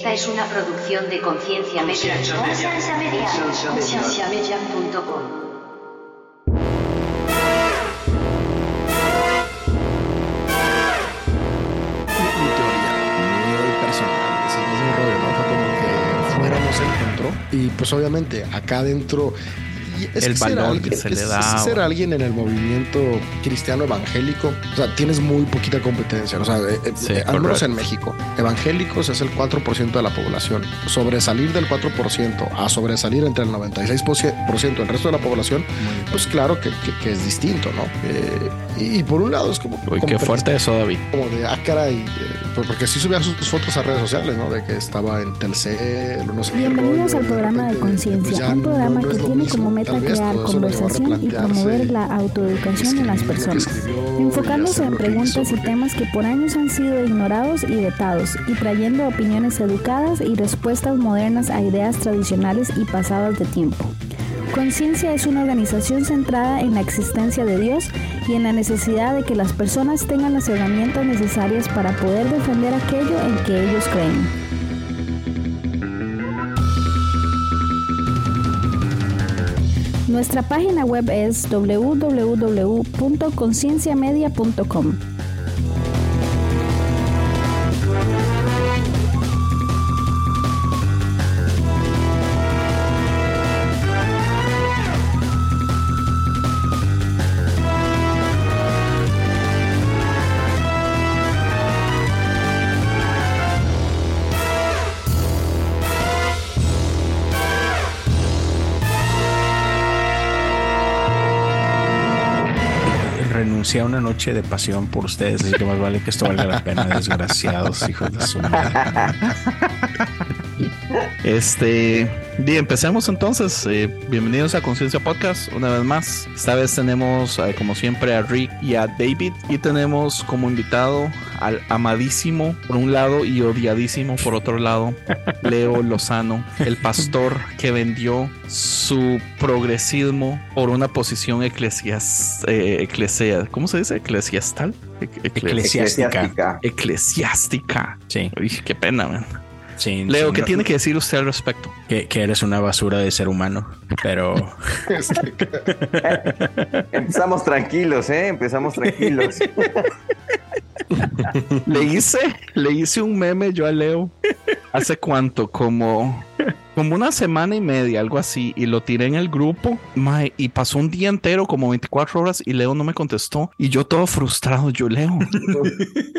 Esta es una producción de Conciencia Media. Conciencia Media. Concienciamedia.com. mi teoría, muy personal, ese es mi rollo, ¿no? Fue como que fuéramos el centro y pues obviamente acá adentro es El que ser valor alguien- que se es- le es da, ser güey. alguien en el movimiento cristiano evangélico, o sea, tienes muy poquita competencia, o sea, eh, eh, Sí, eh, al menos en México, evangélicos es el 4% de la población. Sobresalir del 4% a sobresalir entre el 96% del resto de la población, pues claro que, que- que es distinto, ¿no? Eh, y, y por un lado es como... Uy, qué fuerte eso, David. como de ah, caray, eh, pues porque sí subía sus fotos a redes sociales, ¿no? De que estaba en Telcel, no sé qué Bienvenidos rollo, al programa de repente, Conciencia, pues un programa no que es lo tiene mismo. como meta Tal crear conversación y promover la autoeducación en las personas, enfocándose en preguntas y temas que por años han sido ignorados y vetados, y trayendo opiniones educadas y respuestas modernas a ideas tradicionales y pasadas de tiempo. Conciencia es una organización centrada en la existencia de Dios y en la necesidad de que las personas tengan las herramientas necesarias para poder defender aquello en que ellos creen. Nuestra página web es www.concienciamedia.com. Renuncié a una noche de pasión por ustedes, así que más vale que esto valga la pena, desgraciados hijos de su madre. Este, bien, empecemos entonces. Eh, bienvenidos a Conciencia Podcast una vez más. Esta vez tenemos, eh, como siempre, a Rick y a David. Y tenemos como invitado al amadísimo por un lado y odiadísimo por otro lado, Leo Lozano, el pastor que vendió su progresismo por una posición eclesias, eh, eclesia, ¿cómo se dice? Eclesiastal. Ec- ecle- Eclesiástica. Eclesiástica. Sí, Uy, qué pena, man. sí, Leo, sí, ¿qué no- tiene que decir usted al respecto? que, que eres una basura de ser humano, pero Empezamos tranquilos, ¿eh? Empezamos tranquilos. Le hice, le hice un meme yo a Leo hace cuánto, como, como una semana y media, algo así, y lo tiré en el grupo, mae, y pasó un día entero, como 24 horas, y Leo no me contestó, y yo todo frustrado, yo Leo,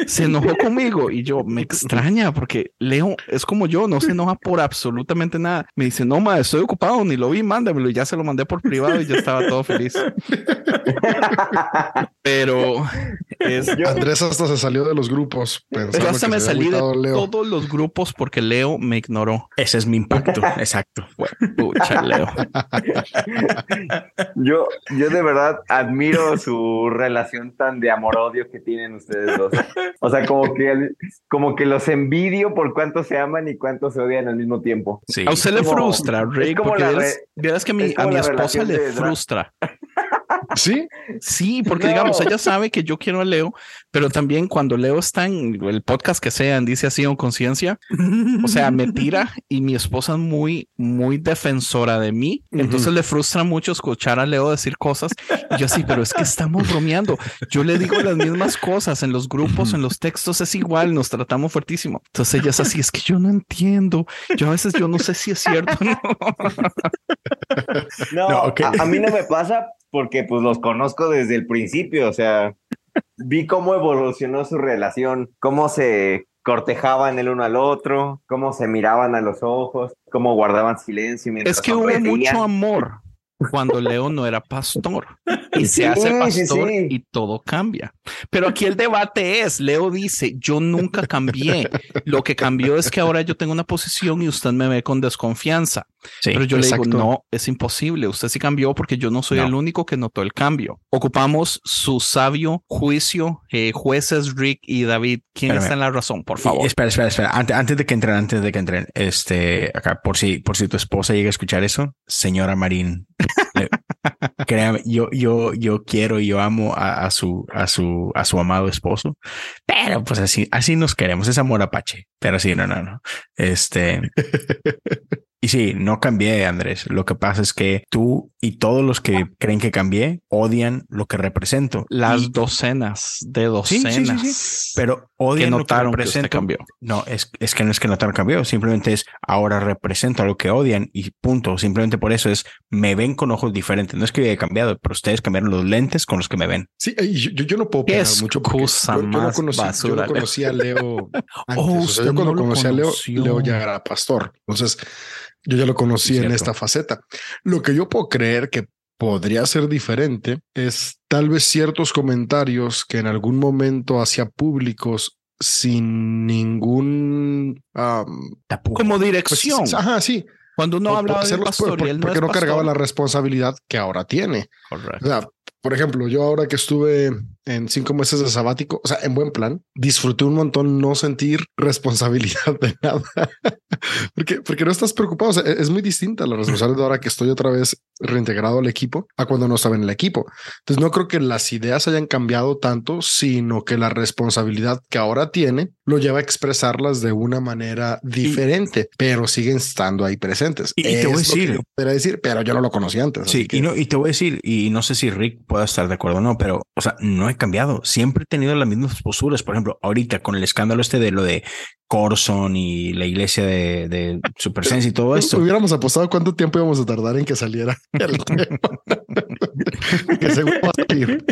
se enojó conmigo, y yo, me extraña, porque Leo es como yo, no se enoja por absolutamente nada, me dice, no, ma, estoy ocupado, ni lo vi, mándamelo, y ya se lo mandé por privado, y ya estaba todo feliz. Pero es, Andrés hasta se salió de los grupos. yo hasta me salí de Leo. todos los grupos porque Leo me ignoró. ese es mi impacto. Exacto. Pucha, Leo. Yo, yo de verdad admiro su relación tan de amor-odio que tienen ustedes dos. O sea, como que, como que los envidio por cuánto se aman y cuánto se odian al mismo tiempo. Sí. A usted le como- frustra, Rick, como porque la vieras, re- vieras que mi- es como a mi esposa le de frustra. Sí, Sí, porque No. digamos, ella sabe que yo quiero a Leo, pero también cuando Leo está en el podcast que sea, en Dice así o Conciencia, o sea, me tira y mi esposa es muy, muy defensora de mí. Entonces le frustra mucho escuchar a Leo decir cosas. Y yo así, pero es que estamos bromeando. Yo le digo las mismas cosas en los grupos, en los textos, es igual, nos tratamos fuertísimo. Entonces ella es así, es que yo no entiendo. Yo a veces yo no sé si es cierto. o no. No, No, a mí no me pasa porque pues los conozco desde el principio, o sea, vi cómo evolucionó su relación, cómo se cortejaban el uno al otro, cómo se miraban a los ojos, cómo guardaban silencio. mientras Es que hubo mucho amor cuando Leo no era pastor y se hace sí, pastor sí. y todo cambia. Pero aquí el debate es, Leo dice, yo nunca cambié. Lo que cambió es que ahora yo tengo una posición y usted me ve con desconfianza. Sí, Pero yo le exacto. digo, no, es imposible. Usted sí cambió porque yo no soy No. el único que notó el cambio. Ocupamos su sabio juicio, eh, jueces Rick y David. ¿Quién Espérame. está en la razón? Por Y- favor. espera, espera, espera. Antes, antes de que entren, antes de que entren, este, acá, por si, por si tu esposa llega a escuchar eso, señora Marín, le, Créame, yo, yo, yo quiero y yo amo a, a, su, a su, a su amado esposo, pero pues así, así nos queremos, es amor apache, pero sí, no, no, no. Este, y sí, no cambié, Andrés. Lo que pasa es que tú y todos los que creen que cambié odian lo que represento. Las Y- docenas de Sí, sí, sí, docenas. sí. pero que odian lo que notaron que usted represento. cambió. No, es, es que no es que notaron cambió, simplemente es ahora represento a lo que odian y punto. Simplemente por eso es me ven con ojos diferentes. No es que haya cambiado, pero ustedes cambiaron los lentes con los que me ven. Sí, y yo, yo- yo no puedo opinar mucho porque excusa yo, yo no más conocí, yo basura, no conocí a Leo antes. Oh, o sea, usted yo cuando no lo conocí a Leo. Leo ya era pastor. Entonces, yo ya lo conocí en esta faceta. Lo que yo puedo creer que podría ser diferente es tal vez ciertos comentarios que en algún momento hacía públicos sin ningún Tapujo. Como pues, dirección. ajá, sí. Cuando uno hablaba hacerlos, pastor por- y él no porque es no cargaba la responsabilidad que ahora tiene. Correcto. O sea, por ejemplo, yo ahora que estuve en cinco meses de sabático, o sea, en buen plan, disfruté un montón no sentir responsabilidad de nada. porque, porque no estás preocupado. O sea, es muy distinta la responsabilidad de ahora que estoy otra vez reintegrado al equipo a cuando no estaba en el equipo. Entonces, no creo que las ideas hayan cambiado tanto, sino que la responsabilidad que ahora tiene lo lleva a expresarlas de una manera diferente, pero siguen estando ahí presentes. Y- y te voy a decir- decir, pero yo no lo conocía antes. Sí, que- y, no, y te voy a decir, y no sé si Rick pueda estar de acuerdo o no, pero, o sea, no he cambiado. Siempre he tenido las mismas posturas. Por ejemplo, ahorita con el escándalo este de lo de Corson y la iglesia de, de Su Presencia y todo esto. Hubiéramos apostado cuánto tiempo íbamos a tardar en que saliera el tema. que seguro va a salir.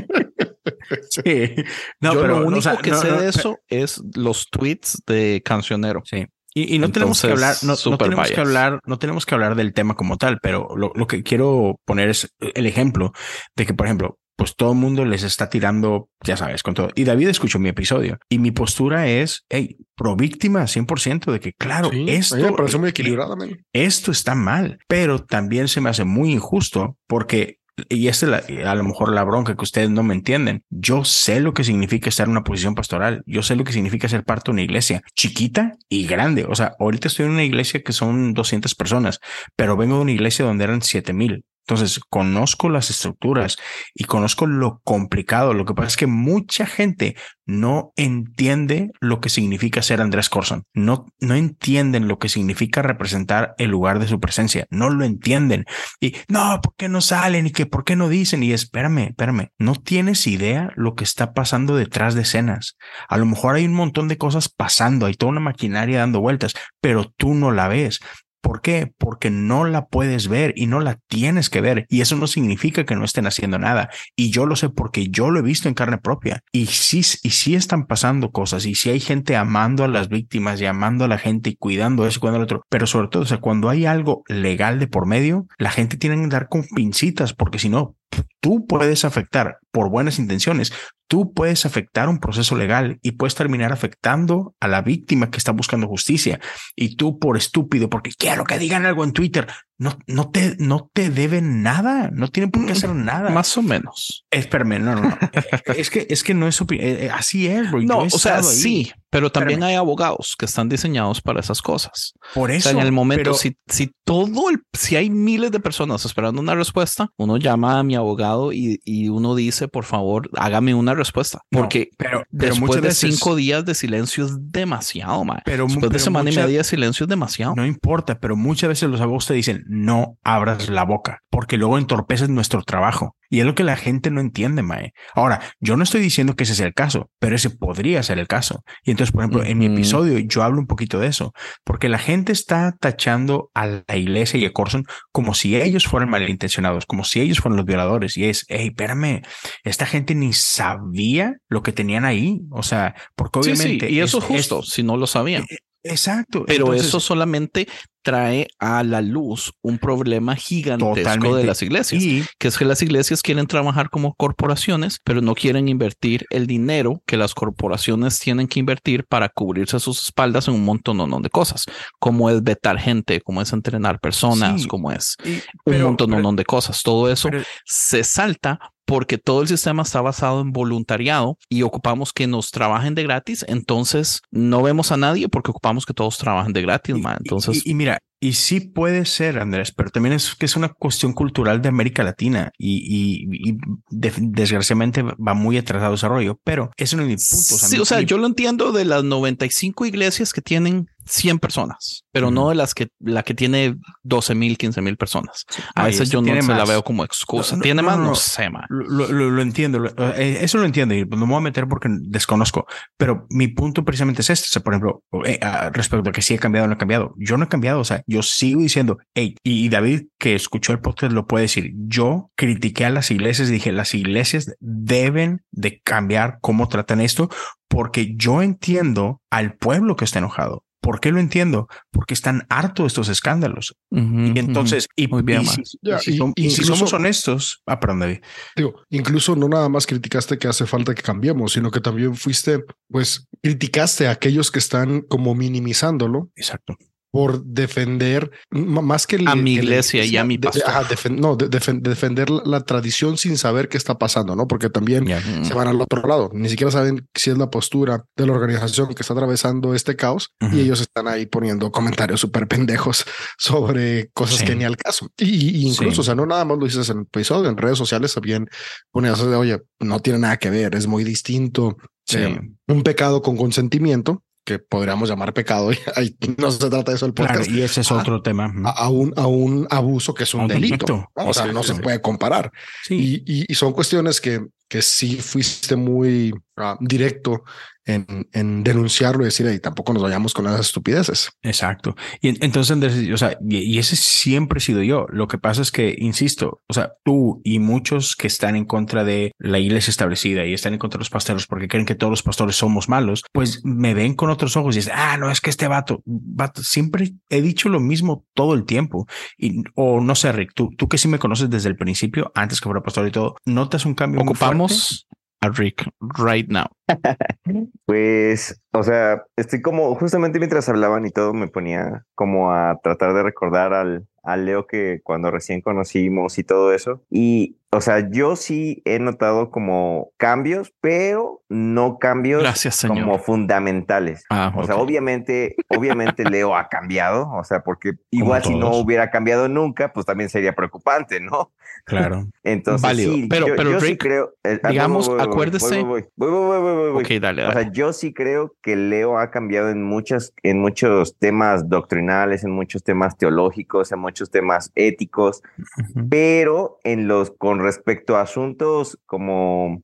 Sí. No, Yo pero lo único o sea, que no, sé no, de eso es los tweets de Cancionero. Sí. Y, y no tenemos que hablar, no, no tenemos que hablar, no tenemos que hablar del tema como tal, pero lo, lo que quiero poner es el ejemplo de que, por ejemplo, pues todo el mundo les está tirando, ya sabes, con todo. Y David escuchó mi episodio y mi postura es, hey, pro víctima 100% de que, claro, Sí, esto, me muy equilibrada. man. esto está mal, pero también se me hace muy injusto porque, y esta es la- a lo mejor la bronca que ustedes no me entienden, yo sé lo que significa estar en una posición pastoral, yo sé lo que significa ser parte de una iglesia chiquita y grande. O sea, ahorita estoy en una iglesia que son 200 personas, pero vengo de una iglesia donde eran 7000. Entonces, conozco las estructuras y conozco lo complicado. Lo que pasa es que mucha gente no entiende lo que significa ser Andrés Corson. No, no entienden lo que significa representar el lugar de su presencia. No lo entienden. Y no, ¿por qué no salen? Y que por qué no dicen? Y espérame, espérame. No tienes idea lo que está pasando detrás de escenas. A lo mejor hay un montón de cosas pasando, hay toda una maquinaria dando vueltas, pero tú no la ves. ¿Por qué? Porque no la puedes ver y no la tienes que ver. Y eso no significa que no estén haciendo nada. Y yo lo sé porque yo lo he visto en carne propia. Y sí, y sí están pasando cosas. Y sí hay gente amando a las víctimas y amando a la gente y cuidando eso cuidando al otro. Pero sobre todo, o sea, cuando hay algo legal de por medio, la gente tiene que dar con pincitas porque si no, tú puedes afectar por buenas intenciones. Tú puedes afectar un proceso legal y puedes terminar afectando a la víctima que está buscando justicia. Y tú por estúpido, porque quiero que digan algo en Twitter, no, no te, no te deben nada, no tienen por qué hacer nada. Más o menos. Espérame, no, no, no. es que, es que no es, eh, eh, así es, bro. No, o sea, ahí. sí, pero también Espérame. hay abogados que están diseñados para esas cosas. Por O eso. sea, en el momento, pero- si, si todo el, si hay miles de personas esperando una respuesta, uno llama a mi abogado y, y uno dice, por favor, hágame una respuesta. No, Porque pero, pero después de veces- cinco días de silencio es demasiado, man. Pero, Después de semana y media de silencio es demasiado. No importa, pero muchas veces los abogados te dicen no abras la boca porque luego entorpeces nuestro trabajo. Y es lo que la gente no entiende, Mae. Ahora, yo no estoy diciendo que ese sea el caso, pero ese podría ser el caso. Y entonces, por ejemplo, en mi episodio yo hablo un poquito de eso, porque la gente está tachando a la iglesia y a Corson como si ellos fueran malintencionados, como si ellos fueran los violadores. Y es, hey, espérame, esta gente ni sabía lo que tenían ahí. O sea, porque Sí, sí, obviamente. y eso es es- justo, es- si no lo sabían. Exacto. Pero Entonces, eso solamente trae a la luz un problema gigantesco de las iglesias, y que es que las iglesias quieren trabajar como corporaciones, pero no quieren invertir el dinero que las corporaciones tienen que invertir para cubrirse sus espaldas en un montón de cosas, como es vetar gente, como es entrenar personas, Sí, como es y- un pero- montón pero- de cosas. Todo eso pero- se salta porque todo el sistema está basado en voluntariado y ocupamos que nos trabajen de gratis. Entonces no vemos a nadie porque ocupamos que todos trabajen de gratis. Man. Entonces, y, y mira, y sí puede ser, Andrés, pero también es que es una cuestión cultural de América Latina y, y, desgraciadamente va muy atrasado desarrollo, pero eso no es mi punto. O sea, sí, o sea, yo lo entiendo de las 95 iglesias que tienen 100 personas, pero no de las que la que tiene 12 mil, 15 mil personas. A veces yo no se la veo como excusa. tiene más, no, sé, man. Lo, entiendo. Eh, eso lo entiendo y no me voy a meter porque desconozco. Pero mi punto precisamente es este. O sea, por ejemplo, eh, respecto a que si he cambiado o no he cambiado. Yo no he cambiado. O sea, yo sigo diciendo, hey, y David que escuchó el podcast lo puede decir. Yo critiqué a las iglesias y dije, las iglesias deben de cambiar cómo tratan esto porque yo entiendo al pueblo que está enojado. ¿Por qué lo entiendo? Porque están hartos de estos escándalos. y entonces, y, si, somos honestos, ah, perdón, David. Digo, incluso no nada más criticaste que hace falta que cambiemos, sino que también fuiste, pues, criticaste a aquellos que están como minimizándolo. Exacto por defender más que a mi iglesia y a mi pastor. no, defender la tradición sin saber qué está pasando, ¿no? Porque también se van al otro lado. Ni siquiera saben si es la postura de la organización que está atravesando este caos y ellos están ahí poniendo comentarios súper pendejos sobre cosas que ni al caso. Y, incluso, o sea, no nada más lo dices en el episodio, en redes sociales también ponías, oye, no tiene nada que ver, es muy distinto. Eh, un pecado con consentimiento que podríamos llamar pecado, y no se trata de eso el podcast. y ese es otro tema. A, un, a un abuso que es un, delito. O sea, no se puede comparar. Y, y, son cuestiones que, que sí fuiste muy ah, directo en, denunciarlo y decir, y tampoco nos vayamos con las estupideces. Exacto. Y entonces, o sea, y, ese siempre he sido yo. Lo que pasa es que, insisto, o sea, tú y muchos que están en contra de la iglesia establecida y están en contra de los pastores porque creen que todos los pastores somos malos, pues me ven con otros ojos y dicen, ah, no, es que este vato, vato, siempre he dicho lo mismo todo el tiempo. Y, o no sé, Rick, tú, tú que sí me conoces desde el principio, antes que fuera pastor y todo, ¿notas un cambio? Ocupamos a Rick right now. pues, o sea, estoy como, justamente mientras hablaban y todo, me ponía como a tratar de recordar al, al Leo que cuando recién conocimos y todo eso. Y, o sea, yo sí he notado como cambios, pero no cambios como fundamentales. Ah, o sea, obviamente, obviamente Leo ha cambiado, o sea, porque igual si no hubiera cambiado nunca, pues también sería preocupante, ¿no? Claro. Entonces, sí, pero, yo, pero sí creo, eh, ah, digamos, acuérdese. Voy, voy, voy, Ok, dale, O sea, yo sí creo que Leo ha cambiado en muchos, en muchos temas doctrinales, en muchos temas teológicos, en muchos temas éticos, pero en los con respecto a asuntos como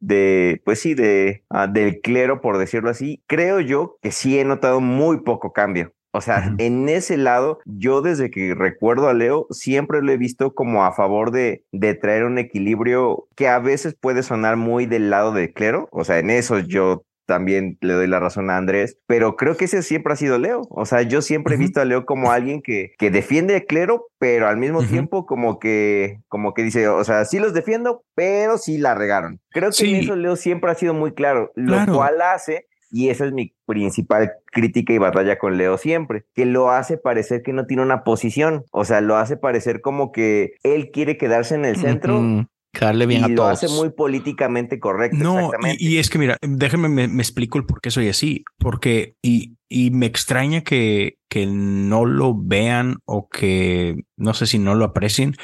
de, pues sí, de ah, del clero, por decirlo así, creo yo que sí he notado muy poco cambio. O sea, en ese lado, yo desde que recuerdo a Leo, siempre lo he visto como a favor de, de traer un equilibrio que a veces puede sonar muy del lado del clero. O sea, en eso yo también le doy la razón a Andrés, pero creo que ese siempre ha sido Leo. O sea, yo siempre he visto a Leo como alguien que, que defiende el clero, pero al mismo tiempo como que, como que dice, o sea, sí los defiendo, pero sí la regaron. Creo que en eso Leo siempre ha sido muy claro, lo cual hace y esa es mi principal crítica y batalla con Leo siempre, que lo hace parecer que no tiene una posición, o sea, lo hace parecer como que él quiere quedarse en el centro. Darle bien y a lo todos. hace muy políticamente correcto. No, y, es que mira, déjenme me, explico el por qué soy así, porque y, y me extraña que, que no lo vean o que no sé si no lo aprecien,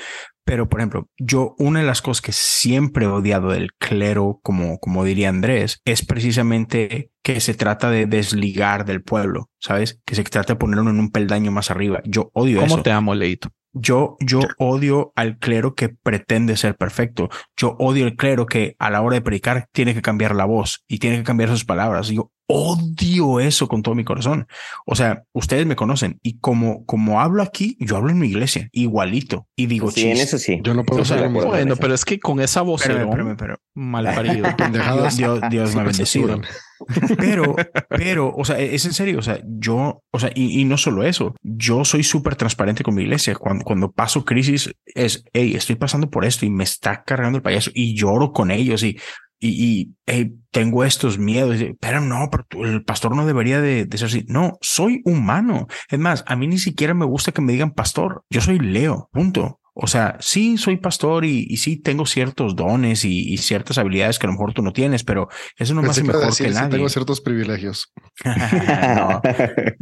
pero, por ejemplo, yo una de las cosas que siempre he odiado del clero, como, como diría Andrés, es precisamente que se trata de desligar del pueblo, ¿sabes? Que se trata de ponerlo en un peldaño más arriba. Yo odio eso. ¿Cómo te amo, Leito? Yo, yo odio al clero que pretende ser perfecto. Yo odio al clero que a la hora de predicar tiene que cambiar la voz y tiene que cambiar sus palabras. Yo odio eso con todo mi corazón. O sea, ustedes me conocen y como, como hablo aquí, yo hablo en mi iglesia igualito y digo, sí, en eso sí. Yo no puedo o bueno, pero es que con esa voz, pero, mal parido, Dios, Dios me ha bendecido. Pero, pero, o sea, es en serio, o sea, yo, o sea, y, no solo eso, yo soy súper transparente con mi iglesia. Cuando, cuando paso crisis, es, hey, estoy pasando por esto y me está cargando el payaso y lloro con ellos y y, tengo estos miedos, pero no, pero el pastor no debería de, ser así. No, soy humano. Es más, a mí ni siquiera me gusta que me digan pastor. Yo soy Leo, punto. O sea, sí soy pastor y, sí tengo ciertos dones y, ciertas habilidades que a lo mejor tú no tienes, pero eso no me hace mejor que nadie. Tengo ciertos privilegios. no,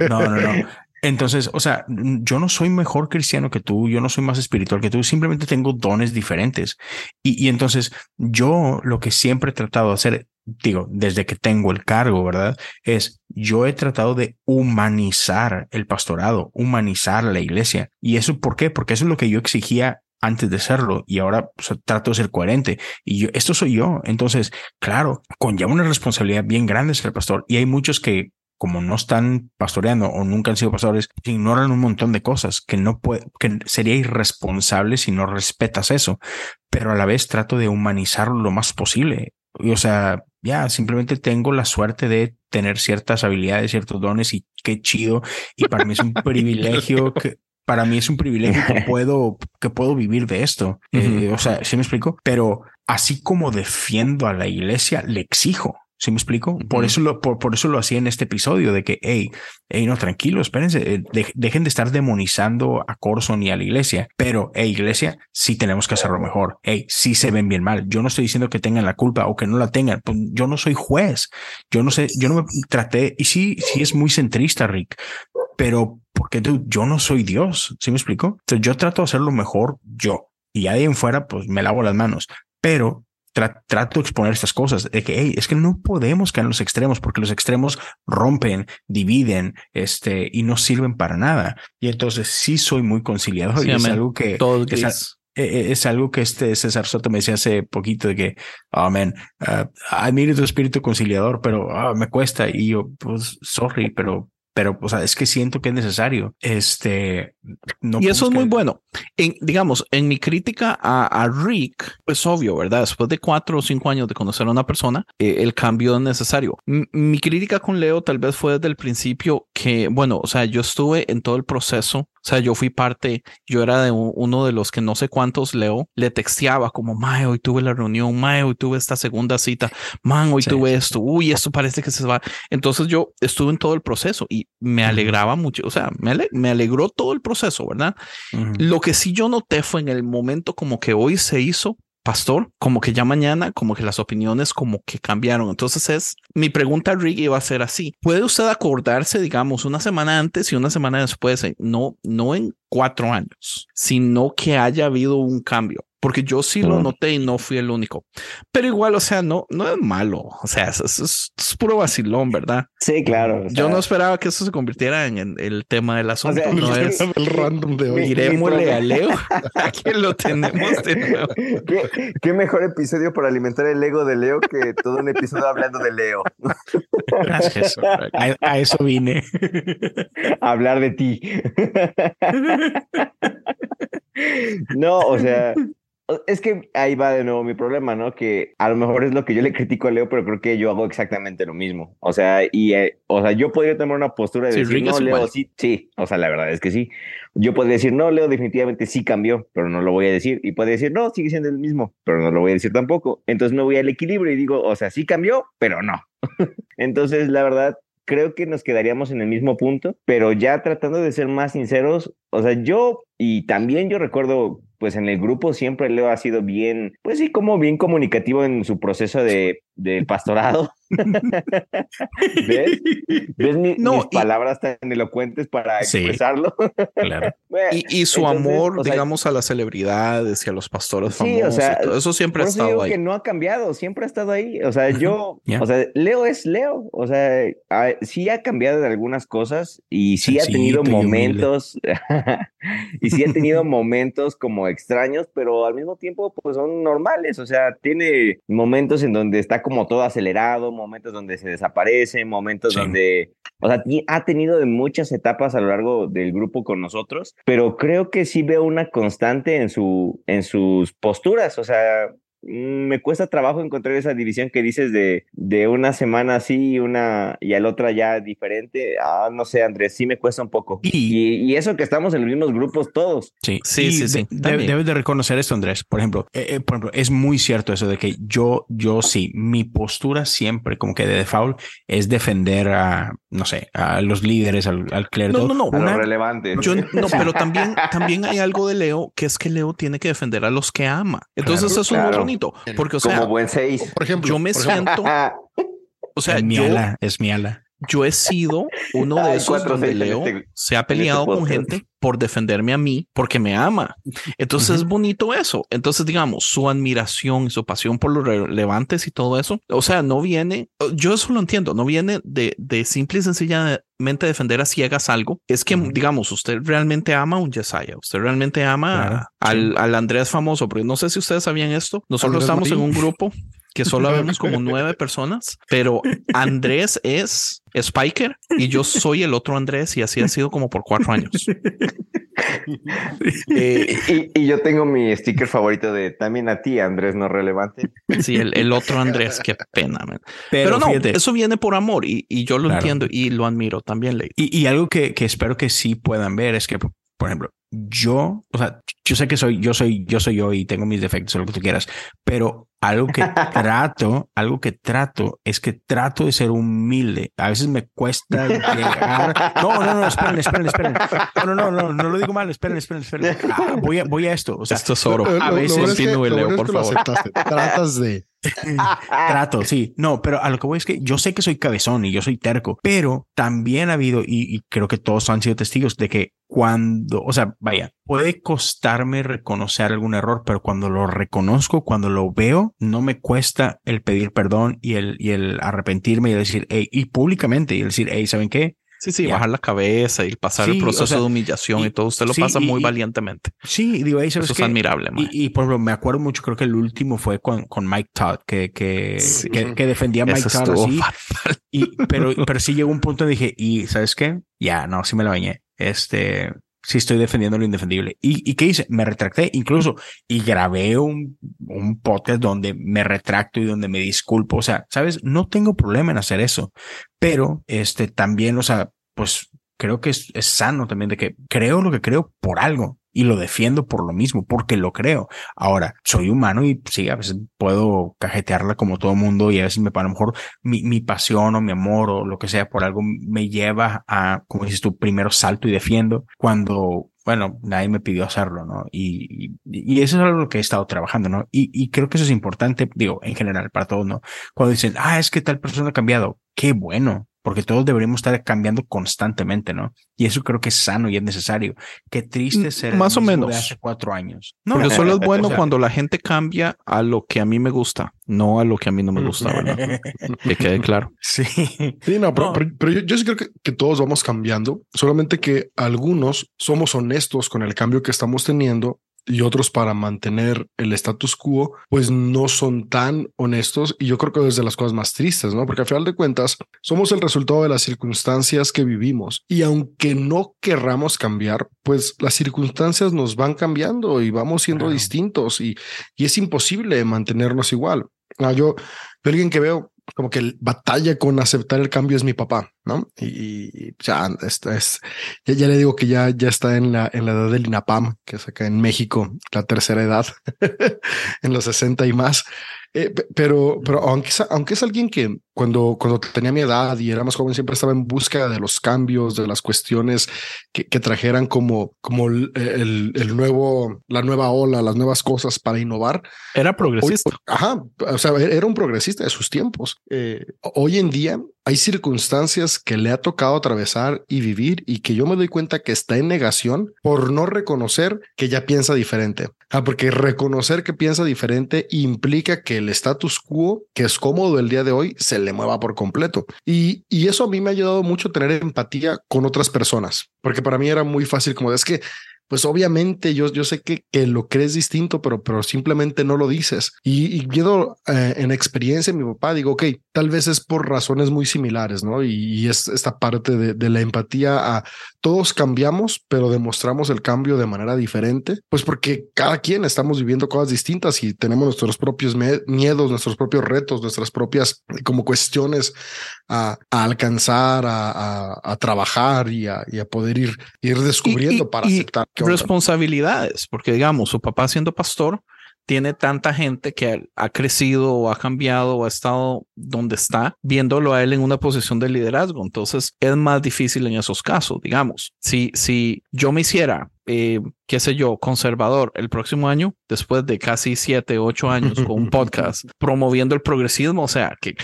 no, no, Entonces, o sea, yo no soy mejor cristiano que tú, yo no soy más espiritual que tú, simplemente tengo dones diferentes. Y, entonces yo lo que siempre he tratado de hacer, digo, desde que tengo el cargo, ¿verdad? Es yo he tratado de humanizar el pastorado, humanizar la iglesia. ¿Y eso por qué? Porque eso es lo que yo exigía antes de serlo y ahora o sea, trato de ser coherente y yo, esto soy yo. Entonces, claro, conlleva una responsabilidad bien grande ser pastor y hay muchos que como no están pastoreando o nunca han sido pastores, ignoran un montón de cosas que no puede, que sería irresponsable si no respetas eso, pero a la vez trato de humanizarlo lo más posible. Y, o sea, ya simplemente tengo la suerte de tener ciertas habilidades, ciertos dones y qué chido. Y para mí es un privilegio que, para mí es un privilegio que puedo, que puedo vivir de esto. Eh, o sea, ¿sí me explico? Pero así como defiendo a la iglesia, le exijo. ¿Sí me explico? Por eso lo, por, por, eso lo hacía en este episodio de que, hey, hey, no, tranquilo, espérense, eh, de, dejen de estar demonizando a Corson y a la iglesia. Pero, hey, iglesia, sí tenemos que hacerlo mejor. Hey, sí se ven bien mal. Yo no estoy diciendo que tengan la culpa o que no la tengan. Pues yo no soy juez. Yo no sé, yo no me traté, y sí, sí es muy centrista, Rick, pero porque dude, yo no soy Dios. ¿Sí me explico? Entonces yo trato de hacerlo mejor yo. Y ahí en fuera, pues me lavo las manos. Pero trato de exponer estas cosas, de que hey, es que no podemos caer en los extremos porque los extremos rompen, dividen, este, y no sirven para nada. Y entonces sí soy muy conciliador Sí, y es amén. algo que Todo es, gris. eh, es algo que este César Soto me decía hace poquito de que, oh man, uh, admiro tu espíritu conciliador, pero ah, me cuesta. Y yo, pues, sorry, pero, pero, o sea, es que siento que es necesario. Este, no y eso es muy bueno. En, digamos, en mi crítica a, a Rick, es obvio, ¿verdad? Después de cuatro o cinco años de conocer a una persona, eh, el cambio es necesario. M- mi crítica con Leo tal vez fue desde el principio que, bueno, o sea, yo estuve en todo el proceso. O sea, yo fui parte, yo era de un- uno de los que no sé cuántos Leo le texteaba como, Mae, hoy tuve la reunión, Mae, hoy tuve esta segunda cita, Man, hoy Sí, tuve sí, esto, uy, esto parece que se va. Entonces yo estuve en todo el proceso y me alegraba mucho, o sea, me, ale- me alegró todo el proceso, ¿verdad? Lo que sí yo noté fue en el momento como que hoy se hizo pastor, como que ya mañana, como que las opiniones como que cambiaron. Entonces es, mi pregunta a Rick iba a ser así. ¿Puede usted acordarse, digamos, una semana antes y una semana después, eh, no, no en cuatro años, sino que haya habido un cambio? Porque yo sí lo Mm. noté y no fui el único. Pero igual, o sea, no, no es malo. O sea, es, es- es- es puro vacilón, ¿verdad? Sí, claro. o Yo no esperaba que eso se convirtiera en, en el tema del asunto. sea, no es el random de hoy. Mi- Tirémosle mi a Leo. Aquí lo tenemos de nuevo. ¿Qué, qué mejor episodio para alimentar el ego de Leo que todo un episodio hablando de Leo. Gracias. A, a eso vine. Hablar de ti. No, o sea, es que ahí va de nuevo mi problema, ¿no? Que a lo mejor es lo que yo le critico a Leo, pero creo que yo hago exactamente lo mismo. O sea, y, eh, o sea, yo podría tomar una postura de Sí, decir, no, Leo, sí, sí. O sea, la verdad es que sí. Yo podría decir, no, Leo definitivamente sí cambió, pero no lo voy a decir. Y puede decir, no, sigue siendo el mismo, pero no lo voy a decir tampoco. Entonces me voy al equilibrio y digo, o sea, sí cambió, pero no. Entonces, la verdad, creo que nos quedaríamos en el mismo punto, pero ya tratando de ser más sinceros, o sea, yo y también yo recuerdo, pues en el grupo siempre Leo ha sido bien, pues sí, como bien comunicativo en su proceso de, del pastorado. ¿Ves? ¿Ves mi- No, mis y- palabras tan elocuentes para Sí. expresarlo? Claro. Bueno, Y, y su entonces, amor, o sea, digamos, a las celebridades y a los pastores Sí, o famosos. sea, y todo eso siempre ha estado digo ahí. que no ha cambiado, siempre ha estado ahí. O sea, yo, o sea, Leo es Leo. O sea, sí ha cambiado en algunas cosas y sí ha tenido Sencillito y momentos, y sí ha tenido momentos como extraños, pero al mismo tiempo, pues son normales. O sea, tiene momentos en donde está como todo acelerado, momentos donde se desaparece, momentos Sí. donde, o sea, ha tenido de muchas etapas a lo largo del grupo con nosotros, pero creo que sí veo una constante en, su, en sus posturas. O sea, me cuesta trabajo encontrar esa división que dices de, de una semana así y una y al otra ya diferente. Ah, no sé, Andrés, sí me cuesta un poco. Y- Y, y eso que estamos en los mismos grupos todos. Sí, Sí, Y sí, sí, de- de- también. debes de reconocer esto, Andrés. Por ejemplo, eh, eh, por ejemplo, es muy cierto eso de que yo, yo sí, mi postura siempre, como que de default, es defender a, no sé, a los líderes, al, al clero. No, no, no. A Una- lo relevante. Yo no, pero también, también hay algo de Leo que es que Leo tiene que defender a los que ama. Entonces Claro, eso es muy bonito. Porque, o como sea, buen seis. Por ejemplo, yo me por ejemplo, siento, o sea, es mi yo, ala, es mi ala. Yo he sido uno de esos cuatro donde Leo este- se ha peleado con gente por defenderme a mí porque me ama. Entonces es bonito eso. Entonces, digamos, su admiración y su pasión por los relevantes y todo eso. O sea, no viene, yo eso lo entiendo, no viene de, de simple y sencillamente defender a ciegas algo. Es que, digamos, usted realmente ama a un Yesaya, usted realmente ama al, al Andrés famoso, porque no sé si ustedes sabían esto. Nosotros Andrés estamos en un grupo que solo vemos como nueve personas, pero Andrés es Spiker y yo soy el otro Andrés y así ha sido como por cuatro años. Eh, Y, y yo tengo mi sticker favorito de también a ti, Andrés, no relevante. sí, el, el otro Andrés, qué pena. man. Pero, Pero, no, fíjate, eso viene por amor y, y yo lo Claro. entiendo y lo admiro también, Ley. Y, y algo que, que espero que sí puedan ver es que, por ejemplo, yo, o sea, yo sé que soy, yo soy, yo soy yo y tengo mis defectos lo que tú quieras, pero algo que trato, algo que trato es que trato de ser humilde. A veces me cuesta llegar. No, no, no, esperen, esperen, esperen. No, no, no, no, no lo digo mal. Esperen, esperen, esperen. Ah, voy a, voy a esto. O sea, Esto es oro. A veces lo Leo, por favor. Tratas de. Trato, sí. No, pero a lo que voy es que yo sé que soy cabezón y yo soy terco, pero también ha habido, y, y creo que todos han sido testigos de que cuando, o sea, vaya, puede costarme reconocer algún error, pero cuando lo reconozco, cuando lo veo, no me cuesta el pedir perdón y el, y el arrepentirme y el decir, hey, y públicamente y el decir, hey, ¿saben qué? Sí, sí, bajar la cabeza y pasar Sí, el o proceso sea, de humillación y, y- todo. Usted lo sí, pasa y- muy valientemente. Sí, digo, hey, ¿sabes Eso es admirable. Y, y, por ejemplo, me acuerdo mucho, creo que el último fue con, con Mike Todd, que, que, Sí. que, que defendía a Mike Eso Todd así. Y, pero, pero sí llegó un punto donde dije, y ¿sabes qué? Ya, no, sí me la bañé. Este, sí estoy defendiendo lo indefendible. ¿Y, y qué hice? Me retracté incluso y grabé un, un podcast donde me retracto y donde me disculpo. O sea, ¿sabes? No tengo problema en hacer eso, pero este también, o sea, pues creo que es, es sano también de que creo lo que creo por algo y lo defiendo por lo mismo, porque lo creo. Ahora, soy humano y sí, a veces puedo cajetearla como todo mundo y a veces me, a lo mejor mi, mi pasión o mi amor o lo que sea por algo me lleva a, como dices tú, primero salto y defiendo cuando, bueno, nadie me pidió hacerlo, ¿no? Y, y, eso es algo que he estado trabajando, ¿no? Y, y creo que eso es importante, digo, en general, para todos, ¿no? Cuando dicen, ah, es que tal persona ha cambiado, qué bueno. Porque todos deberíamos estar cambiando constantemente, ¿no? Y eso creo que es sano y es necesario. Qué triste ser el más o de menos. hace cuatro años. Porque solo es bueno o sea, cuando la gente cambia a lo que a mí me gusta, no a lo que a mí no me gusta, ¿verdad? Que quede claro. Sí. Sí, no, pero, No. pero- pero yo, yo sí creo que, que todos vamos cambiando, solamente que algunos somos honestos con el cambio que estamos teniendo y otros para mantener el status quo, pues no son tan honestos y yo creo que es de las cosas más tristes, ¿no? Porque al final de cuentas somos el resultado de las circunstancias que vivimos y aunque no querramos cambiar, pues las circunstancias nos van cambiando y vamos siendo Claro. distintos y, y es imposible mantenernos igual. Ah, yo, yo alguien que veo como que batalla con aceptar el cambio es mi papá, ¿no? Y, ya, esto es, ya, ya le digo que ya, ya está en la, en la edad del INAPAM, que es acá en México, la tercera edad, en los 60 y más. Eh, pe- pero, pero aunque aunque es alguien que cuando, cuando tenía mi edad y era más joven, siempre estaba en busca de los cambios, de las cuestiones que, que trajeran como, como el, el, el nuevo, la nueva ola, las nuevas cosas para innovar. Era Hoy- progresista. ajá, o sea, era un progresista de sus tiempos. Eh, hoy en día hay circunstancias que le ha tocado atravesar y vivir y que yo me doy cuenta que está en negación por no reconocer que ya piensa diferente. Ah, porque reconocer que piensa diferente implica que el status quo, que es cómodo el día de hoy, se le mueva por completo. Y, y eso a mí me ha ayudado mucho a tener empatía con otras personas, porque para mí era muy fácil como es que pues obviamente yo, yo sé que, que lo crees distinto, pero, pero simplemente no lo dices. Y, y viendo eh, en experiencia mi papá, digo, ok, tal vez es por razones muy similares, ¿no? Y, es esta parte de, de la empatía todos cambiamos, pero demostramos el cambio de manera diferente, pues porque cada quien estamos viviendo cosas distintas y tenemos nuestros propios miedos, nuestros propios retos, nuestras propias eh, como cuestiones a, a alcanzar, a, a- a trabajar y a, y poder ir, ir descubriendo Y- y- para aceptar. responsabilidades, porque digamos, su papá siendo pastor tiene tanta gente que ha crecido o ha cambiado o ha estado donde está, viéndolo a él en una posición de liderazgo. Entonces es más difícil en esos casos, digamos. Si, si yo me hiciera, eh, qué sé yo, conservador el próximo año, después de casi siete, ocho años con un podcast promoviendo el progresismo, o sea, que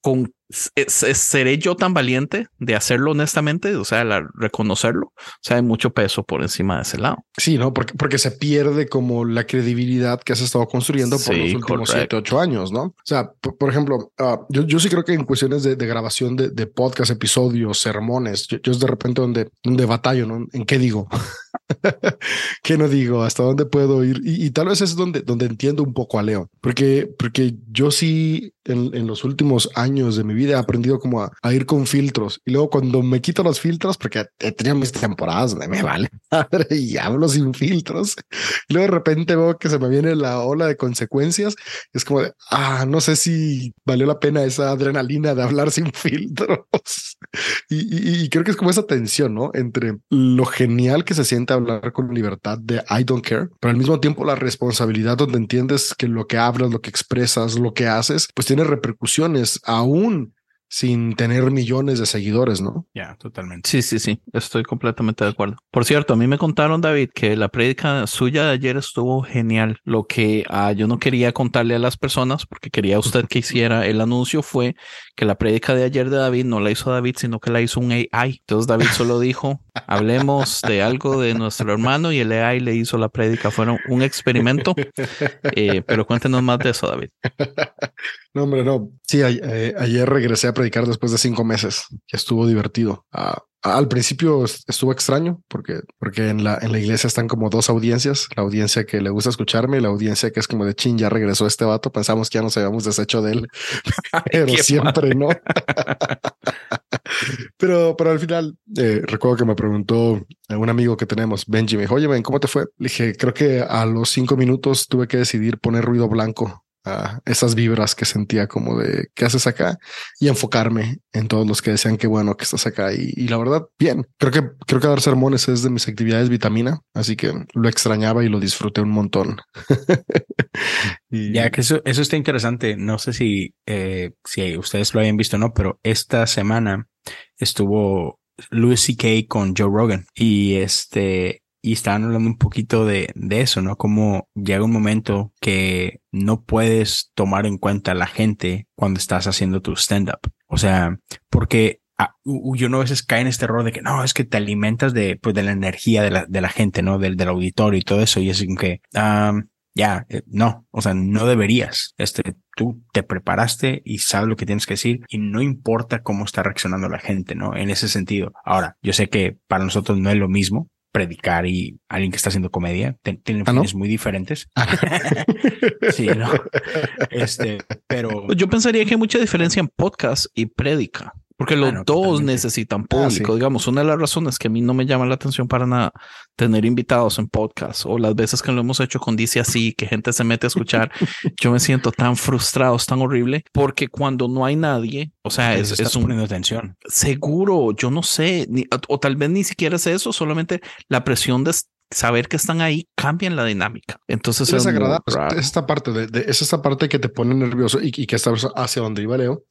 con ¿seré yo tan valiente de hacerlo honestamente? O sea, reconocerlo. O sea, hay mucho peso por encima de ese lado. Sí, no, porque, porque se pierde como la credibilidad que has estado construyendo por los últimos siete, ocho años, ¿no? O sea, por, ejemplo, ah, yo, yo, sí creo que en cuestiones de, grabación de, de, podcast, episodios, sermones, yo, es de repente donde, donde batallo, ¿no? ¿En qué digo? ¿Qué no digo? ¿Hasta dónde puedo ir? Y, tal vez es donde, donde entiendo un poco a Leo, porque, porque yo sí en, en los últimos años de mi vida he aprendido como a, ir con filtros. Y luego cuando me quito los filtros, porque he tenido mis temporadas donde me vale y hablo sin filtros, y luego de repente veo que se me viene la ola de consecuencias. es como de, ah, no sé si valió la pena esa adrenalina de hablar sin filtros. y, y creo que es como esa tensión, ¿no? Entre lo genial que se siente hablar con libertad de I don't care, pero al mismo tiempo la responsabilidad donde entiendes que lo que hablas, lo que expresas, lo que haces, pues tiene repercusiones aún sin tener millones de seguidores, ¿no? Ya, totalmente. Sí, sí, sí, estoy completamente de acuerdo. Por cierto, a mí me contaron, David, que la prédica suya de ayer estuvo genial. Lo que ah, yo no quería contarle a las personas, porque quería usted que hiciera el anuncio, fue que la prédica de ayer de David no la hizo David, sino que la hizo un AI. Entonces David solo dijo, hablemos de algo de nuestro hermano y el AI le hizo la prédica. Fueron un experimento, eh, pero cuéntenos más de eso, David. No, hombre, no. Sí, eh, ayer regresé a predicar después de cinco meses. que estuvo divertido. Ah, al principio estuvo extraño porque, porque en la, en la iglesia están como dos audiencias, la audiencia que le gusta escucharme y la audiencia que es como de chin, ya regresó este vato, pensamos que ya nos habíamos deshecho de él, pero siempre no. pero, pero al final eh, recuerdo que me preguntó un amigo que tenemos, Benji, me dijo, oye, Ben, ¿cómo te fue? Le dije, creo que a los cinco minutos tuve que decidir poner ruido blanco esas vibras que sentía como de qué haces acá y enfocarme en todos los que decían que bueno que estás acá y, la verdad bien. Creo que creo que dar sermones es de mis actividades vitamina así que lo extrañaba y lo disfruté un montón. Ya que eso eso está interesante. No sé si eh, si ustedes lo habían visto o no pero esta semana estuvo Louis C.K. con Joe Rogan y este y estaban hablando un poquito de, de, eso, ¿no? Como llega un momento que no puedes tomar en cuenta a la gente cuando estás haciendo tu stand-up. O sea, porque ah, yo no a veces cae en este error de que no, es que te alimentas de, pues, de la energía de la, de la gente, ¿no? Del, del auditorio y todo eso. Y es como que, ya, eh, no, o sea, no deberías. Este, tú te preparaste y sabes lo que tienes que decir y no importa cómo está reaccionando la gente, ¿no? En ese sentido. Ahora, yo sé que para nosotros no es lo mismo, predicar y alguien que está haciendo comedia. Tienen ¿Ah, fines muy diferentes. Ah. sí, no. Este, pero. Yo pensaría que hay mucha diferencia en podcast y prédica. Porque los dos necesitan ah, público. Digamos, una de las razones que a mí no me llama la atención para nada tener invitados en podcast o las veces que lo hemos hecho con Dice Así, que gente se mete a escuchar, yo me siento tan frustrado, es tan horrible, porque cuando no hay nadie, o sea, es, es un... poniendo atención. Seguro, yo no sé, o tal vez ni siquiera es eso, solamente la presión de saber que están ahí cambia la dinámica. Entonces es agradable. esta parte de, es esta parte que te pone nervioso y, y que está hacia donde iba Leo,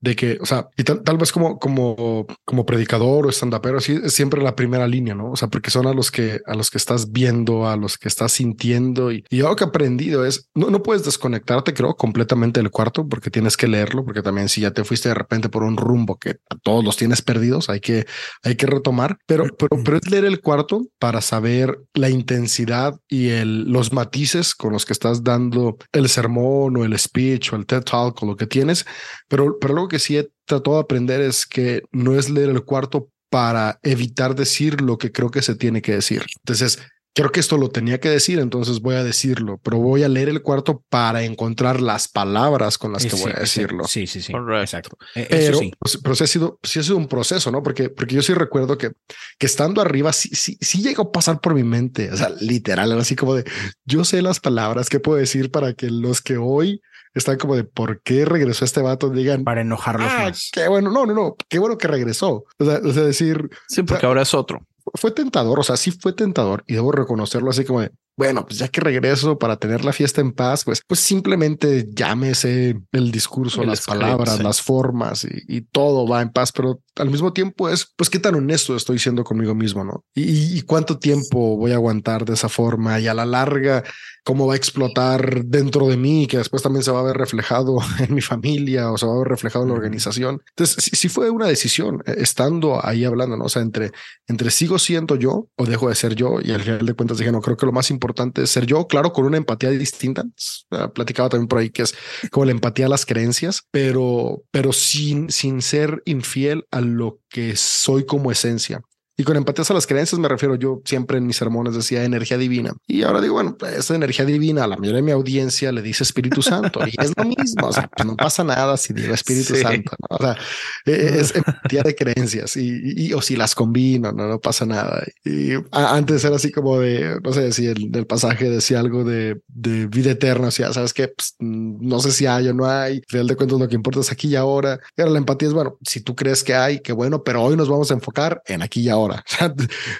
de que, o sea, y tal, tal vez como, como, como predicador o pero así es siempre la primera línea, ¿no? O sea, porque son a los que, a los que estás viendo, a los que estás sintiendo. Y, y algo que he aprendido es, no, no puedes desconectarte, creo, completamente del cuarto, porque tienes que leerlo, porque también si ya te fuiste de repente por un rumbo que a todos los tienes perdidos, hay que, hay que retomar, pero, pero, pero es leer el cuarto para saber la intensidad y el, los matices con los que estás dando el sermón o el speech o el TED Talk o lo que tienes, pero, pero que sí he tratado de aprender es que no es leer el cuarto para evitar decir lo que creo que se tiene que decir. Entonces, creo que esto lo tenía que decir, entonces voy a decirlo, pero voy a leer el cuarto para encontrar las palabras con las que voy a decirlo. Sí, sí, sí. Exacto. E, pero, sí. Pues, pero sí ha sido, sí ha sido un proceso, ¿no? Porque, porque yo sí recuerdo que, que estando arriba, sí, sí, sí llegó a pasar por mi mente, o sea, literal, así como de, yo sé las palabras que puedo decir para que los que hoy están como de por qué regresó este vato. Digan para enojarlos ah, Qué bueno, no, no, no, qué bueno que regresó. O sea, decir, sí, porque ahora es otro. Fue tentador, o sea, sí fue tentador y debo reconocerlo así como de bueno, pues ya que regreso para tener la fiesta en paz, pues, pues simplemente llámese el discurso, El las script, palabras, sí. las formas y, y todo va en paz, pero al mismo tiempo es, pues qué tan honesto estoy siendo conmigo mismo, ¿no? Y, y cuánto tiempo voy a aguantar de esa forma y a la larga, cómo va a explotar dentro de mí, que después también se va a ver reflejado en mi familia o se va a ver reflejado en la organización. Entonces, sí, sí fue una decisión eh, estando ahí hablando, ¿no? O sea, entre, entre sigo siendo yo o dejo de ser yo y al final de cuentas dije, no, creo que lo más importante es ser yo, claro, con una empatía distinta. Eh, Platicaba también por ahí que es como la empatía a las creencias, pero, pero sin, sin ser infiel a lo que soy como esencia. Y con empatías a las creencias me refiero yo siempre en mis sermones decía energía divina. Y ahora digo, bueno, pues, esa energía divina a la mayoría de mi audiencia le dice Espíritu Santo y es lo mismo. O sea, pues no pasa nada si digo Espíritu Sí. Santo. ¿no? O sea, eh, es empatía de creencias y, y- o si las combino, no, no pasa nada. Y antes era así como de, no sé si el del pasaje decía algo de, de vida eterna. O sea, sabes que no sé si hay o no hay. Al final de cuentas, lo que importa es aquí y ahora. Y ahora la empatía es bueno, si tú crees que hay, qué bueno, pero hoy nos vamos a enfocar en aquí y ahora. O sea,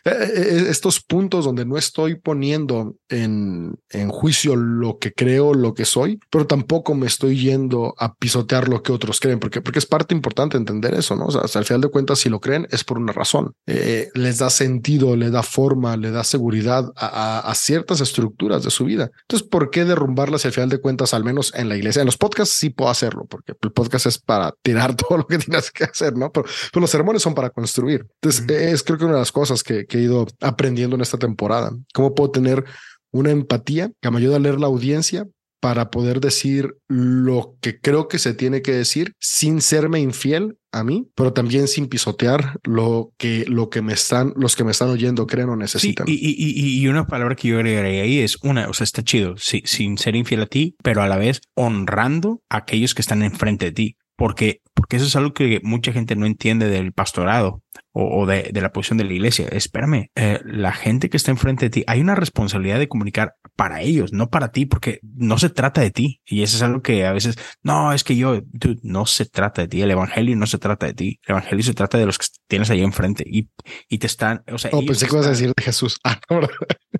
eh, eh, Estos puntos donde no estoy poniendo en, en juicio lo que creo, lo que soy, pero tampoco me estoy yendo a pisotear lo que otros creen, porque, porque es parte importante entender eso, ¿no? O sea, al final de cuentas, si lo creen, es por una razón. Eh, les da sentido, le da forma, le da seguridad a, a- a ciertas estructuras de su vida. Entonces, ¿por qué derrumbarlas si al final de cuentas, al menos en la iglesia? En los podcasts sí puedo hacerlo, porque el podcast es para tirar todo lo que tienes que hacer, ¿no? Pero, pero los sermones son para construir. Entonces, es creo que una de las cosas que, que he ido aprendiendo en esta temporada. ¿Cómo puedo tener una empatía que me ayude a leer la audiencia para poder decir lo que creo que se tiene que decir sin serme infiel a mí, pero también sin pisotear lo que, lo que me están, los que me están oyendo creen o necesitan. y, y, y- y una palabra que yo agregaría ahí es una, o sea, está chido, sí, sin ser infiel a ti, pero a la vez honrando a aquellos que están enfrente de ti. Porque, porque eso es algo que mucha gente no entiende del pastorado o, o de, de la posición de la iglesia. Espérame, eh, la gente que está enfrente de ti, hay una responsabilidad de comunicar para ellos, no para ti, porque no se trata de ti. Y eso es algo que a veces, no, es que yo, dude, no se trata de ti. El evangelio no se trata de ti. El evangelio se trata de los que tienes ahí enfrente y, y te están, o sea, Oh, pensé que ibas a decir de Jesús. Ah.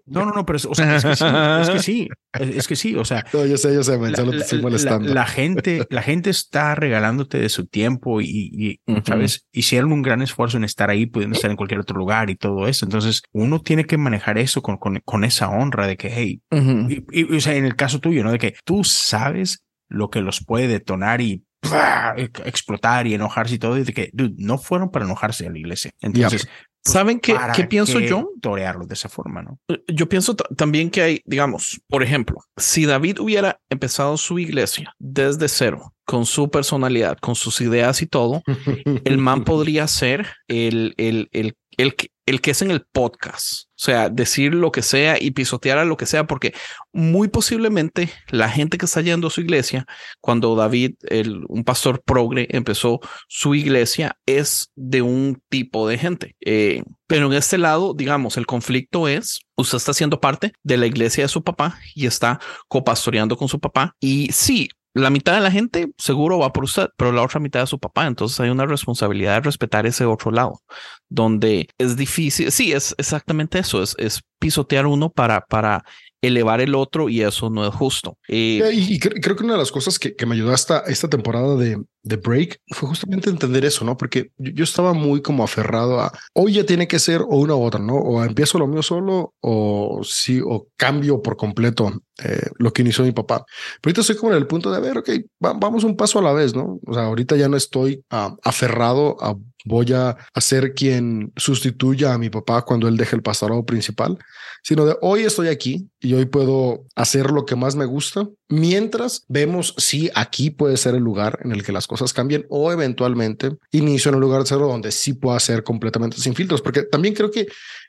No, no, no, pero es, o sea, es que sí, es que sí, es, es que sí, o sea, No, yo sé, yo sé, man, la, solo te la- estoy la- molestando. la gente, la gente está regalándote de su tiempo y, y, Ujú. sabes, hicieron un gran esfuerzo en estar ahí, pudiendo estar en cualquier otro lugar y todo eso. Entonces, uno tiene que manejar eso con, con, con esa honra de que, hey, Ujú. y, y, o sea, en el caso tuyo, ¿no? De que tú sabes lo que los puede detonar y ¡pah! ex- explotar y enojarse y todo, y de que, dude, no fueron para enojarse a la iglesia. Entonces, ¿Saben qué, ¿para qué pienso qué yo? Torearlos de esa forma, ¿no? Yo pienso ta- también que hay, digamos, por ejemplo, si David hubiera empezado su iglesia desde cero, con su personalidad, con sus ideas y todo, el man podría ser el, el, el, el, que- el que es en el podcast. O sea, decir lo que sea y pisotear a lo que sea, porque muy posiblemente la gente que está yendo a su iglesia, cuando David, el, un pastor progre, empezó su iglesia, es de un tipo de gente. Eh, pero en este lado, digamos, el conflicto es, usted está siendo parte de la iglesia de su papá y está copastoreando con su papá. Y sí, la mitad de la gente seguro va por usted, pero la otra mitad es su papá. Entonces hay una responsabilidad de respetar ese otro lado, donde es difícil. Sí, es exactamente eso. Es, pisotear uno para, para elevar el otro y eso no es justo. Eh, Eh, Y, y cre- creo que una de las cosas que, que me ayudó hasta esta temporada de, de Break fue justamente entender eso, ¿no? Porque yo, estaba muy como aferrado a hoy ya tiene que ser o una u otra, ¿no? O empiezo lo mío solo o sí, o cambio por completo eh, lo que inició mi papá. Pero ahorita estoy como en el punto de, a ver, ok, va- vamos un paso a la vez, ¿no? O sea, ahorita ya no estoy ah, aferrado a voy a ser quien sustituya a mi papá cuando él deje el pastorado principal, sino de hoy estoy aquí y hoy puedo hacer lo que más me gusta, mientras vemos si aquí puede ser el lugar en el que las cosas cambien o eventualmente inicio en un lugar cero donde sí pueda ser completamente sin filtros, porque también creo que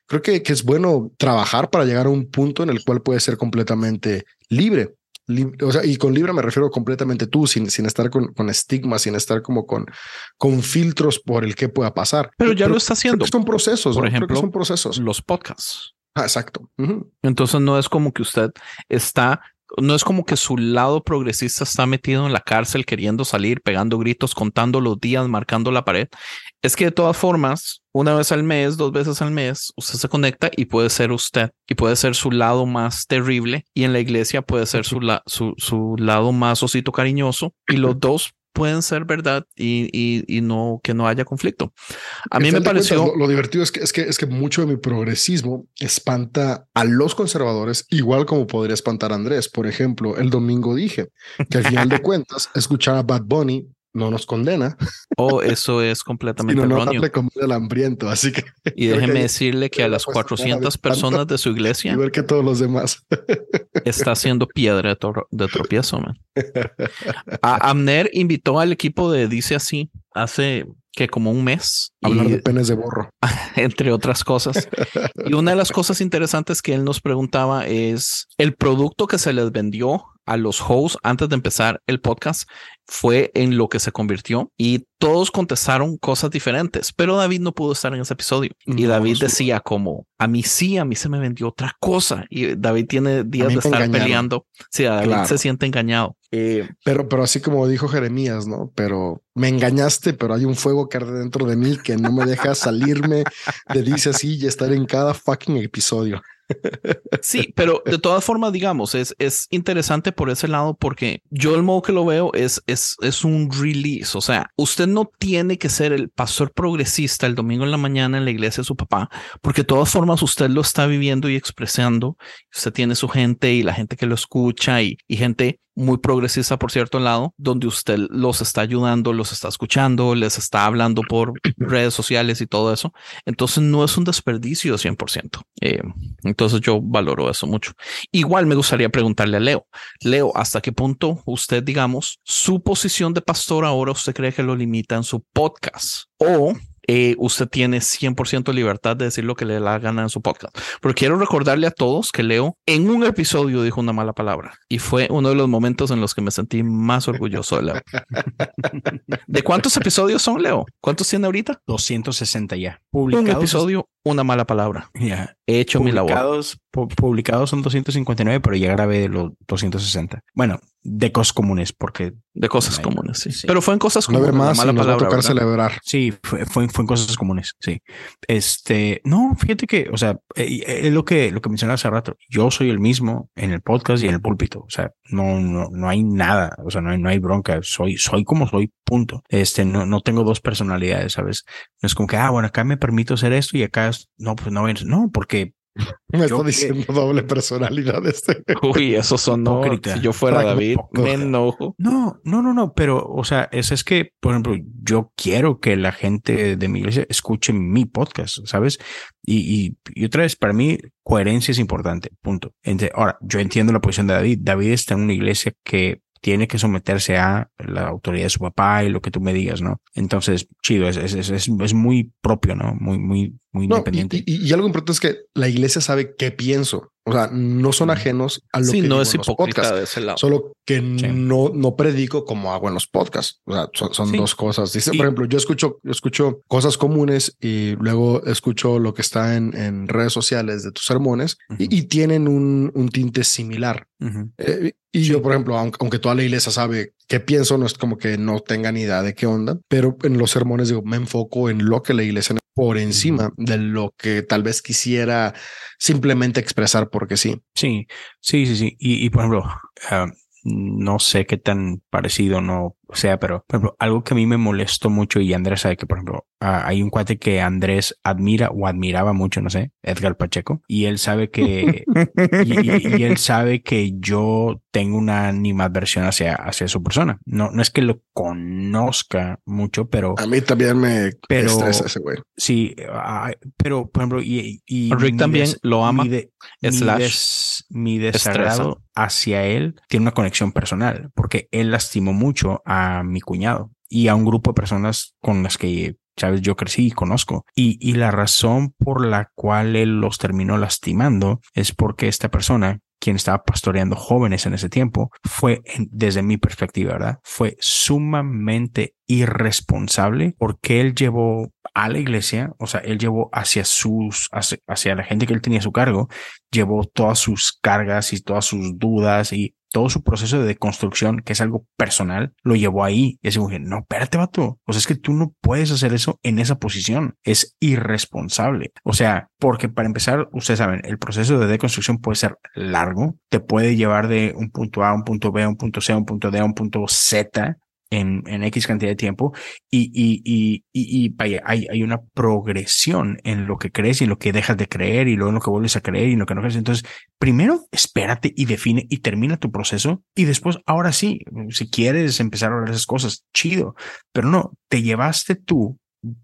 creo que, que es bueno trabajar para llegar a un punto en el cual puede ser completamente libre. Lib- o sea, y con libre me refiero completamente tú, sin, sin estar con, con estigmas, sin estar como con, con filtros por el que pueda pasar. Pero ya lo está haciendo. son procesos, Por ¿no? Creo que ejemplo, son procesos. los podcasts. Ah, exacto. Entonces no es como que usted está, no es como que su lado progresista está metido en la cárcel queriendo salir, pegando gritos, contando los días, marcando la pared. Es que de todas formas, una vez al mes, dos veces al mes, usted se conecta y puede ser usted y puede ser su lado más terrible y en la iglesia puede ser su, la, su, su lado más osito cariñoso y los dos pueden ser verdad y, y, y no que no haya conflicto. A mí me pareció lo, lo, divertido es que, es que es que mucho de mi progresismo espanta a los conservadores, igual como podría espantar a Andrés. Por ejemplo, el domingo dije que al final de cuentas escuchar a Bad Bunny no nos condena. Oh, eso es completamente sino erróneo. No comer el hambriento, así que. Y déjeme que decirle que a las 400 personas de su iglesia. Igual que todos los demás. está haciendo piedra de, tro de tropiezo, man. A Amner invitó al equipo de Dice Así hace que como un mes. Hablar y, de penes de borro. Entre otras cosas. y una de las cosas interesantes que él nos preguntaba es el producto que se les vendió a los hosts antes de empezar el podcast fue en lo que se convirtió y todos contestaron cosas diferentes, pero David no pudo estar en ese episodio y no, David decía como a mí sí, a mí se me vendió otra cosa y David tiene días de estar engañaron. peleando. Sí, David claro. se siente engañado. Eh, pero, pero así como dijo Jeremías, ¿no? Pero me engañaste, pero hay un fuego que arde dentro de mí que no me deja salirme de dice así y estar en cada fucking episodio. Sí, pero de todas formas, digamos, es, es interesante por ese lado porque yo el modo que lo veo es, es, es un release. O sea, usted no tiene que ser el pastor progresista el domingo en la mañana en la iglesia de su papá, porque de todas formas usted lo está viviendo y expresando. Usted tiene su gente y la gente que lo escucha y, y gente muy progresista, por cierto lado, donde usted los está ayudando, los está escuchando, les está hablando por redes sociales y todo eso. Entonces no es un desperdicio 100%. Eh, entonces yo valoro eso mucho. Igual me gustaría preguntarle a Leo, Leo, ¿hasta qué punto usted, digamos, su posición de pastor ahora usted cree que lo limita en su podcast? O eh, usted tiene 100% libertad de decir lo que le da la gana en su podcast. Pero quiero recordarle a todos que Leo en un episodio dijo una mala palabra y fue uno de los momentos en los que me sentí más orgulloso de Leo. ¿De cuántos episodios son, Leo? ¿Cuántos tiene ahorita? 260 ya. Publicados. Un episodio, una mala palabra. Yeah. He hecho mi labor. Publicados son 259, pero ya grabé los 260. Bueno, de cosas comunes, porque. De cosas comunes, sí. sí. Pero fue en cosas comunes. Más mala y nos palabra. Va a tocar celebrar. Sí, fue, fue, fue, en cosas comunes, sí. Este, no, fíjate que, o sea, es lo que, lo que mencionaba hace rato. Yo soy el mismo en el podcast y en el púlpito. O sea, no, no, no hay nada. O sea, no hay, no hay bronca. Soy, soy como soy, punto. Este, no, no tengo dos personalidades, ¿sabes? No es como que, ah, bueno, acá me permito hacer esto y acá, no, pues no, no, porque me está diciendo que... doble personalidad este. Uy, eso sonó. Si yo fuera David, me enojo. No, no, no, no, pero, o sea, es, es que, por ejemplo, yo quiero que la gente de mi iglesia escuche mi podcast, ¿sabes? Y, y, y otra vez, para mí, coherencia es importante, punto. Ahora, yo entiendo la posición de David. David está en una iglesia que tiene que someterse a la autoridad de su papá y lo que tú me digas, ¿no? Entonces, chido, es, es, es, es muy propio, ¿no? Muy, muy, muy no, independiente. Y, y, y, algo importante es que la iglesia sabe qué pienso. O sea, no son ajenos a lo sí, que no digo es en los hipócrita podcasts, de ese lado. solo que Sí. no, no predico como hago en los podcasts. O sea, son, son Sí. dos cosas. Dice, por ejemplo, yo escucho, yo escucho cosas comunes y luego escucho lo que está en, en redes sociales de tus sermones y- tienen un, un tinte similar. Eh, y yo, por ejemplo, aunque, aunque toda la iglesia sabe qué pienso, no es como que no tenga ni idea de qué onda, pero en los sermones digo, me enfoco en lo que la iglesia por encima de lo que tal vez quisiera simplemente expresar porque sí. Sí, sí, sí, sí. Y, y por ejemplo, ah, no sé qué tan parecido no sea, pero por ejemplo, algo que a mí me molestó mucho y Andrés sabe que, por ejemplo, ah, hay un cuate que Andrés admira o admiraba mucho, no sé, Edgar Pacheco, y él sabe que, y, y- y él sabe que yo tengo una animadversión hacia, hacia su persona. No, no es que lo conozca mucho, pero A mí también me Pero- estresa ese güey. sí, ah, pero por ejemplo, y, y Rick mi también des- lo ama, mi de- mi slash des- mi desagrado hacia él tiene una conexión personal, porque él lastimó mucho a mi cuñado y a un grupo de personas con las que, sabes, yo crecí y conozco. Y, y la razón por la cual él los terminó lastimando es porque esta persona, quien estaba pastoreando jóvenes en ese tiempo, fue, desde mi perspectiva, ¿verdad? Fue sumamente irresponsable porque él llevó a la iglesia, o sea, él llevó hacia sus, hacia, hacia la gente que él tenía a su cargo, llevó todas sus cargas y todas sus dudas y todo su proceso de deconstrucción, que es algo personal, lo llevó ahí. Y así dije, no, espérate, vato. O sea, es que tú no puedes hacer eso en esa posición. Es irresponsable. O sea, porque para empezar, ustedes saben, el proceso de deconstrucción puede ser largo, te puede llevar de un punto A a un punto B, a un punto C, a un punto D, a un punto Z en, en X cantidad de tiempo y, y, y, y, hay, hay una progresión en lo que crees y en lo que dejas de creer y luego en lo que vuelves a creer y en lo que no crees. Entonces, primero espérate y define y termina tu proceso y después, ahora sí, si quieres empezar a hablar esas cosas, chido, pero no, te llevaste tú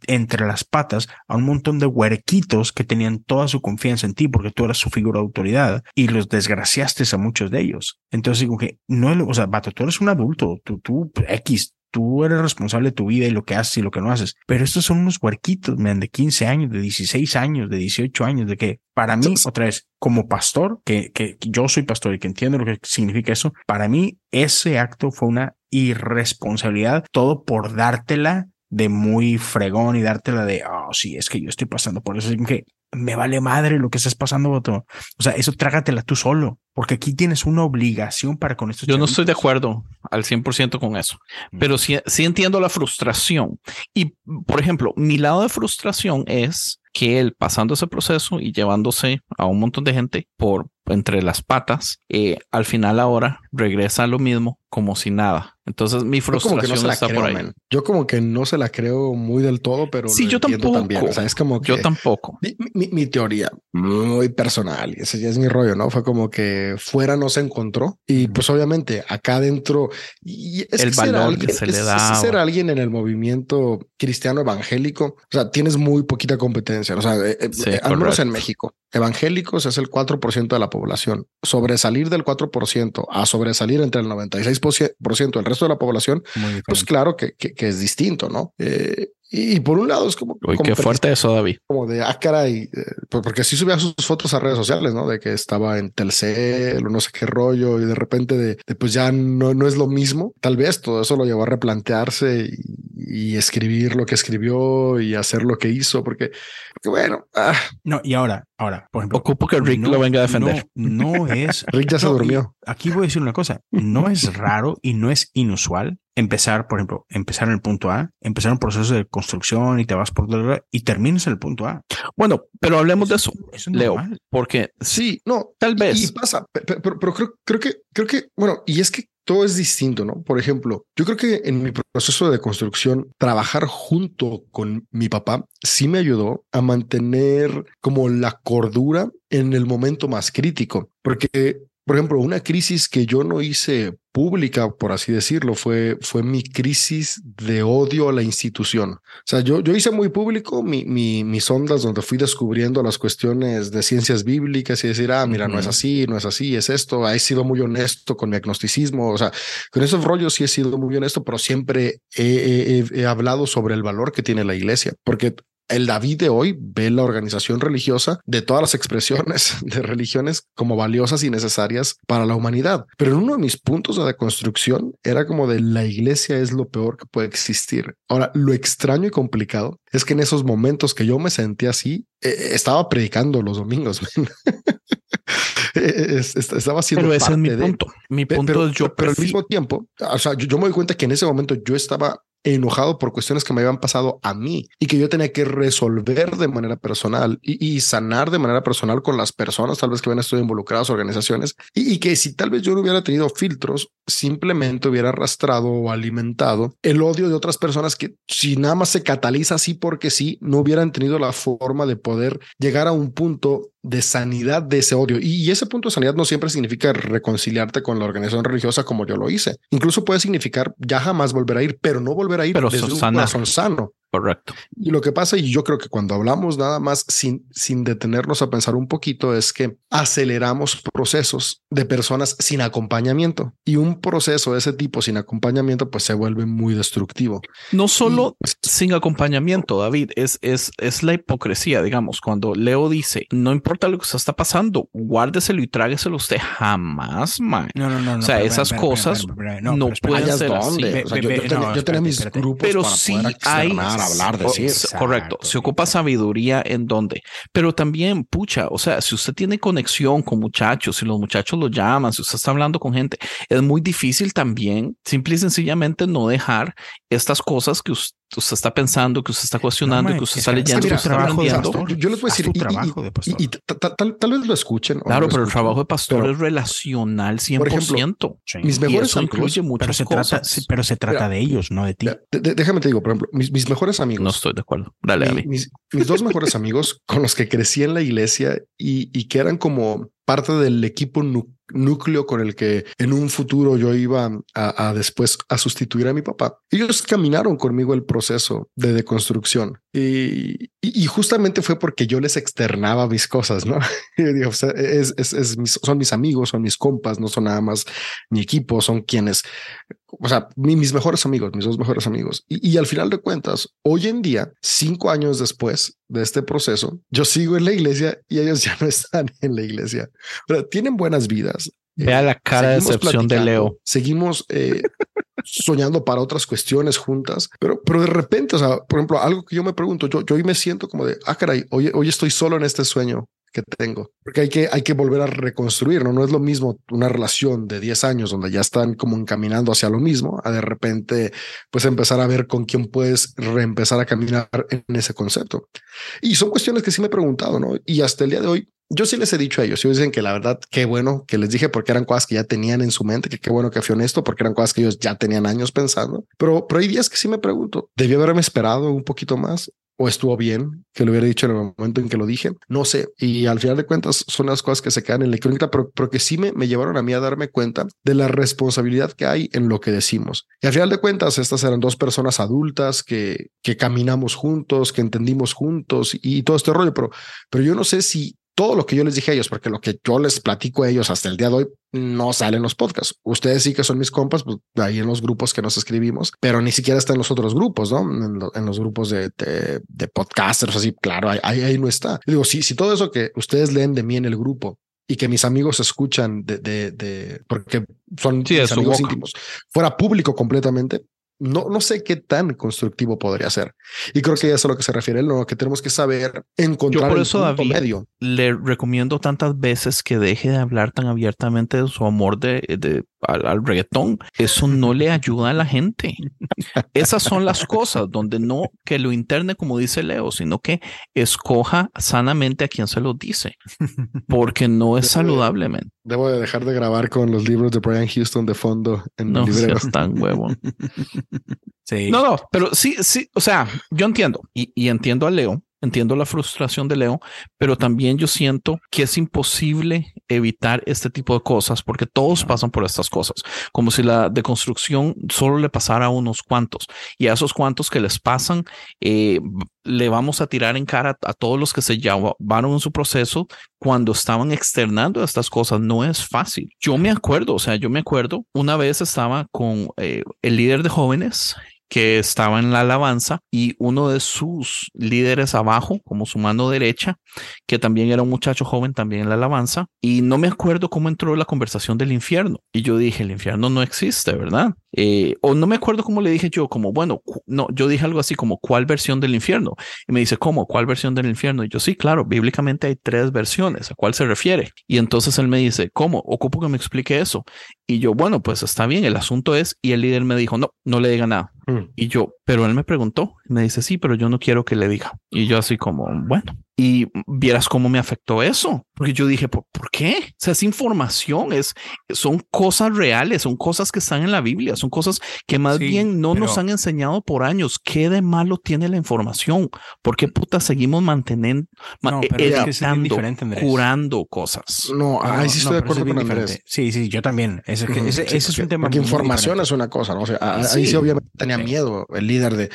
entre las patas a un montón de huerquitos que tenían toda su confianza en ti porque tú eras su figura de autoridad y los desgraciaste a muchos de ellos. Entonces digo que no, o sea, vato, tú eres un adulto, tú, tú, X, tú eres responsable de tu vida y lo que haces y lo que no haces. Pero estos son unos huerquitos, man, de 15 años, de 16 años, de 18 años, de que para mí, otra vez, como pastor, que, que yo soy pastor y que entiendo lo que significa eso, para mí ese acto fue una irresponsabilidad, todo por dártela de muy fregón y dártela de, oh, sí, es que yo estoy pasando por eso. Es que me vale madre lo que estás pasando, Boto. O sea, eso trágatela tú solo, porque aquí tienes una obligación para con esto. Yo no estoy de acuerdo al 100% con eso, pero sí, sí entiendo la frustración. Y, por ejemplo, mi lado de frustración es que él pasando ese proceso y llevándose a un montón de gente por entre las patas, eh, al final ahora regresa a lo mismo como si nada. Entonces mi frustración está por ahí. Yo como que no se la creo muy del todo, pero sí, yo tampoco. También. O sea, es como que yo tampoco. Mi, mi, teoría muy personal ese ya es mi rollo, ¿no? Fue como que fuera no se encontró y pues obviamente acá adentro y es el valor que se le da. Ser alguien en el movimiento cristiano evangélico, o sea, tienes muy poquita competencia. O sea, eh, eh, al menos en México, evangélicos es el 4% de la población. Sobresalir del 4% a sobresalir entre el 96% del resto de la población, pues claro que, que, es distinto, ¿no? Eh, y, por un lado es como... Uy, qué fuerte eso, David. Como de, ah, caray, eh, porque sí subía sus fotos a redes sociales, ¿no? De que estaba en Telcel o no sé qué rollo y de repente de, pues ya no, no es lo mismo. Tal vez todo eso lo llevó a replantearse y, escribir lo que escribió y hacer lo que hizo, porque, porque bueno. Ah. No, y ahora, ahora, por ejemplo. Ocupo que Rick lo venga a defender. No, es... Rick ya se durmió. Aquí voy a decir una cosa, no es raro y no es inusual empezar, por ejemplo, empezar en el punto A, empezar un proceso de construcción y te vas por y terminas en el punto A. Bueno, pero hablemos de eso, Leo, porque sí, no, tal vez. Y pasa, pero, creo, creo que, creo que, bueno, y es que todo es distinto, ¿no? Por ejemplo, yo creo que en mi proceso de construcción, trabajar junto con mi papá sí me ayudó a mantener como la cordura en el momento más crítico, porque por ejemplo, una crisis que yo no hice pública, por así decirlo, fue, fue mi crisis de odio a la institución. O sea, yo, yo hice muy público mi, mi, mis ondas donde fui descubriendo las cuestiones de ciencias bíblicas y decir, ah, mira, no es así, no es así, es esto. He sido muy honesto con mi agnosticismo. O sea, con esos rollos sí he sido muy honesto, pero siempre he, he hablado sobre el valor que tiene la iglesia, porque el David de hoy ve la organización religiosa de todas las expresiones de religiones como valiosas y necesarias para la humanidad. Pero en uno de mis puntos de deconstrucción era como de la iglesia es lo peor que puede existir. Ahora, lo extraño y complicado es que en esos momentos que yo me sentía así, eh, estaba predicando los domingos. estaba haciendo pero ese es mi punto. Mi punto es yo. Pero al mismo tiempo, o sea, yo, yo me doy cuenta que en ese momento yo estaba enojado por cuestiones que me habían pasado a mí y que yo tenía que resolver de manera personal y, sanar de manera personal con las personas tal vez que habían estado involucradas, organizaciones, y, que si tal vez yo no hubiera tenido filtros, simplemente hubiera arrastrado o alimentado el odio de otras personas que si nada más se cataliza así porque sí, no hubieran tenido la forma de poder llegar a un punto de sanidad de ese odio. Y, ese punto de sanidad no siempre significa reconciliarte con la organización religiosa como yo lo hice. Incluso puede significar ya jamás volver a ir, pero no volver a ir pero desde un corazón sano. Correcto. Y lo que pasa, y yo creo que cuando hablamos nada más sin, sin detenernos a pensar un poquito, es que aceleramos procesos de personas sin acompañamiento. Y un proceso de ese tipo sin acompañamiento, pues se vuelve muy destructivo. No solo pues, sin acompañamiento, David, es, es, es la hipocresía, digamos, cuando Leo dice, no importa lo que se está pasando, guárdeselo y trágueselo usted jamás, man. No, no, no. O sea, esas cosas no, pueden ser así. yo, tenía mis grupos pero para sí poder hay hablar, decir. s- correcto. Se ocupa sabiduría en dónde. Pero también, pucha, o sea, si usted tiene conexión con muchachos, si los muchachos lo llaman, si usted está hablando con gente, es muy difícil también, simple y sencillamente, no dejar estas cosas que us- usted está pensando, que usted está cuestionando, mae, que usted es está leyendo, que que usted está trabajo pastor. Yo les voy a decir, tu y- y- trabajo de pastor. Y, y ta- ta- tal, tal vez lo escuchen. Claro, no lo pero el escuchen. trabajo de pastor Pero- es relacional 100%. Sí. Mis y mejores eso amigos. incluye muchas pero se cosas. trata, pero se trata Mira, de ellos, no de ti. Mira, de- de- déjame te digo, por ejemplo, mis, mis mejores amigos. No estoy de acuerdo. Dale, mi- Abby. mis, mis dos mejores amigos con los que crecí en la iglesia y, y que eran como parte del equipo núcleo con el que en un futuro yo iba a, a después a sustituir a mi papá. Ellos caminaron conmigo el proceso de deconstrucción y, y- y justamente fue porque yo les externaba mis cosas, ¿no? Digo, o sea, es, es- es mis- son mis amigos, son mis compas, no son nada más mi equipo, son quienes o sea, mi- mis mejores amigos, mis dos mejores amigos. Y, y al final de cuentas, hoy en día, cinco años después de este proceso, yo sigo en la iglesia y ellos ya no están en la iglesia. Pero tienen buenas vidas. Vea la cara de seguimos decepción de Leo. Seguimos eh, soñando para otras cuestiones juntas, pero, pero de repente, o sea, por ejemplo, algo que yo me pregunto, yo, yo hoy me siento como de, ah, caray, hoy, hoy estoy solo en este sueño que tengo, porque hay que, hay que volver a reconstruir, ¿no? No es lo mismo una relación de 10 años donde ya están como encaminando hacia lo mismo, a de repente, pues empezar a ver con quién puedes reempezar a caminar en ese concepto. Y son cuestiones que sí me he preguntado, ¿no? Y hasta el día de hoy, yo sí les he dicho a ellos, ellos dicen que la verdad, qué bueno que les dije porque eran cosas que ya tenían en su mente, que qué bueno que fui honesto porque eran cosas que ellos ya tenían años pensando. Pero, pero hay días que sí me pregunto, ¿debí haberme esperado un poquito más? ¿O estuvo bien que lo hubiera dicho en el momento en que lo dije? No sé. Y al final de cuentas son las cosas que se quedan en la crónica, pero, pero que sí me, me llevaron a mí a darme cuenta de la responsabilidad que hay en lo que decimos. Y al final de cuentas, estas eran dos personas adultas que, que caminamos juntos, que entendimos juntos y, todo este rollo, pero, pero yo no sé si todo lo que yo les dije a ellos, porque lo que yo les platico a ellos hasta el día de hoy no sale en los podcasts. Ustedes sí que son mis compas, pues ahí en los grupos que nos escribimos, pero ni siquiera está en los otros grupos, ¿no? En, lo- en los grupos de, de, de podcasters, así, claro, ahí, ahí, no está. Digo, si, si todo eso que ustedes leen de mí en el grupo y que mis amigos escuchan de, de, de porque son Sí, mis amigos íntimos, fuera público completamente, no, no sé qué tan constructivo podría ser. Y creo que eso es a lo que se refiere él, ¿no? que tenemos que saber encontrar por el eso, punto David, medio. le recomiendo tantas veces que deje de hablar tan abiertamente de su amor de, de- al, al reggaetón. Eso no le ayuda a la gente. Esas son las cosas donde no que lo interne como dice Leo, sino que escoja sanamente a quien se lo dice, porque no es saludable, men. Debo de dejar de grabar con los libros de Brian Houston de fondo en No el librero. tan huevo. Sí. No, no, pero sí, sí, o sea, yo entiendo y, y entiendo a Leo, entiendo la frustración de Leo, pero también yo siento que es imposible evitar este tipo de cosas porque todos pasan por estas cosas, como si la deconstrucción solo le pasara a unos cuantos y a esos cuantos que les pasan, eh, le vamos a tirar en cara a todos los que se llevaron en su proceso cuando estaban externando estas cosas. No es fácil. Yo me acuerdo, o sea, yo me acuerdo, una vez estaba con eh, el líder de jóvenes que estaba en la alabanza y uno de sus líderes abajo, como su mano derecha, que también era un muchacho joven también en la alabanza, y no me acuerdo cómo entró la conversación del infierno. Y yo dije, el infierno no existe, ¿verdad? Eh, o no me acuerdo cómo le dije yo, como, bueno, no, yo dije algo así como, ¿cuál versión del infierno? Y me dice, ¿cómo? ¿Cuál versión del infierno? Y yo, sí, claro, bíblicamente hay tres versiones, ¿a cuál se refiere? Y entonces él me dice, ¿cómo? Ocupo que me explique eso. Y yo, bueno, pues está bien, el asunto es, y el líder me dijo, no, no le diga nada. Mm. Y yo, pero él me preguntó, me dice, sí, pero yo no quiero que le diga. Y yo así como, bueno, y vieras cómo me afectó eso, porque yo dije, ¿por, por qué? O sea, es información, es, son cosas reales, son cosas que están en la Biblia, son cosas que más Sí, bien no nos pero- han enseñado por años. ¿Qué de malo tiene la información? ¿Por qué puta seguimos manteniendo, ma- No, pero es que es editando, curando cosas? No, ahí sí estoy de pero eso acuerdo con Andrés. Sí, sí, yo también. Ese, Ujú, ese- sí, ese es un tema Porque muy información diferente. es una cosa, ¿no? O sea, a- ahí Sí. sí obviamente tenía Sí. miedo el líder de...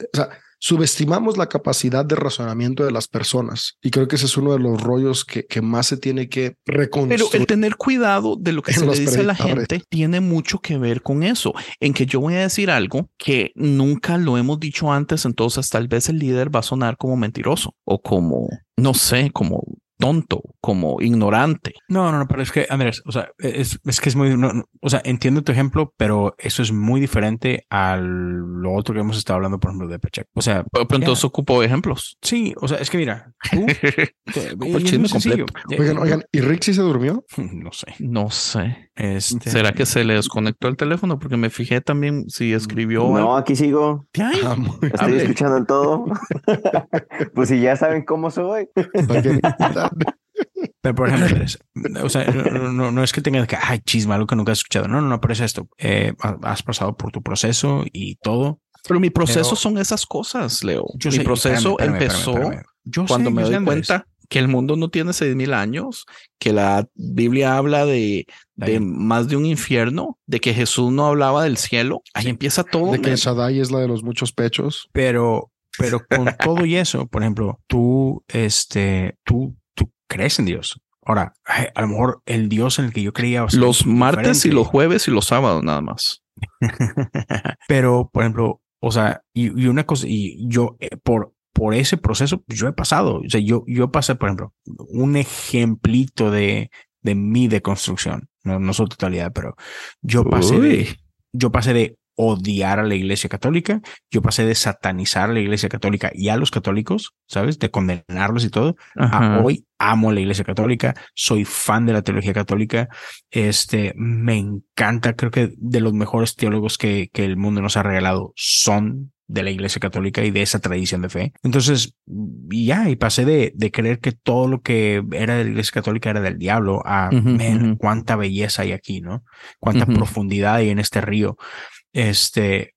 O sea, subestimamos la capacidad de razonamiento de las personas y creo que ese es uno de los rollos que, que más se tiene que Pero reconstruir. el tener cuidado de lo que se le dice a la gente tiene mucho que ver con eso, en que yo voy a decir algo que nunca lo hemos dicho antes, entonces tal vez el líder va a sonar como mentiroso o como, no sé, como tonto, como ignorante. No, no, no, pero es que, Andrés, o sea, es, es que es muy, no, no, o sea, entiendo tu ejemplo, pero eso es muy diferente a lo otro que hemos estado hablando, por ejemplo, de Pechek. O sea, Pero, pero entonces ocupo ejemplos. sí, o sea, es que mira, tú, te- el chisme completo. Oigan, oigan, ¿y Rick sí se durmió? No sé. No sé. Este, ¿Será que se le desconectó el teléfono? Porque me fijé también si escribió algo. No, aquí sigo. Ah, Estoy escuchando el todo. pues si ya saben cómo soy. Pero por ejemplo, Andrés, o sea, no, no, no es que tengas que, ay, chisme, algo que nunca has escuchado. No, no, no, pero es esto. Eh, ha- has pasado por tu proceso y todo. Pero mi proceso Pero- son esas cosas, Leo. Yo mi sé, proceso espérame, espérame, empezó espérame, espérame. Yo cuando sé, me yo doy Andrés. cuenta que el mundo no tiene seis mil años, que la Biblia habla de, de más de un infierno, de que Jesús no hablaba del cielo. Ahí empieza todo. De que. Shaddai es la de los muchos pechos. Pero, pero con todo y eso, por ejemplo, tú, este, tú crees en Dios. Ahora, ay, a lo mejor el Dios en el que yo creía. Los martes y los jueves y los sábados nada más. Pero, por ejemplo, o sea, y, y una cosa, y yo eh, por, por ese proceso, yo he pasado, o sea, yo, yo pasé, por ejemplo, un ejemplito de, de mi deconstrucción, no, no su totalidad, pero yo pasé de, yo pasé de odiar a la iglesia católica, yo pasé de satanizar a la iglesia católica y a los católicos, ¿sabes? De condenarlos y todo, a hoy amo la iglesia católica, soy fan de la teología católica, este, me encanta, creo que de los mejores teólogos que, que el mundo nos ha regalado son de la iglesia católica y de esa tradición de fe. Entonces, ya, y pasé de, de creer que todo lo que era de la iglesia católica era del diablo a, Ujú, "Man, ujú. cuánta belleza hay aquí, ¿no? Cuánta profundidad hay en este río. Este,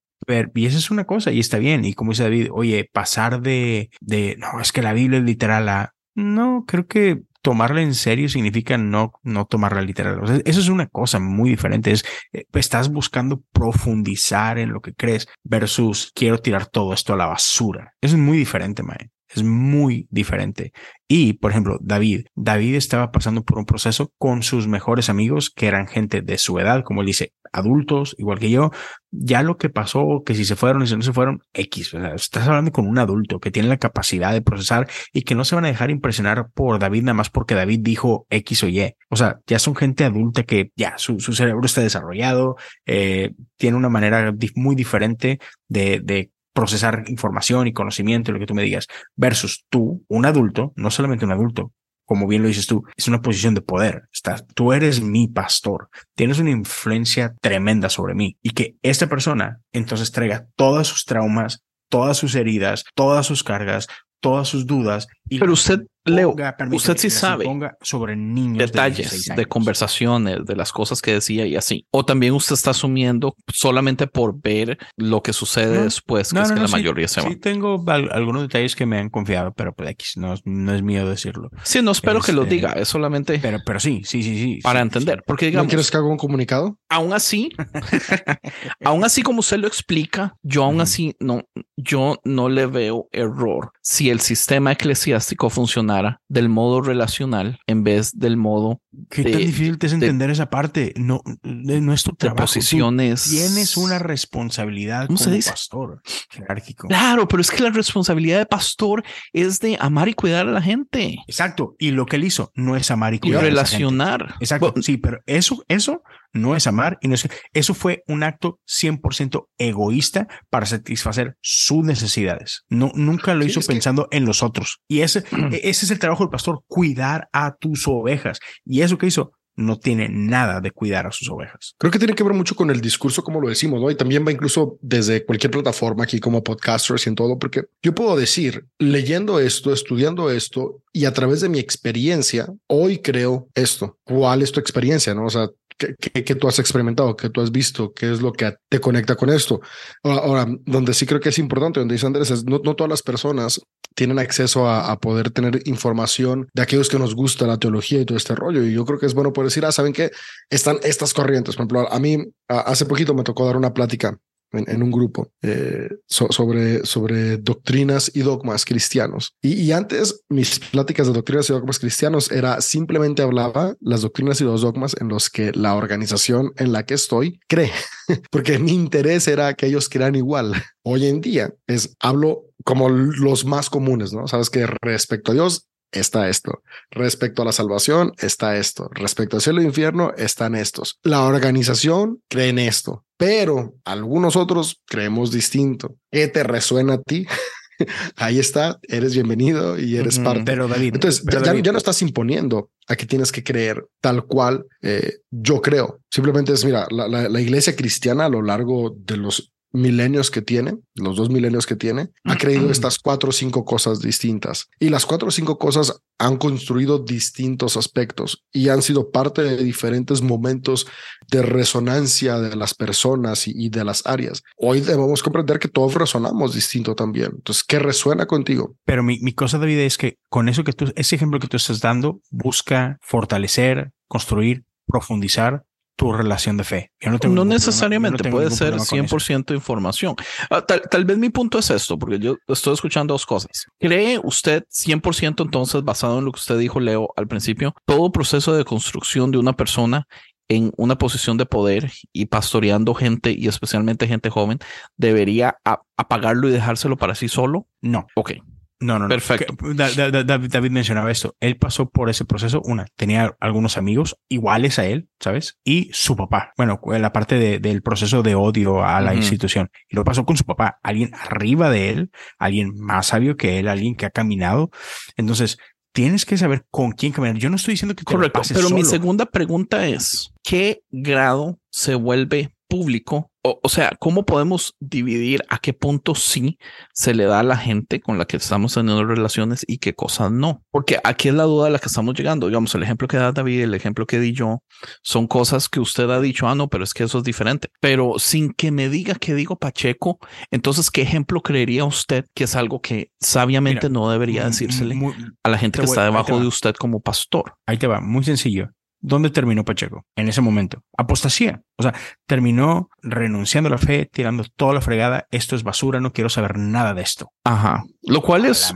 y esa es una cosa, y está bien. Y como dice David, oye, pasar de, de no, es que la Biblia es literal a no, creo que tomarla en serio significa no, no tomarla literal. Eso es una cosa muy diferente. Es, eh, estás buscando profundizar en lo que crees versus quiero tirar todo esto a la basura. Eso es muy diferente, Mae. Es muy diferente. Y, por ejemplo, David. David estaba pasando por un proceso con sus mejores amigos, que eran gente de su edad, como él dice, adultos, igual que yo. Ya lo que pasó, que si se fueron y si no se fueron, X. O sea, estás hablando con un adulto que tiene la capacidad de procesar y que no se van a dejar impresionar por David nada más porque David dijo X o Y. O sea, ya son gente adulta que ya su, su cerebro está desarrollado, eh, tiene una manera muy diferente de, de procesar información y conocimiento, lo que tú me digas, versus tú, un adulto, no solamente un adulto, como bien lo dices tú, es una posición de poder. Estás, tú eres mi pastor, tienes una influencia tremenda sobre mí y que esta persona entonces traiga todas sus traumas, todas sus heridas, todas sus cargas, todas sus dudas. Y Pero usted, Leo, usted sí sabe sobre niños de detalles 16 de años. conversaciones, de las cosas que decía y así. O también usted está asumiendo solamente por ver lo que sucede No, después, que No, es no, que no, la sí, mayoría se sí van. tengo al- algunos detalles que me han confiado, pero pues X, no, es- no es mío decirlo. Sí, no espero que lo Este, diga, es solamente Pero, pero sí, sí, sí, sí. para sí, entender. Porque ¿No digamos, quieres que haga un comunicado? aún así, aún así como usted lo explica, yo aún así no, yo no le veo error si el sistema eclesiástico funcionara del modo relacional en vez del modo ¿Qué de- tan difícil te es de- entender esa parte? No, de- no es tu trabajo. Tú. Tienes una responsabilidad ¿Cómo como se dice? pastor jerárquico. Claro, pero es que la responsabilidad de pastor es de amar y cuidar a la gente Exacto. Y lo que él hizo no es amar y y cuidar. a esa gente. relacionar. Exacto. Bueno, Sí, pero eso, eso no es amar y no es, eso fue un acto 100% egoísta para satisfacer sus necesidades. No, nunca lo Sí, hizo que- pensando en los otros. Y ese, e- ese es el trabajo del pastor, cuidar a tus ovejas. Y eso que hizo no tiene nada de cuidar a sus ovejas. Creo que tiene que ver mucho con el discurso, como lo decimos, ¿no? Y también va incluso desde cualquier plataforma aquí como podcasters y en todo, porque yo puedo decir, leyendo esto, estudiando esto y a través de mi experiencia, hoy creo esto. ¿Cuál es tu experiencia? No? O sea, ¿qué, qué, qué tú has experimentado? ¿Qué tú has visto? ¿Qué es lo que te conecta con esto? Ahora, ahora, donde sí creo que es importante, donde dice Andrés, es no, no todas las personas tienen acceso a, a poder tener información de aquellos que nos gusta la teología y todo este rollo. Y yo creo que es bueno poder decir, ah, ¿saben qué? Están estas corrientes. Por ejemplo, a mí a- hace poquito me tocó dar una plática en, un grupo eh, so- sobre, sobre doctrinas y dogmas cristianos. Y, y antes mis pláticas de doctrinas y dogmas cristianos era simplemente hablaba las doctrinas y los dogmas en los que la organización en la que estoy cree, porque mi interés era que ellos crean igual. Hoy en día es hablo como los más comunes, ¿no? Sabes que respecto a Dios está esto. Respecto a la salvación, está esto. Respecto al cielo e infierno, están estos. La organización cree en esto, pero algunos otros creemos distinto. ¿Qué te resuena a ti? Ahí está, eres bienvenido y eres parte. Pero David, Entonces, pero ya, David, ya no estás imponiendo a que tienes que creer tal cual eh, yo creo. Simplemente es, mira, la, la- la iglesia cristiana a lo largo de los milenios que tiene, los dos milenios que tiene, ha creído estas cuatro o cinco cosas distintas. Y las cuatro o cinco cosas han construido distintos aspectos y han sido parte de diferentes momentos de resonancia de las personas y, y de las áreas. Hoy debemos comprender que todos resonamos distinto también. Entonces, ¿qué resuena contigo? Pero mi, mi cosa, David, es que con eso que tú, ese ejemplo que tú estás dando, busca fortalecer, construir, profundizar tu relación de fe. Yo no, tengo No ningún problema- yo necesariamente no tengo puede ser problema con eso. 100% información. Ah, tal, tal vez mi punto es esto, porque yo estoy escuchando dos cosas. ¿Cree usted 100% entonces, basado en lo que usted dijo, Leo, al principio, todo proceso de construcción de una persona en una posición de poder y pastoreando gente y especialmente gente joven, debería apagarlo y dejárselo para sí solo? No, Ok. No, no. no. Perfecto. David, mencionaba esto. Él pasó por ese proceso. Una, tenía algunos amigos iguales a él, ¿sabes? Y su papá. Bueno, la parte de- del proceso de odio a la Ujú. institución. Y lo pasó con su papá. Alguien arriba de él, alguien más sabio que él, alguien que ha caminado. Entonces, tienes que saber con quién caminar. Yo no estoy diciendo que te la Correcto. pases Pero mi solo. segunda pregunta es, ¿qué grado se vuelve público? O, o sea, ¿cómo podemos dividir a qué punto sí se le da a la gente con la que estamos teniendo relaciones y qué cosas no? Porque aquí es la duda a la que estamos llegando. Digamos, el ejemplo que da David, el ejemplo que di yo, son cosas que usted ha dicho, ah, no, pero es que eso es diferente. Pero sin que me diga que digo Pacheco, entonces, ¿qué ejemplo creería usted que es algo que sabiamente Mira, no debería Mm, decírsele muy- a la gente te que voy- está debajo de usted como pastor? Ahí te va, muy sencillo. ¿Dónde terminó Pacheco? En ese momento. Apostasía. O sea, terminó renunciando a la fe, tirando toda la fregada. Esto es basura, no quiero saber nada de esto. Ajá. Lo cual es,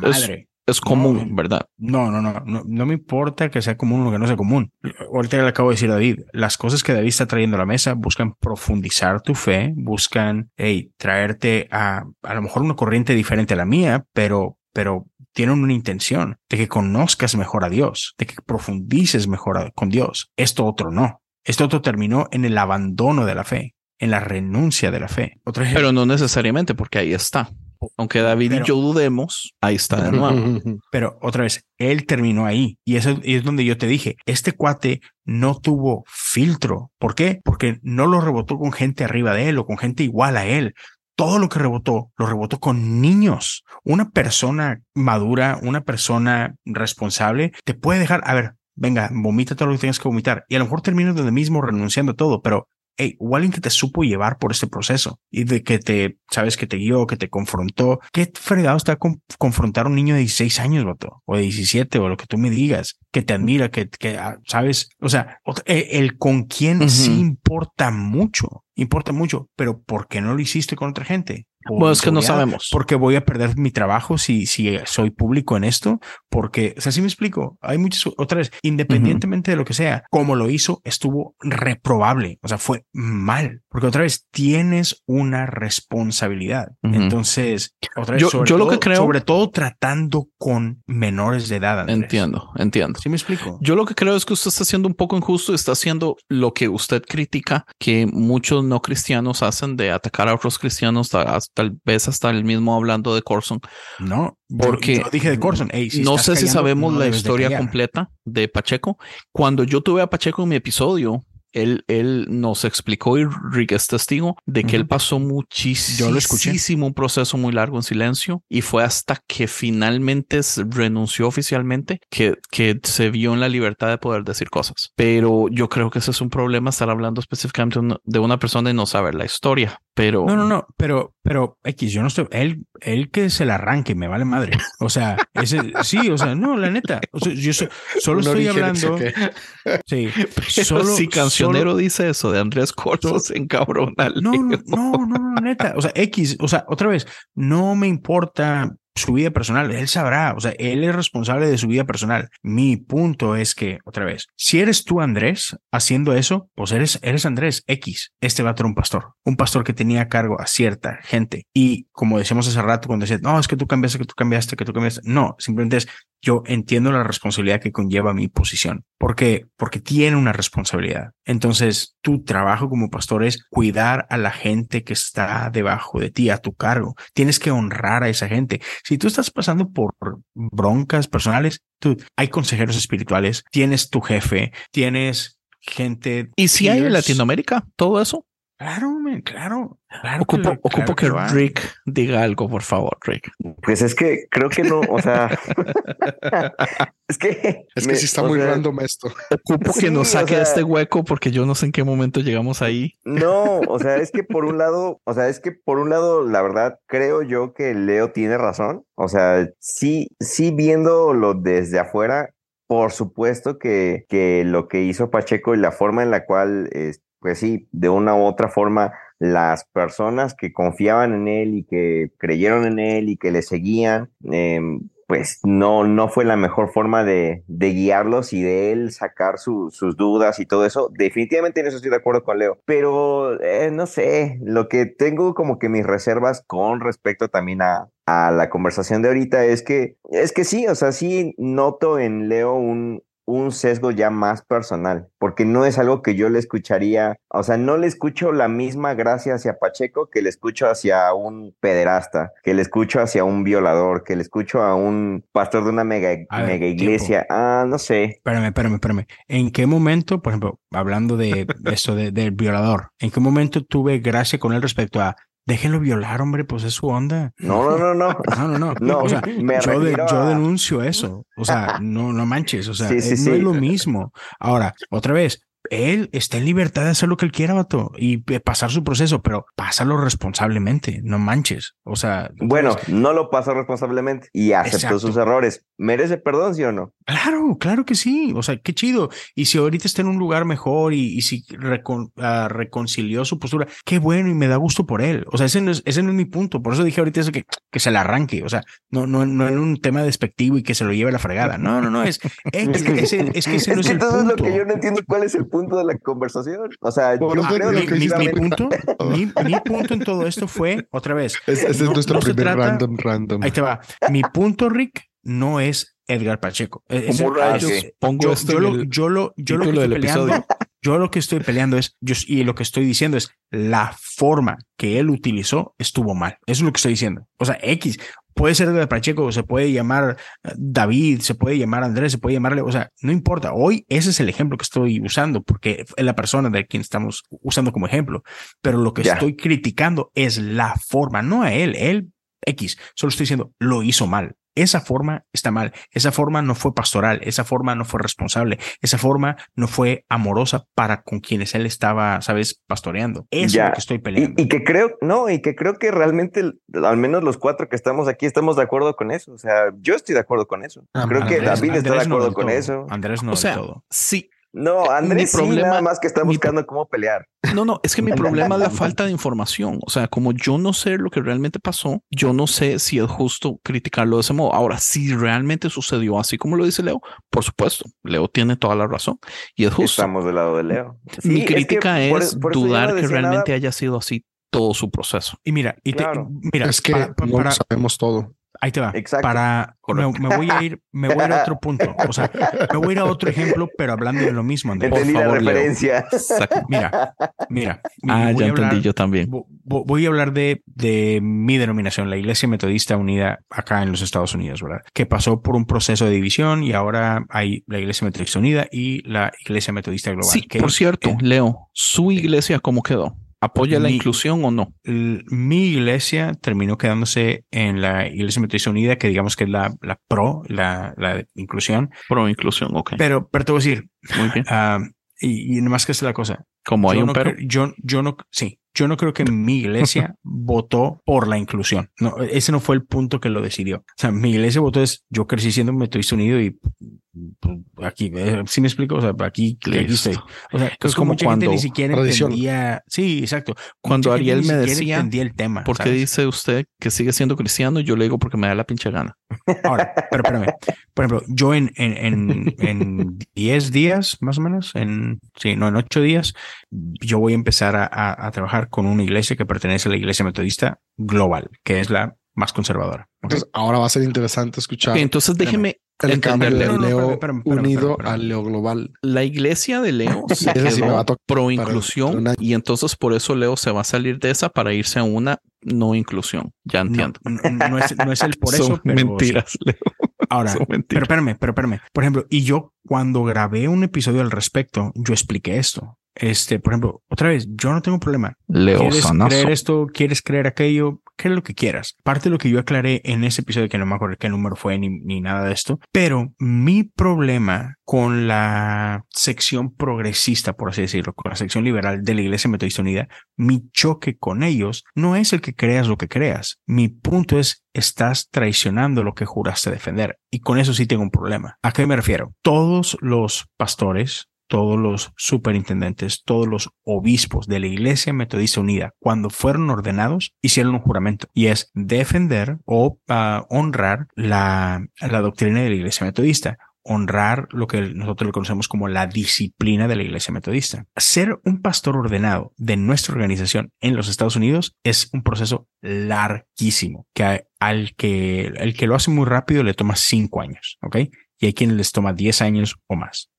es, común, No. ¿verdad? No, no, no, no, no me importa que sea común o que no sea común. Ahorita le acabo de decir a David, las cosas que David está trayendo a la mesa buscan profundizar tu fe, buscan, hey, traerte a a lo mejor una corriente diferente a la mía, pero, pero tienen una intención de que conozcas mejor a Dios, de que profundices mejor a- con Dios. Esto otro no. Esto otro terminó en el abandono de la fe, en la renuncia de la fe. Otro ejemplo. Pero no necesariamente porque ahí está. Aunque David Pero- y yo dudemos, ahí está de nuevo. Pero otra vez, él terminó ahí. Y eso es donde yo te dije, este cuate no tuvo filtro. ¿Por qué? Porque no lo rebotó con gente arriba de él o con gente igual a él. Todo lo que rebotó, lo rebotó con niños. Una persona madura, una persona responsable, te puede dejar, a ver, venga, vomita todo lo que tengas que vomitar. Y a lo mejor terminas donde mismo renunciando a todo, pero hey, que te supo llevar por este proceso y de que te, sabes, que te guió, que te confrontó. ¿Qué fregado está con confrontar a un niño de 16 años, vato? O de 17, o lo que tú me digas, que te admira, que, que ah, sabes, o sea, eh, el con quién Ujú. sí importa mucho, importa mucho, pero ¿por qué no lo hiciste con otra gente? Por Bueno, es que no inseguridad, sabemos. Porque voy a perder mi trabajo si, si soy público en esto, porque, o sea, sí me explico. Hay muchas, otra vez, independientemente de lo que sea, como lo hizo, estuvo reprobable. O sea, fue mal, porque otra vez tienes una responsabilidad. Ujú. Entonces, otra vez, Yo- sobre yo lo que todo- creo- sobre todo tratando con menores de edad. Andrés. Entiendo, entiendo. Sí me explico. Yo lo que creo es que usted está siendo un poco injusto y está haciendo lo que usted critica que muchos no cristianos hacen de atacar a otros cristianos, tal vez hasta el mismo hablando de Corson. no, Porque yo dije de Corson. "Ey, si no sé si sabemos no la de historia callar". completa de Pacheco. Cuando yo tuve a Pacheco en mi episodio, él, él nos explicó y Rick es testigo de que Ujú. él pasó Yo lo escuché. muchísimo, un proceso muy largo en silencio y fue hasta que finalmente renunció oficialmente que, que se vio en la libertad de poder decir cosas. Pero yo creo que ese es un problema estar hablando específicamente de una persona y no saber la historia. Pero No, no, no, pero, pero X, yo no estoy, él, él que se la arranque, me vale madre. O sea, ese, sí, o sea, no, la neta, o sea, yo so- solo Un estoy hablando, ¿sí qué? sí, Pero solo, si Cancionero solo- dice eso de Andrés Corso, se encabrona. no, no, no, no, neta, o sea, X, o sea, otra vez, no me importa su vida personal, él sabrá, o sea, él es responsable de su vida personal. Mi punto es que, otra vez, si eres tú Andrés haciendo eso, pues eres, eres Andrés X. Este va a ser un pastor, un pastor que tenía a cargo a cierta gente. Y como decíamos hace rato cuando decía, no, es que tú cambiaste, que tú cambiaste, que tú cambiaste. No, simplemente es, yo entiendo la responsabilidad que conlleva mi posición. ¿Por qué? Porque tiene una responsabilidad. Entonces, tu trabajo como pastor es cuidar a la gente que está debajo de ti, a tu cargo. Tienes que honrar a esa gente. Si tú estás pasando por broncas personales, tú, hay consejeros espirituales, tienes tu jefe, tienes gente. ¿Y si hay en Latinoamérica todo eso? Claro, claro. claro ocupo que, ocupo que, Rick diga algo, por favor, Rick. Pues es que creo que no, o sea, es que es que sí está muy sea, random esto. Ocupo sí, que nos saque o sea, este hueco porque yo no sé en qué momento llegamos ahí. No, o sea, es que por un lado, o sea, es que por un lado, la verdad, creo yo que Leo tiene razón. O sea, sí, sí viéndolo desde afuera, por supuesto que, que lo que hizo Pacheco y la forma en la cual este, pues sí, de una u otra forma, las personas que confiaban en él y que creyeron en él y que le seguían, eh, pues no, no fue la mejor forma de, de guiarlos y de él sacar su, sus dudas y todo eso. Definitivamente en eso estoy de acuerdo con Leo. Pero eh, no sé, lo que tengo como que mis reservas con respecto también a, a la conversación de ahorita es que, es que sí, o sea, sí noto en Leo un, un sesgo ya más personal, porque no es algo que yo le escucharía, o sea, no le escucho la misma gracia hacia Pacheco que le escucho hacia un pederasta, que le escucho hacia un violador, que le escucho a un pastor de una mega, ver, mega iglesia. Tiempo. Ah, no sé. Espérame, espérame, espérame. ¿En qué momento, por ejemplo, hablando de esto de, del violador, en qué momento tuve gracia con él respecto a Déjenlo violar, hombre, pues es su onda. No, no, no, no. No, no, no. no o sea, yo, de, yo, denuncio eso. O sea, no, no manches. O sea, sí, sí, no sí. es lo mismo. Ahora, otra vez, él está en libertad de hacer lo que él quiera, vato, y pasar su proceso, pero pásalo responsablemente, no manches. O sea. Bueno, no lo pasó responsablemente y aceptó Exacto. sus errores. ¿Merece perdón, sí o no? Claro, claro que sí. O sea, qué chido. Y si ahorita está en un lugar mejor y, y si recon, uh, reconcilió su postura, qué bueno y me da gusto por él. O sea, ese no es, ese no es mi punto. Por eso dije ahorita eso que, que se le arranque. O sea, no, no, no en un tema despectivo y que se lo lleve a la fregada. No, no, no. Es, es, que, ese, es que ese es no que es el todo punto. Es lo que yo no entiendo cuál es el punto de la conversación. O sea, yo ah, creo mi, que mi, mi, punto, mi, mi, punto en todo esto fue, otra vez. Ese es no, nuestro no primer trata- random random. Ahí te va. Mi punto, Rick, no es Edgar Pacheco. Es- ¿Cómo es- rayos pongo yo, esto yo lo, yo lo, yo lo que estoy peleando, episodio? yo lo que estoy peleando es, yo, y lo que estoy diciendo es, la forma que él utilizó estuvo mal. Eso es lo que estoy diciendo. O sea, X, puede ser Edgar Pacheco, se puede llamar eh, David, se puede llamar Andrés, se puede llamarle, o sea, no importa. Hoy ese es el ejemplo que estoy usando porque es la persona de quien estamos usando como ejemplo. Pero lo que estoy criticando es la forma, no a él. Él, X, solo estoy diciendo, lo hizo mal. Esa forma está mal. Esa forma no fue pastoral. Esa forma no fue responsable. Esa forma no fue amorosa para con quienes él estaba, sabes, pastoreando. Eso es Ya. lo que estoy peleando. Y, y que creo, no, y que creo que realmente, al menos los cuatro que estamos aquí, estamos de acuerdo con eso. O sea, yo estoy de acuerdo con eso. Ah, creo que Andrés- David está de no acuerdo con todo. eso. Andrés no O todo. sí. No, Andrés sí, problema- nada más que está mi- buscando cómo pelear. No, no, es que mi problema es la falta de información. O sea, como yo no sé lo que realmente pasó, yo no sé si es justo criticarlo de ese modo. Ahora, si realmente sucedió así como lo dice Leo, por supuesto, Leo tiene toda la razón y es justo. Estamos del lado de Leo. Sí, Mi es que crítica es, por- por eso yo dudar no que realmente nada. haya sido así todo su proceso. Y mira, y te- Claro. mira, es que para- no para- sabemos todo. Ahí te va. Exacto. Para me, me voy a ir, me voy a ir a otro punto. O sea, me voy a ir a otro ejemplo, pero hablando de lo mismo, Andrés. Por Entendí favor, la referencia. Mira, mira. Ah, voy ya a entendí hablar- yo también. vo- vo- Voy a hablar de, de mi denominación, la Iglesia Metodista Unida acá en los Estados Unidos, ¿verdad? Que pasó por un proceso de división y ahora hay la Iglesia Metodista Unida y la Iglesia Metodista Global. Sí, que, por cierto, eh, Leo, ¿su iglesia cómo quedó? ¿Apoya la Mi- inclusión o no? mi iglesia terminó quedándose en la Iglesia Metodista Unida, que digamos que es la, la pro, la, inclusión. Pro inclusión, ok. Pero, pero te voy a decir, Muy bien. ah, y, y nomás que es la cosa. Como hay yo un no pero. creo- yo, yo no, sí, yo no creo que mi iglesia votó por la inclusión. No, ese no fue el punto que lo decidió. O sea, mi iglesia votó es, yo crecí siendo metodista unido y aquí, eh, sí me explico, o sea, aquí, aquí estoy. O sea, Es como mucha gente cuando- ni siquiera tradición. entendía. Sí, exacto. Cuando Mucha gente Ariel me decía, entendía el tema. ¿Por qué dice usted que sigue siendo cristiano? Yo le digo porque me da la pinche gana. Ahora, pero espérame. Por ejemplo, yo en, en, en, en 10 días, más o menos, en, sí, no, en 8 días, yo voy a empezar a, a- a trabajar con una iglesia que pertenece a la iglesia metodista global, que es la más conservadora. ¿ok? Entonces, ahora va a ser interesante escuchar Ok, entonces déjeme el cambio de No, no, Leo espérame, espérame, espérame, unido al Leo global. La iglesia de Leo se sí me va a pro inclusión y entonces por eso Leo se va a salir de esa para irse a una no inclusión. Ya entiendo. no, no es, es el por eso, Son pero mentiras, Leo. Ahora, Son pero mentiras. espérame, pero espérame. Por ejemplo, y yo cuando grabé un episodio al respecto, yo expliqué esto. Este, por ejemplo, otra vez, yo no tengo problema. Leo ¿Quieres Sanazo. creer esto? ¿Quieres creer aquello? Creer lo que quieras. Parte de lo que yo aclaré en ese episodio, que no me acuerdo qué número fue ni, ni nada de esto, pero mi problema con la sección progresista, por así decirlo, con la sección liberal de la Iglesia Metodista Unida, mi choque con ellos no es el que creas lo que creas. Mi punto es, estás traicionando lo que juraste defender. Y con eso sí tengo un problema. ¿A qué me refiero? Todos los pastores, todos los superintendentes, todos los obispos de la Iglesia Metodista Unida, cuando fueron ordenados, hicieron un juramento y es defender o ah, honrar la, doctrina de la Iglesia Metodista honrar lo que nosotros le conocemos como la disciplina de la iglesia metodista. Ser un pastor ordenado de nuestra organización en los Estados Unidos es un proceso larguísimo, que al que el que lo hace muy rápido le toma cinco años, ¿ok? Hay quienes les toma 10 años o más.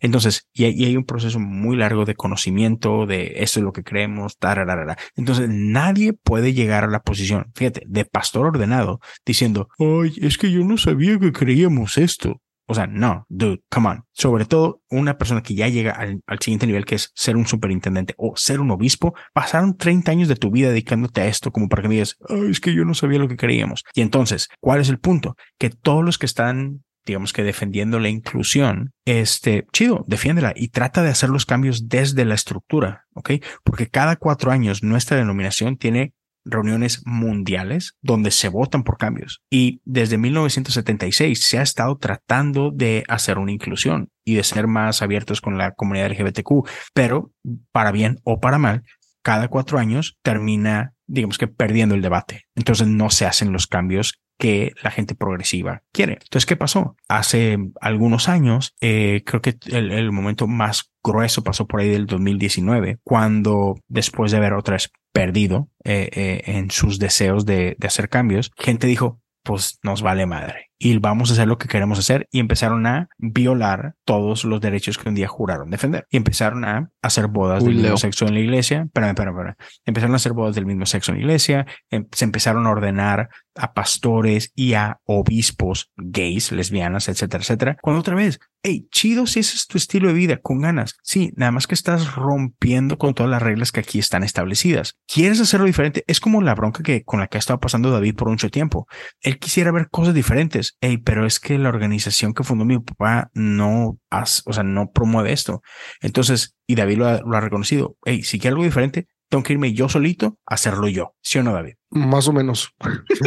Entonces, y hay, y hay un proceso muy largo de conocimiento de esto es lo que creemos, tararara. Entonces, nadie puede llegar a la posición, fíjate, de pastor ordenado diciendo, ay, es que yo no sabía que creíamos esto. O sea, no, dude, come on. Sobre todo una persona que ya llega al, al siguiente nivel, que es ser un superintendente o ser un obispo, pasaron 30 años de tu vida dedicándote a esto como para que me digas, "Ay, es que yo no sabía lo que creíamos. Y entonces, ¿cuál es el punto? Que todos los que están digamos que defendiendo la inclusión, este, chido, defiéndela y trata de hacer los cambios desde la estructura, ¿ok? Porque cada cuatro años nuestra denominación tiene reuniones mundiales donde se votan por cambios. Y desde 1976 se ha estado tratando de hacer una inclusión y de ser más abiertos con la comunidad LGBTQ, pero para bien o para mal, cada cuatro años termina, digamos que perdiendo el debate. Entonces no se hacen los cambios que la gente progresiva quiere. Entonces, ¿qué pasó? Hace algunos años, eh, creo que el, el momento más grueso pasó por ahí del 2019, cuando después de haber otra vez perdido eh, eh, en sus deseos de, de hacer cambios, gente dijo, pues nos vale madre y vamos a hacer lo que queremos hacer y empezaron a violar todos los derechos que un día juraron defender y empezaron a hacer bodas Uy, del mismo sexo en la iglesia. Espérame, espérame, espérame. Empezaron a hacer bodas del mismo sexo en la iglesia, em- se empezaron a ordenar a pastores y a obispos gays, lesbianas, etcétera, etcétera. Cuando otra vez, hey, chido si ese es tu estilo de vida, con ganas. Sí, nada más que estás rompiendo con todas las reglas que aquí están establecidas. ¿Quieres hacerlo diferente? Es como la bronca que con la que ha estado pasando David por mucho tiempo. Él quisiera ver cosas diferentes. Hey, pero es que la organización que fundó mi papá no hace, o sea, no promueve esto. Entonces, y David lo ha, lo ha reconocido. Hey, si quiero algo diferente, tengo que irme yo solito a hacerlo yo. ¿Sí o no, David? Más o menos.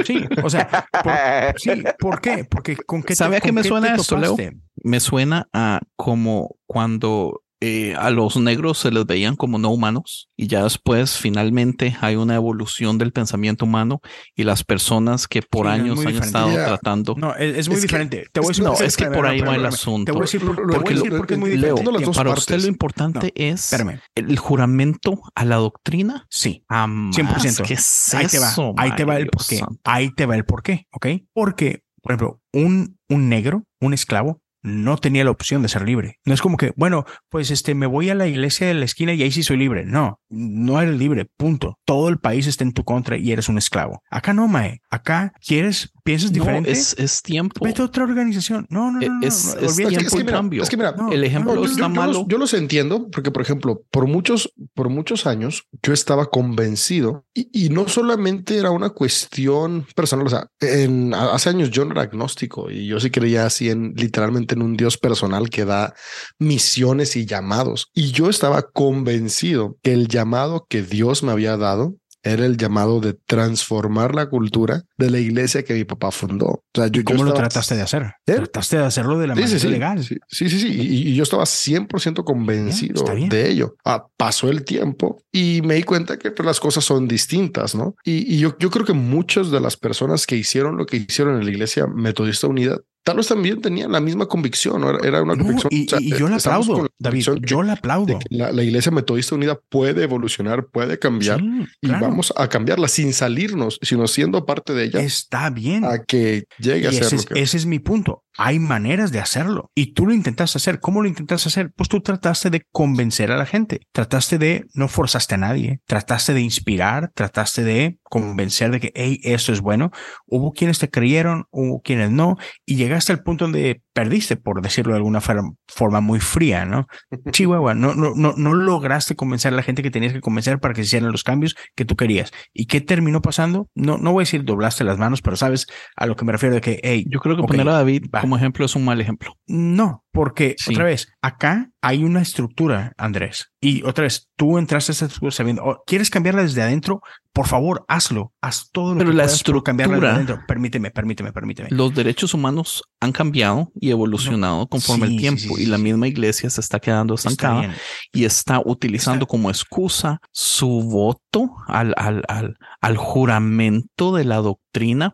Sí, o sea, por- sí, ¿por qué? Porque con qué te- ¿Sabe a qué me qué suena esto, Leo? Me suena a como cuando eh, a los negros se les veían como no humanos y ya después finalmente hay una evolución del pensamiento humano y las personas que por Sí, no, es años han diferente. estado Ya. tratando. No, es, es muy Es que- diferente. te voy a decir no, por qué. es que por ahí va el asunto. Te voy a decir, por- Lo- te voy a lo- decir lo- por qué es muy Leo, diferente. entiendo las dos Para partes. usted lo importante es Espérame. el juramento a la doctrina. Sí. Jamás. 100%. ¿Qué es ahí te va, eso, ahí te va el porqué. santo? Ahí te va el porqué, ¿ok? Porque, por ejemplo, un, un negro, un esclavo, no tenía la opción de ser libre. No es como que, bueno, pues este, me voy a la iglesia de la esquina y ahí sí soy libre. No, no eres libre, punto. Todo el país está en tu contra y eres un esclavo. Acá no, Mae. Acá quieres, piensas No, diferente. es, es tiempo. Vete a otra organización. No, no, no, no, no, Es- no, es tiempo es que mira, cambio. es que mira, No, el ejemplo No, yo- está yo, yo malo. los, yo los entiendo porque, por ejemplo, por muchos, por muchos años yo estaba convencido y, y no solamente era una cuestión personal. O sea, en, hace años yo no era agnóstico y yo sí creía así en literalmente en un Dios personal que da misiones y llamados. Y yo estaba convencido que el llamado que Dios me había dado era el llamado de transformar la cultura de la iglesia que mi papá fundó. O sea, yo, ¿Y ¿Cómo yo lo estaba- trataste de hacer? ¿Eh? Trataste de hacerlo de la Sí, manera sí, legal. sí, sí, sí, sí, Y, y yo estaba 100% convencido bien. de ello. Ah, pasó el tiempo y me di cuenta que pues, las cosas son distintas, ¿no? Y, y yo, yo creo que muchas de las personas que hicieron lo que hicieron en la Iglesia Metodista Unida, tal vez también tenían la misma convicción, ¿no? Era, una No, convicción. y, o sea, y yo con aplaudo, la David. Yo de aplaudo. la, la Iglesia Metodista Unida puede evolucionar, puede cambiar Sí, y claro. vamos a cambiarla sin salirnos, sino siendo parte de ella Está bien. a que llegue a ser ese lo que ese es mi punto. Hay maneras de hacerlo y tú lo intentaste hacer. ¿Cómo lo intentaste hacer? Pues tú trataste de convencer a la gente. Trataste de, no forzaste a nadie. Trataste de inspirar, trataste de convencer de que, hey, esto es bueno. Hubo quienes te creyeron, hubo quienes no, y llegaste al punto donde perdiste, por decirlo de alguna forma muy fría, ¿no? Chihuahua, no, no, no, no lograste convencer a la gente que tenías que convencer para que se hicieran los cambios que tú querías. ¿Y qué terminó pasando? No, no voy a decir doblaste las manos, pero sabes a lo que me refiero de que, hey, Yo creo que Ok, poner a David va. como ejemplo es un mal ejemplo. no, porque Sí. otra vez, acá hay una estructura, Andrés. Y otra vez, tú entraste a esa estructura sabiendo, oh, ¿quieres cambiarla desde adentro? Por favor, hazlo. Haz todo lo Pero que la puedas por cambiarla desde estructura- adentro. Permíteme, permíteme, permíteme. Los derechos humanos han cambiado y evolucionado conforme Sí, el tiempo sí, y la misma iglesia se está quedando estancada y está utilizando Está- como excusa su voto al, al, al, al juramento de la doctrina,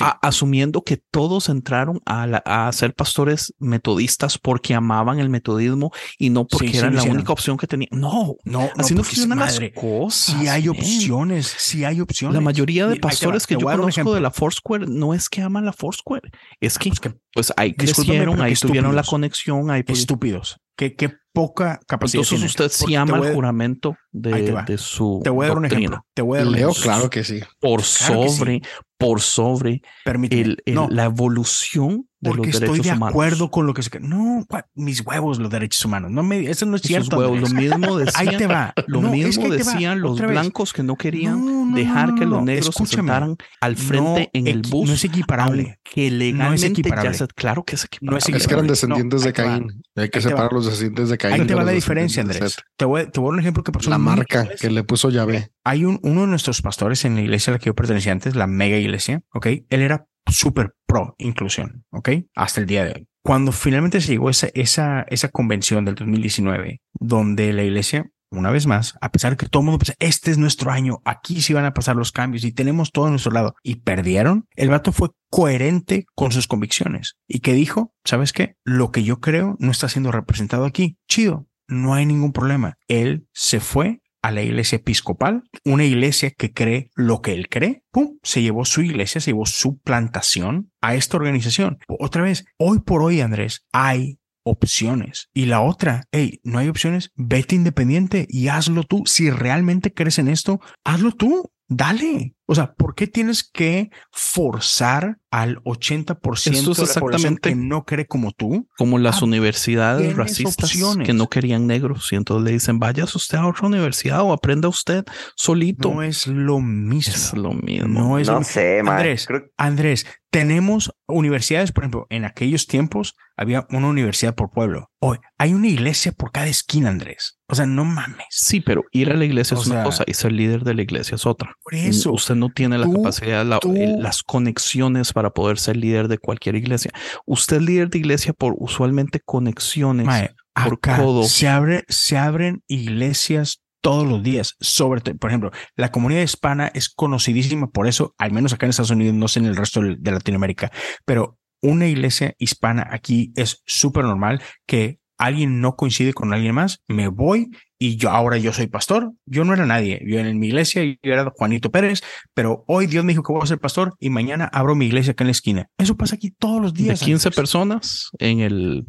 a- asumiendo que todos entraron a, la- a ser pastores metodistas porque amaban el metodismo y no porque era la hicieron. única opción que tenían. No, No, así no porque funcionan las cosas. Si hay opciones, si hay opciones. La mayoría de pastores que yo conozco de la Foursquare no es que aman la Foursquare, es que Pues que pues ahí crecieron, ahí tuvieron la estúpidos. conexión, ahí pues, estúpidos. Qué, qué poca capacidad entonces usted te ama el juramento de, de su Te voy a dar un doctrina. ejemplo. Te voy a dar Leo, claro que sí. por Claro que sí. sobre, por sobre Permíteme. el, el- no, la evolución de porque los estoy derechos de humanos. acuerdo con lo que se... No, mis huevos, los derechos humanos. No me... Eso no es Esos cierto. huevos, lo mismo Ahí decían, te va. lo No, es mismo que ahí decían los blancos que no querían No, no, dejar no, no, que los no. negros se sentaran al frente No en el bus. No es equiparable. Aunque legalmente equiparable. ya se, claro que es equiparable. No es Es que eran equiparable. descendientes No, de ahí. Caín. Hay que Ahí separar los descendientes de Caín. Ahí te va la diferencia, Andrés. Te voy, te voy a dar un ejemplo que pasó. La marca que le puso Yahvé. Hay un, uno de nuestros pastores en la iglesia a la que yo pertenecía antes, la mega iglesia, ¿ok? Él era súper pro inclusión, ¿ok? Hasta el día de hoy. Cuando finalmente se llegó esa, esa, esa convención del 2019, donde la iglesia, una vez más, a pesar de que todo el mundo pensaba, este es nuestro año, aquí sí van a pasar los cambios y tenemos todo a nuestro lado, y perdieron, el vato fue coherente con sus convicciones y que dijo, ¿sabes qué? Lo que yo creo no está siendo representado aquí. Chido, no hay ningún problema. Él se fue a la iglesia episcopal, una iglesia que cree lo que él cree, ¡pum! Se llevó su iglesia, se llevó su plantación a esta organización. Otra vez, hoy por hoy, Andrés, hay opciones. Y la otra, hey, no hay opciones, vete independiente y hazlo tú. Si realmente crees en esto, hazlo tú. Dale. O sea, ¿por qué tienes que forzar al 80% Esto es de la población exactamente- que no cree como tú? Como las Ah, universidades racistas opciones. que no querían negros y entonces le dicen, váyase usted a otra universidad o aprenda usted solito. No es lo mismo. es lo mismo. No es No lo- sé, man. Andrés, Creo- Andrés, tenemos universidades, por ejemplo, en aquellos tiempos había una universidad por pueblo. Hoy hay una iglesia por cada esquina, Andrés. O sea, no mames. Sí, pero ir a la iglesia O es una cosa y ser líder de la iglesia es otra. Por eso. Usted no tiene la capacidad, la- las conexiones para poder ser líder de cualquier iglesia. Usted es líder de iglesia por usualmente conexiones. Mae, por acá se abre, se abren iglesias todos los días. Sobre todo, por ejemplo, la comunidad hispana es conocidísima por eso, al menos acá en Estados Unidos, no sé en el resto de Latinoamérica, pero una iglesia hispana aquí es súper normal que alguien no coincide con alguien más, me voy y yo ahora yo soy pastor. Yo no era nadie. Yo en mi iglesia yo era Juanito Pérez, pero hoy Dios me dijo que voy a ser pastor y mañana abro mi iglesia acá en la esquina. Eso pasa aquí todos los de días. 15 Andrés. personas en el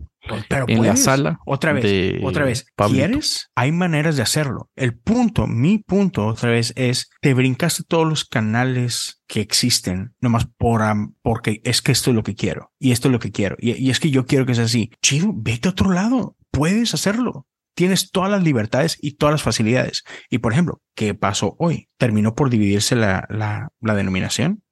Pero en la sala Otra vez, de otra vez. Pablito. ¿Quieres? Hay maneras de hacerlo. El punto, mi punto, otra vez, es te brincaste todos los canales que existen, nomás por am- porque es que esto es lo que quiero y esto es lo que quiero y, y es que yo quiero que sea así. Chido, vete a otro lado. Puedes hacerlo. Tienes todas las libertades y todas las facilidades. Y por ejemplo, ¿qué pasó hoy? Terminó por dividirse la, la, la denominación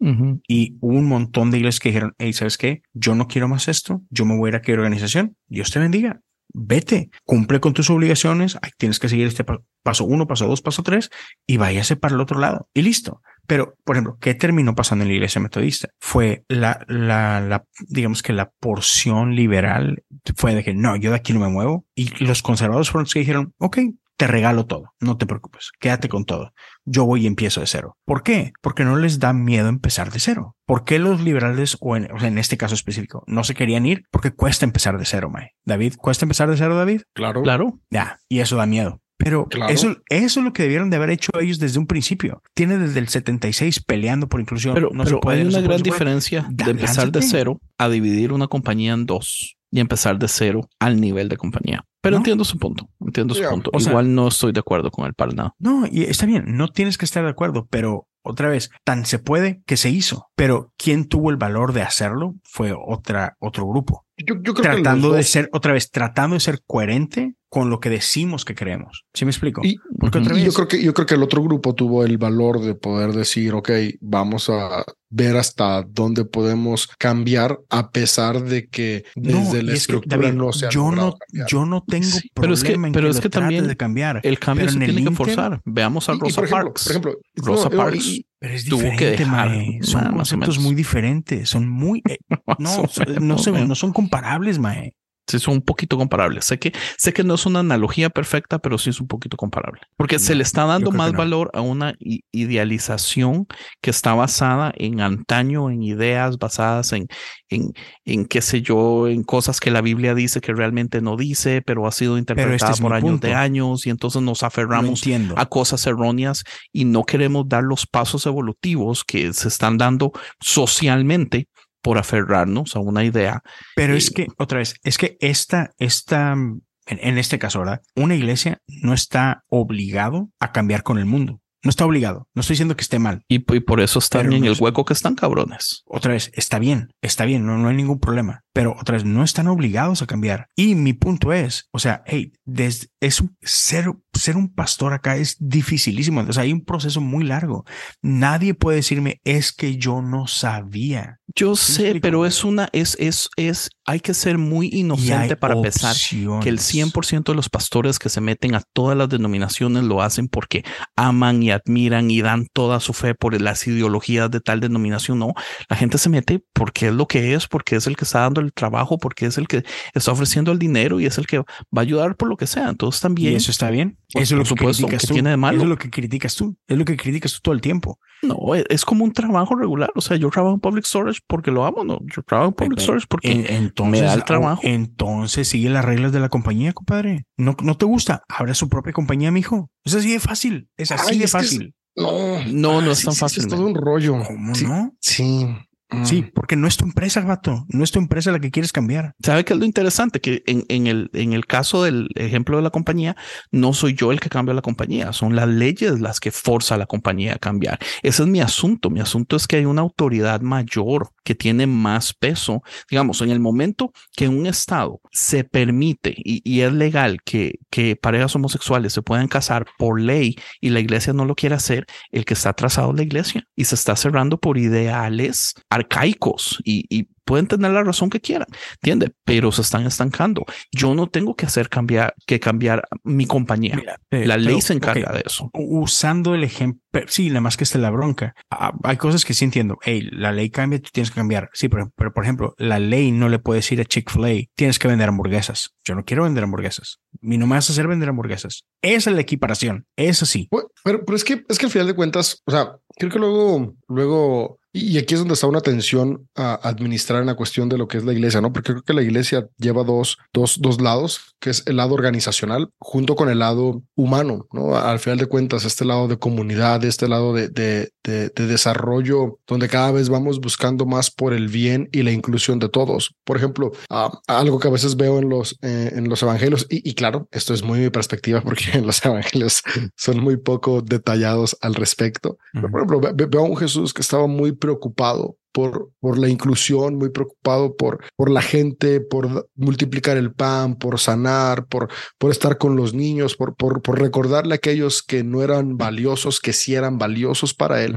y hubo un montón de iglesias que dijeron, hey, ¿sabes qué? Yo no quiero más esto, yo me voy a ir a qué organización, Dios te bendiga. vete, cumple con tus obligaciones, ahí tienes que seguir este pa- paso uno, paso dos, paso tres, y váyase para el otro lado, y listo. Pero, por ejemplo, ¿qué terminó pasando en la iglesia metodista? Fue la, la, la, digamos que la porción liberal fue de que no, yo de aquí no me muevo. Y los conservadores fueron los que dijeron, ok, te regalo todo, no te preocupes, quédate con todo. Yo voy y empiezo de cero. ¿Por qué? Porque no les da miedo empezar de cero. ¿Por qué los liberales, o en, o sea, en este caso específico, no se querían ir? Porque cuesta empezar de cero, Mae. David, ¿cuesta empezar de cero, David? Claro. Claro. Ya, y eso da miedo. Pero Claro. eso, eso es lo que debieron de haber hecho ellos desde un principio. Tiene desde el 76 peleando por inclusión. Pero, no se pero puede, hay se una gran no se puede. diferencia de empezar de cero a dividir una compañía en dos y empezar de cero al nivel de compañía. Pero ¿No? entiendo su punto. Entiendo su Ya, punto. o sea- Igual no estoy de acuerdo con él para nada. No, y está bien, no tienes que estar de acuerdo, pero otra vez, tan se puede que se hizo. Pero quien tuvo el valor de hacerlo fue otra, otro grupo. Yo, yo creo que Tratando los de ser, otra vez, tratando de ser coherente con lo que decimos que creemos. ¿Sí me explico? Y, Porque otra vez, yo creo que yo creo que el otro grupo tuvo el valor de poder decir, ok, vamos a ver hasta dónde podemos cambiar a pesar de que desde la es que, estructura David, no se ha yo no, cambiar. yo no tengo Sí, pero es que- problema en pero es lo que también de cambiar. El cambio Pero se en el tiene que Inter- forzar. Veamos a Y- y, Rosa por ejemplo, Parks. por ejemplo, Rosa no, Parks y- Pero es tuvo que dejar, mae. Son ma- más o conceptos menos. muy diferentes. Son muy, eh, no, no, son, mae. no son comparables, mae. Sí, son un poquito comparables. Sé que, sé que no es una analogía perfecta, pero sí es un poquito comparable. Porque se No, le está dando más no. valor a una idealización que está basada en antaño, en ideas basadas en, en, en qué sé yo, en cosas que la Biblia dice que realmente no dice, pero ha sido interpretada es por años punto. de años y entonces nos aferramos a cosas erróneas y no queremos dar los pasos evolutivos que se están dando socialmente por aferrarnos a una idea. Pero y- es que, otra vez, es que esta, esta, en, en este caso, ¿verdad? Una iglesia no está obligado a cambiar con el mundo. No está obligado. No estoy diciendo que esté mal. Y, y por eso están en no el hueco que están cabrones. Otra vez, está bien, está bien, no, no hay ningún problema. Pero otra vez, no están obligados a cambiar. Y mi punto es, o sea, hey, desde, es ser, ser un pastor acá es dificilísimo. O sea, hay un proceso muy largo. Nadie puede decirme, es que yo no sabía. Yo ¿Sí me sé, pero es una, es, es, es, hay que ser muy inocente para pensar que el opciones. 100% de los pastores que se meten a todas las denominaciones lo hacen porque aman y admiran y dan toda su fe por las ideologías de tal denominación. No, la gente se mete porque es lo que es, porque es el que está dando el trabajo, porque es el que está ofreciendo el dinero y es el que va a ayudar por lo que sea. Entonces Y también, eso está bien. Por- eso es lo que supuesto, criticas ¿qué tú. tiene de malo? Eso es lo que criticas tú. Es lo que criticas tú todo el tiempo. no, es, es como un trabajo regular. O sea, yo trabajo en public storage porque lo amo, no, yo trabajo en public storage porque En- entonces, me da el au- trabajo. Entonces sigue las reglas de la compañía, compadre. No, no te gusta. Abre su propia compañía, mijo. Es así de fácil. Es así Ay, de es que es- fácil. No, No, no es tan sí, fácil, Es todo un rollo. ¿Cómo sí, no? Sí. Mm. Sí, porque no es tu empresa, vato. No es tu empresa la que quieres cambiar. ¿Sabe qué es lo interesante? Que en, en el, en el caso del ejemplo de la compañía, no soy yo el que cambia la compañía, son las leyes las que forza a la compañía a cambiar. Ese es mi asunto. Mi asunto es que hay una autoridad mayor que tiene más peso. Digamos, en el momento que un estado se permite y, es legal que, parejas homosexuales se puedan casar por ley y la iglesia no lo quiere hacer, el que está atrasado es la iglesia y se está cerrando por ideales arcaicos y pueden tener la razón que quieran, ¿entiende? Pero se están estancando. Yo no tengo que hacer cambiar, que cambiar mi compañía. Mira, eh, la ley pero, se encarga ok, de eso. Usando el ejemplo, sí, nada más que esté la bronca. Ah, Hay cosas que sí entiendo. Hey, la ley cambia, tú tienes que cambiar. Sí, pero, pero por ejemplo, la ley no le puede decir a Chick-fil-A, tienes que vender hamburguesas. Yo no quiero vender hamburguesas. Mi no me vas a hacer vender hamburguesas. Esa es la equiparación. Eso sí. Bueno, Pero, pero es que es que al final de cuentas, o sea, creo que luego, luego, y aquí es donde está una tensión a administrar en la cuestión de lo que es la iglesia, ¿no? Porque creo que la iglesia lleva dos, dos, dos lados, que es el lado organizacional junto con el lado humano, ¿no? Al final de cuentas, este lado de comunidad, este lado de, de, de, de desarrollo, donde cada vez vamos buscando más por el bien y la inclusión de todos. Por ejemplo, ah, algo que a veces veo en los, eh, en los evangelios, y, y claro, esto es muy mi perspectiva porque en los evangelios son muy poco detallados al respecto. Pero, por ejemplo, ve- ve- veo a un Jesús que estaba muy preocupado por, por la inclusión, muy preocupado por, por la gente, por multiplicar el pan, por sanar, por, por estar con los niños, por, por, por recordarle a aquellos que no eran valiosos, que sí eran valiosos para él.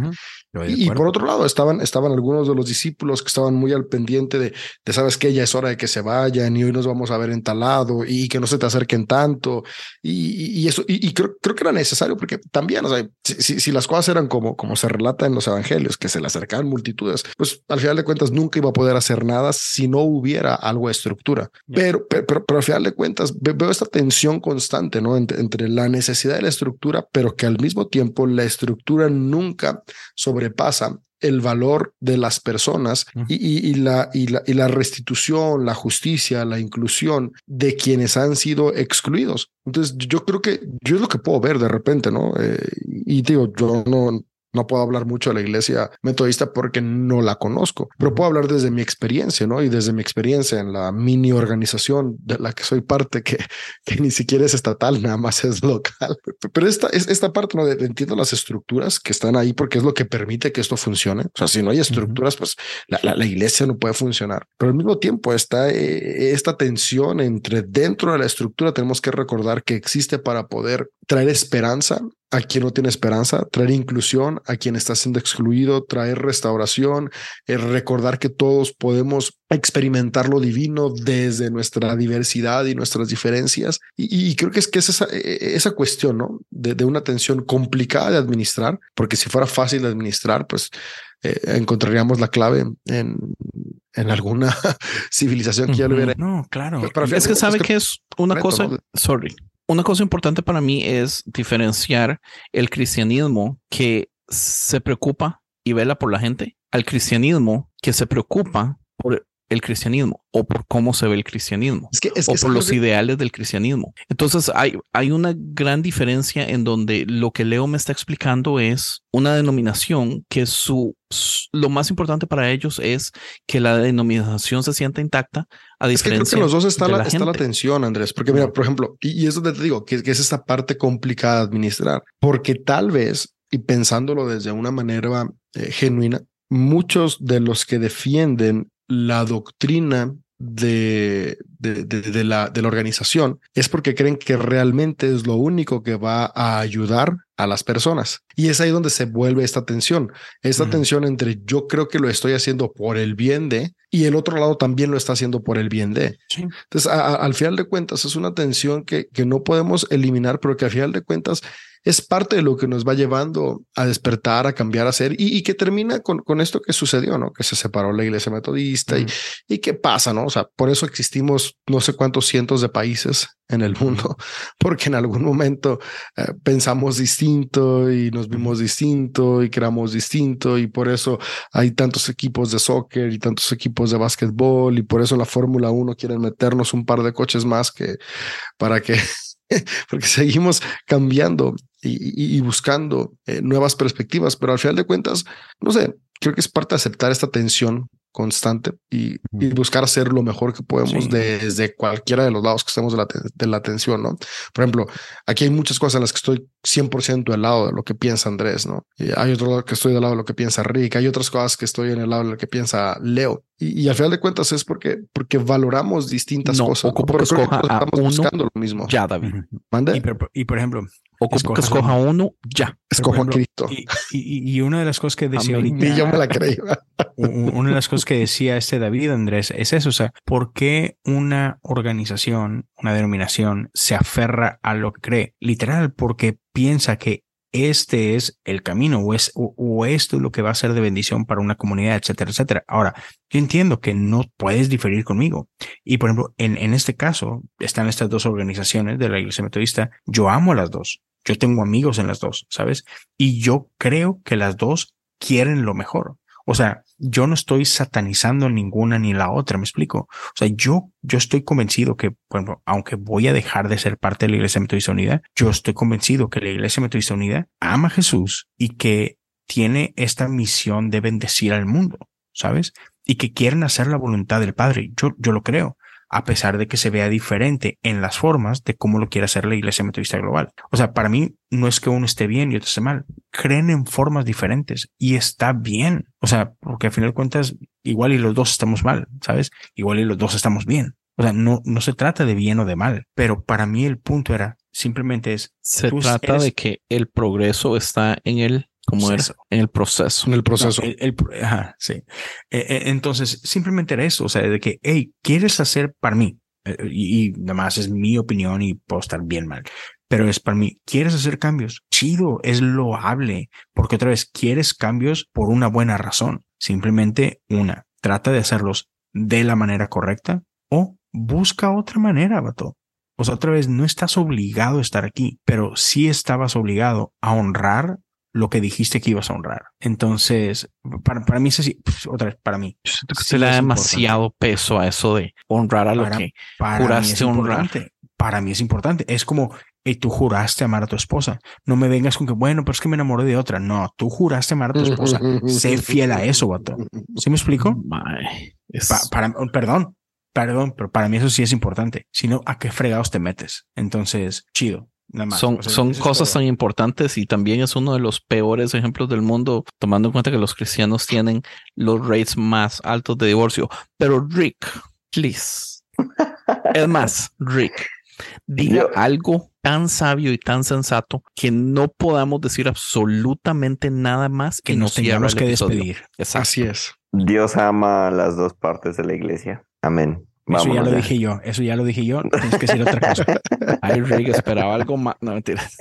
Y, por otro lado, estaban, estaban algunos de los discípulos que estaban muy al pendiente de, de, sabes que ya es hora de que se vayan y hoy nos vamos a ver en tal lado y que no se te acerquen tanto. Y, y eso, y, creo, creo que era necesario porque también, o sea, si, si, las cosas eran como, como se relata en los evangelios, que se le acercaban multitudes, pues al final de cuentas nunca iba a poder hacer nada si no hubiera algo de estructura. Pero, pero, pero, al final de cuentas veo esta tensión constante, ¿no? Entre, entre la necesidad de la estructura, pero que al mismo tiempo la estructura nunca sobre sobrepasa el valor de las personas y, la, y, la, y, la, restitución, la justicia, la inclusión de quienes han sido excluidos. Entonces, yo creo que yo es lo que puedo ver de repente, ¿no? Eh, y digo, yo no, no puedo hablar mucho de la iglesia metodista porque no la conozco, pero puedo hablar desde mi experiencia, ¿no? Y desde mi experiencia en la mini organización de la que soy parte, que, que ni siquiera es estatal, nada más es local. Pero esta, es esta parte, ¿no? De, entiendo las estructuras que están ahí porque es lo que permite que esto funcione. O sea, si no hay estructuras, pues la, la, iglesia no puede funcionar. Pero al mismo tiempo está eh, esta tensión entre dentro de la estructura, tenemos que recordar que existe para poder traer esperanza a quien no tiene esperanza, traer inclusión a quien está siendo excluido, traer restauración, eh, recordar que todos podemos experimentar lo divino desde nuestra diversidad y nuestras diferencias. Y, creo que es que es esa, e, e, esa cuestión, ¿no? De, una tensión complicada de administrar, porque si fuera fácil de administrar, pues eh, encontraríamos la clave en, en alguna civilización que ya lo hubiera. No, claro. es que sabe que, es una cosa, sorry, una cosa importante para mí es diferenciar el cristianismo que se preocupa y vela por la gente al cristianismo que se preocupa por el cristianismo o por cómo se ve el cristianismo o por los ideales del cristianismo. Entonces hay, hay una gran diferencia en donde lo que Leo me está explicando es una denominación que su, lo más importante para ellos es que la denominación se sienta intacta a diferencia es que creo que los dos está la, está la tensión, Andrés, porque mira, por ejemplo, y, es donde te digo que, es esta parte complicada de administrar, porque tal vez, y pensándolo desde una manera eh, genuina, muchos de los que defienden la doctrina de, de, la, de la organización es porque creen que realmente es lo único que va a ayudar a las personas. Y es ahí donde se vuelve esta tensión, esta tensión entre yo creo que lo estoy haciendo por el bien de y el otro lado también lo está haciendo por el bien de. Entonces, al final de cuentas, es una tensión que, que no podemos eliminar, pero que al final de cuentas es parte de lo que nos va llevando a despertar, a cambiar, a ser y, que termina con, con, esto que sucedió, ¿no? Que se separó la iglesia metodista y, y qué pasa, ¿no? O sea, por eso existimos no sé cuántos cientos de países en el mundo, porque en algún momento eh, pensamos distinto y nos vimos distinto y creamos distinto y por eso hay tantos equipos de soccer y tantos equipos de básquetbol y por eso la Fórmula 1 quieren meternos un par de coches más que para que porque seguimos cambiando y, buscando eh, nuevas perspectivas, pero al final de cuentas, no sé, creo que es parte de aceptar esta tensión constante y, buscar hacer lo mejor que podemos desde cualquiera de los lados que estemos de la, de la atención, ¿no? Por ejemplo, aquí hay muchas cosas en las que estoy 100% del lado de lo que piensa Andrés, ¿no? Y hay otro lado que estoy del lado de lo que piensa Rick, hay otras cosas que estoy en el lado de lo que piensa Leo. Y, al final de cuentas es porque, porque valoramos distintas cosas. Ocupo que escoja estamos buscando lo mismo. Ya, David. Y, por ejemplo, ocupo que escoja uno ya. Escojo a Cristo. Y, y, una de las cosas que decía ahorita. Y yo me la creí. una de las cosas que decía este David Andrés es eso. O sea, ¿por qué una organización, una denominación se aferra a lo que cree? Literal, porque piensa que este es el camino o, es, o, esto es lo que va a ser de bendición para una comunidad, etcétera, etcétera. Ahora, yo entiendo que no puedes diferir conmigo. Y por ejemplo, en, en este caso, están estas dos organizaciones de la Iglesia Metodista. Yo amo a las dos. Yo tengo amigos en las dos, ¿sabes? Y yo creo que las dos quieren lo mejor. O sea, yo no estoy satanizando ninguna ni la otra, me explico. O sea, yo, yo estoy convencido que, bueno, aunque voy a dejar de ser parte de la Iglesia Metodista Unida, yo estoy convencido que la Iglesia Metodista Unida ama a Jesús y que tiene esta misión de bendecir al mundo, ¿sabes? Y que quieren hacer la voluntad del Padre. Yo, yo lo creo. A pesar de que se vea diferente en las formas de cómo lo quiere hacer la Iglesia Metodista Global. O sea, para mí no es que uno esté bien y otro esté mal, creen en formas diferentes y está bien. O sea, porque al final de cuentas, igual y los dos estamos mal, ¿sabes? Igual y los dos estamos bien. O sea, no, no se trata de bien o de mal, pero para mí el punto era simplemente es. Se trata de que el progreso está en el como es en el proceso. En el proceso. el, ajá, sí. Eh, eh, entonces, simplemente era eso, o sea, de que, hey, ¿quieres hacer para mí? Eh, y, y nada más es mi opinión y puedo estar bien mal, pero es para mí, ¿quieres hacer cambios? Chido, es loable, porque otra vez, ¿quieres cambios por una buena razón? Simplemente una, trata de hacerlos de la manera correcta o busca otra manera, vato. O sea, otra vez, no estás obligado a estar aquí, pero sí estabas obligado a honrar lo que dijiste que ibas a honrar. Entonces, para, para mí, es pues, otra vez, para mí. se le da demasiado peso a eso de honrar a lo que juraste honrar. Para mí es importante. Es como, y tú juraste amar a tu esposa. No me vengas con que, bueno, pero es que me enamoré de otra. No, tú juraste amar a tu esposa. sé fiel a eso, vato. ¿Sí me explico? para, perdón, perdón, pero para mí eso sí es importante. Si no, ¿a qué fregados te metes? Entonces, chido. Son, son cosas tan importantes y también es uno de los peores ejemplos del mundo, tomando en cuenta que los cristianos tienen los rates más altos de divorcio. Pero Rick, please. es más, Rick, diga algo tan sabio y tan sensato que no podamos decir absolutamente nada más que, nos tengamos que despedir. Así es. Dios ama las dos partes de la iglesia. Amén eso ya lo dije yo, eso ya lo dije yo, tienes que decir otra cosa. Ay, Rick, esperaba algo más. No, mentiras.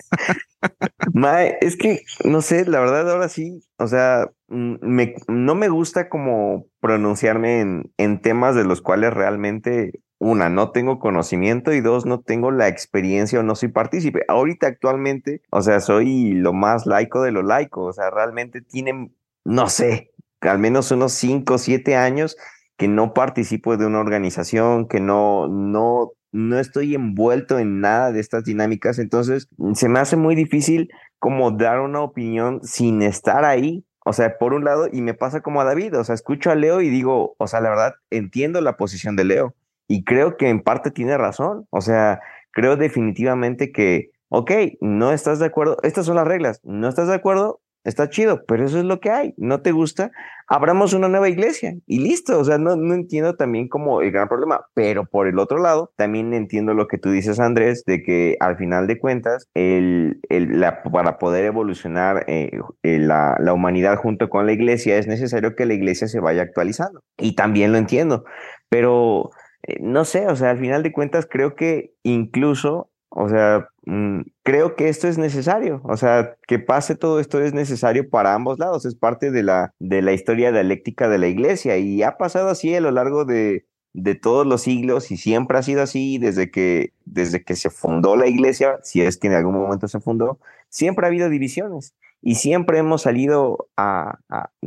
Mae, es que, no sé, la verdad ahora sí, o sea, mm, me, no me gusta como pronunciarme en, en temas de los cuales realmente, una, no tengo conocimiento y dos, no tengo la experiencia o no soy partícipe. Ahorita actualmente, o sea, soy lo más laico de lo laico, o sea, realmente tienen, no sé, al menos unos cinco o siete años que no participo de una organización, que no, no, no estoy envuelto en nada de estas dinámicas, entonces se me hace muy difícil como dar una opinión sin estar ahí. O sea, por un lado, y me pasa como a David, o sea, escucho a Leo y digo, o sea, la verdad, entiendo la posición de Leo y creo que en parte tiene razón. O sea, creo definitivamente que, ok, no estás de acuerdo, estas son las reglas, no estás de acuerdo, está chido, pero eso es lo que hay. ¿No te gusta? Abramos una nueva iglesia y listo. O sea, no, no entiendo también como el gran problema, pero por el otro lado, también entiendo lo que tú dices, Andrés, de que al final de cuentas, el, el, la, para poder evolucionar eh, eh, la, la humanidad junto con la iglesia, es necesario que la iglesia se vaya actualizando. Y también lo entiendo, pero eh, no sé, o sea, al final de cuentas, creo que incluso o sea, mm, creo que esto es necesario. O sea, que pase todo esto es necesario para ambos lados. Es parte de la, de la historia dialéctica de la iglesia y ha pasado así a lo largo de, de todos los siglos y siempre ha sido así desde que, desde que se fundó la iglesia, si es que en algún momento se fundó, siempre ha habido divisiones y siempre hemos salido a,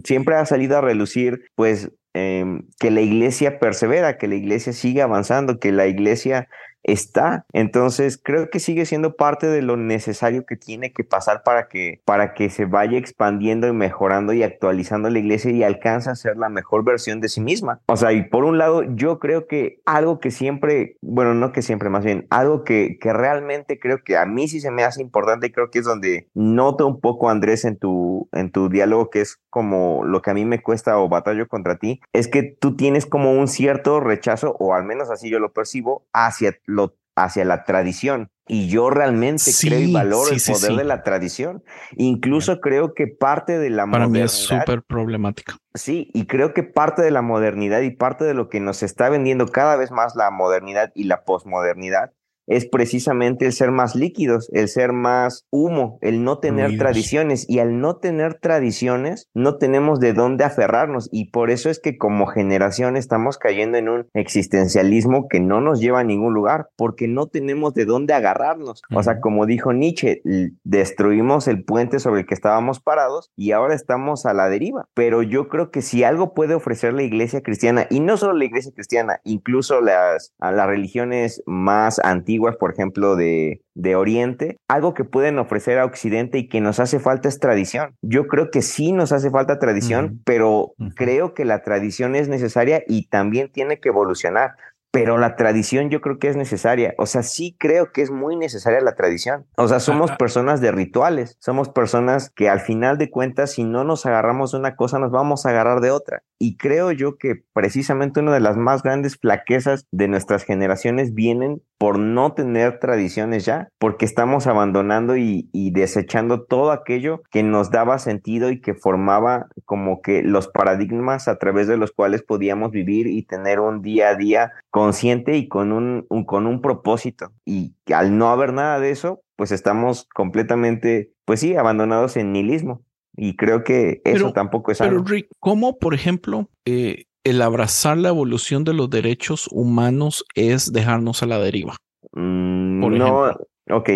siempre ha salido a relucir, pues, em, que la iglesia persevera, que la iglesia sigue avanzando, que la iglesia está. Entonces, creo que sigue siendo parte de lo necesario que tiene que pasar para que, para que se vaya expandiendo y mejorando y actualizando la iglesia y alcance a ser la mejor versión de sí misma. O sea, y por un lado, yo creo que algo que siempre, bueno, no que siempre, más bien, algo que, que realmente creo que a mí sí se me hace importante y creo que es donde noto un poco, Andrés, en tu, en tu diálogo, que es como lo que a mí me cuesta o batallo contra ti, es que tú tienes como un cierto rechazo, o al menos así yo lo percibo, hacia lo hacia la tradición. Y yo realmente creo y valoro el poder de la tradición. Incluso creo que parte de la Para mí es súper problemática. Sí, y creo que parte de la modernidad y parte de lo que nos está vendiendo cada vez más la modernidad y la posmodernidad es precisamente el ser más líquidos, el ser más humo, el no tener tradiciones. Y al no tener tradiciones, no tenemos de dónde aferrarnos. Y por eso es que como generación estamos cayendo en un existencialismo que no nos lleva a ningún lugar, porque no tenemos de dónde agarrarnos. O sea, como dijo Nietzsche, destruimos el puente sobre el que estábamos parados y ahora estamos a la deriva. Pero yo creo que si algo puede ofrecer la iglesia cristiana, y no solo la iglesia cristiana, incluso las, a las religiones más antiguas, por ejemplo, de, de Oriente, algo que pueden ofrecer a Occidente y que nos hace falta es tradición. Yo creo que sí nos hace falta tradición, pero creo que la tradición es necesaria y también tiene que evolucionar pero la tradición yo creo que es necesaria. O sea, sí creo que es muy necesaria la tradición. O sea, somos Ah, ah. personas de rituales, somos personas que al final de cuentas, si no nos agarramos de una cosa, nos vamos a agarrar de otra. Y creo yo que precisamente una de las más grandes flaquezas de nuestras generaciones vienen por no tener tradiciones ya, porque estamos abandonando y, y desechando todo aquello que nos daba sentido y que formaba como que los paradigmas a través de los cuales podíamos vivir y tener un día a día consciente y con un, un- con un propósito. Y al no haber nada de eso, pues estamos completamente, pues sí, abandonados en nihilismo. Y creo que eso Pero- tampoco es Pero algo. Rick, ¿cómo, por ejemplo, eh, el abrazar la evolución de los derechos humanos es dejarnos a la deriva? Mm, por no, ejemplo. ok.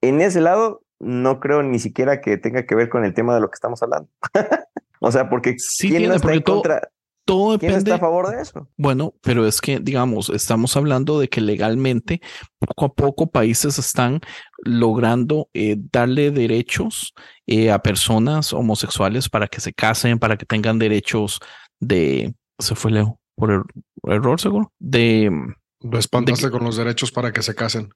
En ese lado, no creo ni siquiera que tenga que ver con el tema de lo que estamos hablando. o sea, porque Sí ¿quién tiene, no está porque en todo- contra? Todo ¿Quién depende. está a favor de eso? Bueno, pero es que, digamos, estamos hablando de que legalmente, poco a poco, países están logrando eh, darle derechos eh, a personas homosexuales para que se casen, para que tengan derechos de. Se fue Leo por er- error, seguro. De, Lo espantaste De que- con los derechos para que se casen.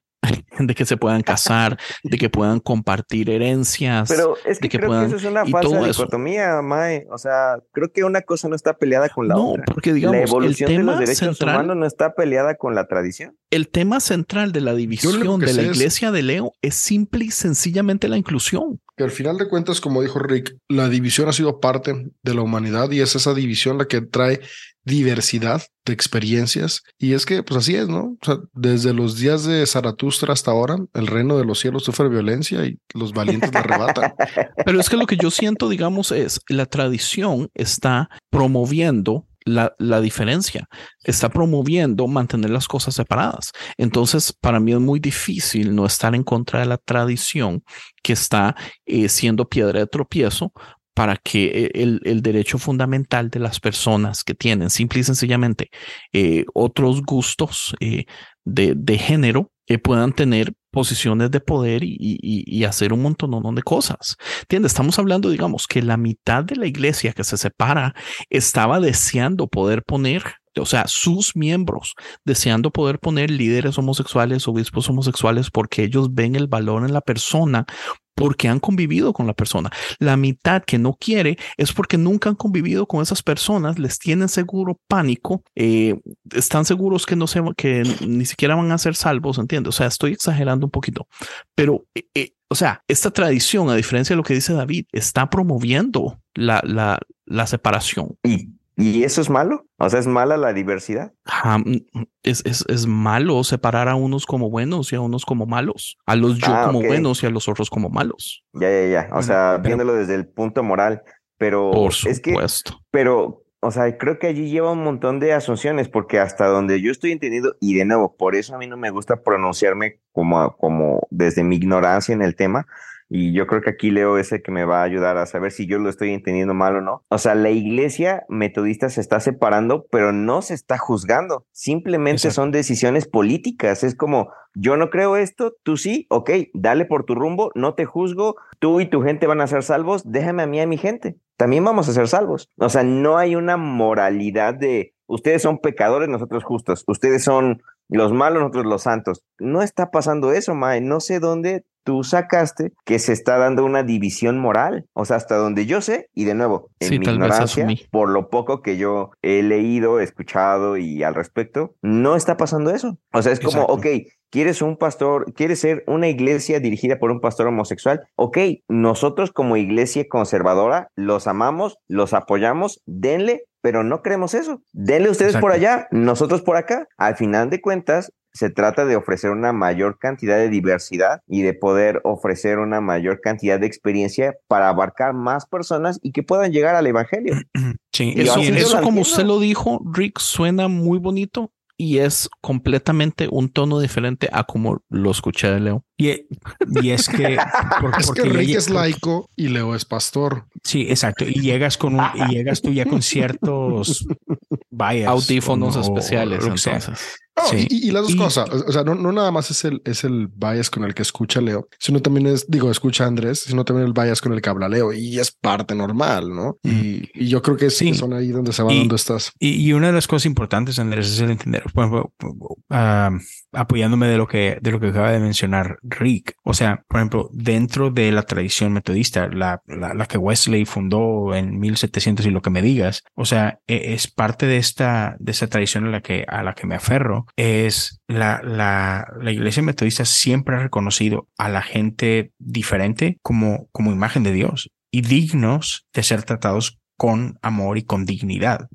De que se puedan casar, de que puedan compartir herencias. Pero es que, de que creo puedan- que eso es una falsa todo eso. dicotomía, Mae. O sea, creo que una cosa no está peleada con la no, otra. porque La digamos, el evolución de los tema derechos central, humanos no está peleada con la tradición. el tema central de la división de la es- iglesia de Leo es simple y sencillamente la inclusión. Que al final de cuentas, como dijo Rick, la división ha sido parte de la humanidad y es esa división la que trae diversidad de experiencias. Y es que, pues así es, ¿no? O sea, desde los días de Zaratustra hasta ahora, el reino de los cielos sufre violencia y los valientes la arrebatan. Pero es que lo que yo siento, digamos, es la tradición está promoviendo la, la diferencia, está promoviendo mantener las cosas separadas. Entonces, para mí es muy difícil no estar en contra de la tradición que está eh, siendo piedra de tropiezo para que eh, el, el derecho fundamental de las personas que tienen simple y sencillamente eh, otros gustos eh, de, de género puedan tener posiciones de poder y, y- y hacer un montón de cosas. ¿Entiendes? Estamos hablando, digamos, que la mitad de la iglesia que se separa estaba deseando poder poner, o sea, sus miembros deseando poder poner líderes homosexuales, obispos homosexuales, porque ellos ven el valor en la persona porque han convivido con la persona. La mitad que no quiere es porque nunca han convivido con esas personas, les tienen seguro pánico, eh, están seguros que no se, que ni siquiera van a ser salvos, ¿entiendes? O sea, estoy exagerando un poquito, pero, eh, eh, o sea, esta tradición, a diferencia de lo que dice David, está promoviendo la, la, la separación. ¿Y, ¿Y eso es malo? O sea, ¿es mala la diversidad? Ah, mm, Es, es, es malo separar a unos como buenos y a unos como malos, a los yo Ah, como buenos y a los otros como malos. Ya, ya, ya. O Bueno, sea, pero- viéndolo desde el punto moral. Pero Por es que, supuesto. pero, o sea, creo que allí lleva un montón de asunciones, porque hasta donde yo estoy entendido, y de nuevo, por eso a mí no me gusta pronunciarme como, como desde mi ignorancia en el tema, y yo creo que aquí Leo es el que me va a ayudar a saber si yo lo estoy entendiendo mal o no. O sea, la iglesia metodista se está separando, pero no se está juzgando. Simplemente Exacto. son decisiones políticas. Es como, yo no creo esto, tú sí, ok, dale por tu rumbo, no te juzgo, tú y tu gente van a ser salvos, déjame a mí a mi gente. También vamos a ser salvos. O sea, no hay una moralidad de ustedes son pecadores, nosotros justos, ustedes son los malos, nosotros los santos. No está pasando eso, Mae. No sé dónde tú sacaste que se está dando una división moral. O sea, hasta donde yo sé, y de nuevo, en Sí, mi ignorancia, por lo poco que yo he leído, escuchado y al respecto, no está pasando eso. O sea, es como, ok, ¿quieres un pastor, quieres ser una iglesia dirigida por un pastor homosexual? Ok, nosotros como iglesia conservadora los amamos, los apoyamos, denle, pero no queremos eso. Denle ustedes por allá, nosotros por acá. Al final de cuentas, se trata de ofrecer una mayor cantidad de diversidad y de poder ofrecer una mayor cantidad de experiencia para abarcar más personas y que puedan llegar al evangelio. Sí, Y Eso, como usted lo dijo, Rick, suena muy bonito y es completamente un tono diferente a como lo escuché de Leo. Y, y es que, por- Es que porque ya Rick es laico y Leo es pastor. Sí, exacto. Y llegas con un, y llegas tú ya con ciertos bias, Audífonos especiales, o lo que sea. entonces. No, Sí. y, y las dos Y- cosas, o sea, no, no nada más es el, es el bias con el que escucha Leo, sino también es, digo, escucha Andrés, sino también el bias con el que habla Leo y es parte normal, ¿no? Y, y yo creo que sí, Sí. son ahí donde se van dando estas. Y, y una de las cosas importantes, Andrés, es el entender, por ejemplo, ah, apoyándome de lo que de lo que acaba de mencionar Rick. O sea, por ejemplo, dentro de la tradición metodista, la, la, la que Wesley fundó en 1700 y lo que me digas, o sea, e- es parte de esta de esta tradición a la que a la que me aferro. Es la la la iglesia metodista siempre ha reconocido a la gente diferente como como imagen de Dios y dignos de ser tratados con amor y con dignidad.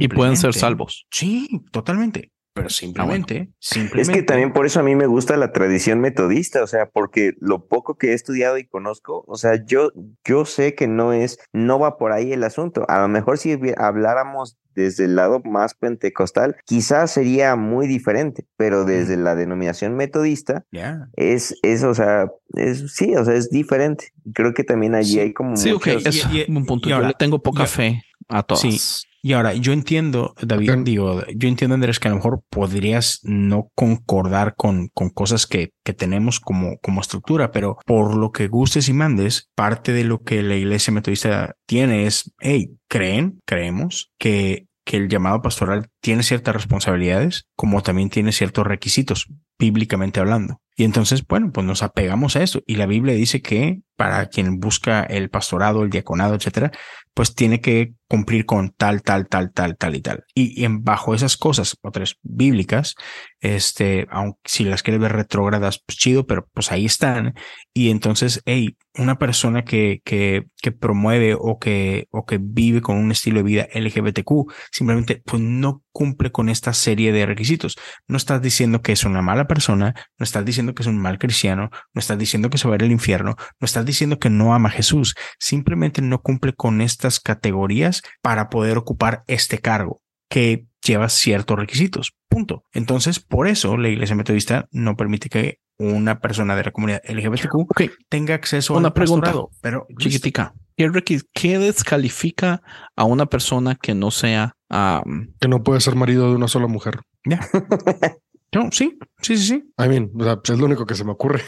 Y pueden ser salvos. Sí, totalmente. Pero simplemente, Es simplemente. que también por eso a mí me gusta la tradición metodista, o sea, porque lo poco que he estudiado y conozco, o sea, yo, yo sé que no es, no va por ahí el asunto. A lo mejor si habláramos desde el lado más pentecostal, quizás sería muy diferente, pero desde la denominación metodista Ya. es, es, o sea, es, sí, o sea, es diferente. Creo que también allí Sí. hay como Sí, ok, muchos- es y- y- un punto. y Yo ahora- le tengo poca fe a todas. Sí. Y ahora, yo entiendo, David, digo, yo entiendo, Andrés, que a lo mejor podrías no concordar con, con cosas que, que tenemos como, como estructura, pero por lo que gustes y mandes, parte de lo que la iglesia metodista tiene es, hey, creen, creemos que, que el llamado pastoral tiene ciertas responsabilidades, como también tiene ciertos requisitos, bíblicamente hablando. Y entonces, bueno, pues nos apegamos a eso. Y la Biblia dice que para quien busca el pastorado, el diaconado, etcétera, pues tiene que cumplir con tal, tal, tal, tal, tal y tal. Y, y en, bajo esas cosas, otras bíblicas, este, aunque si las quieres ver retrógradas, pues chido, pero pues ahí están. Y entonces, hey, una persona que, que, que promueve o que, o que vive con un estilo de vida LGBTQ, simplemente pues no cumple con esta serie de requisitos. No estás diciendo que es una mala persona, no estás diciendo que es un mal cristiano, no estás diciendo que se va a ir al infierno, no estás diciendo que no ama a Jesús, simplemente no cumple con estas categorías para poder ocupar este cargo que lleva ciertos requisitos. Punto. Entonces, por eso la Iglesia Metodista no permite que una persona de la comunidad LGBTQ tenga acceso Una al pregunta. Pero chiquitica. ¿Qué, descalifica a una persona que no sea am, Que no puede ser marido de una sola mujer. ya. No, sí, sí, sí, sí, I mean, o sea, es lo único que se me ocurre.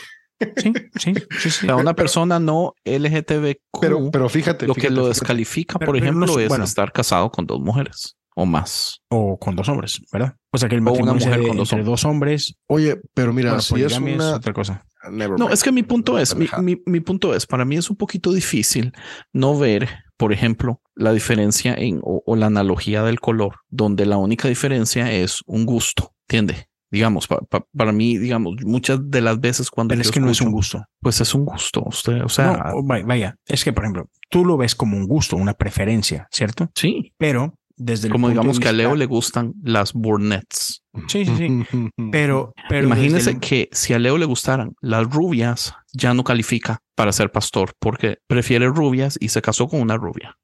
sí, sí, sí, sí. a una persona no LGTBQ? Pero, pero fíjate. lo que lo fíjate. descalifica, Pero- por no ejemplo, es- bueno. estar casado con dos mujeres o más. O con dos hombres, ¿verdad? O sea que el una matrimonio sea mujer de- con dos entre dos hombres. Oye, pero mira, Bueno, si es una. otra cosa. Never No, mind. es que mi punto es, mi, mi- mi punto es, para mí es un poquito difícil no ver, por ejemplo, la diferencia en o, o la analogía del color, donde la única diferencia es un gusto, ¿entiende? Digamos, pa- pa- para mí, digamos, muchas de las veces cuando Pero es que no es un gusto. pues es un gusto, usted, o sea, no, vaya, vaya, es que, por ejemplo, tú lo ves como un gusto, una preferencia, ¿cierto? sí, Pero desde el como punto de digamos que a Leo le gustan las brunettes. Sí, sí, sí. Pero, pero Imagínese desde el- que si a Leo le gustaran las rubias, ya no califica para ser pastor porque prefiere rubias y se casó con una rubia.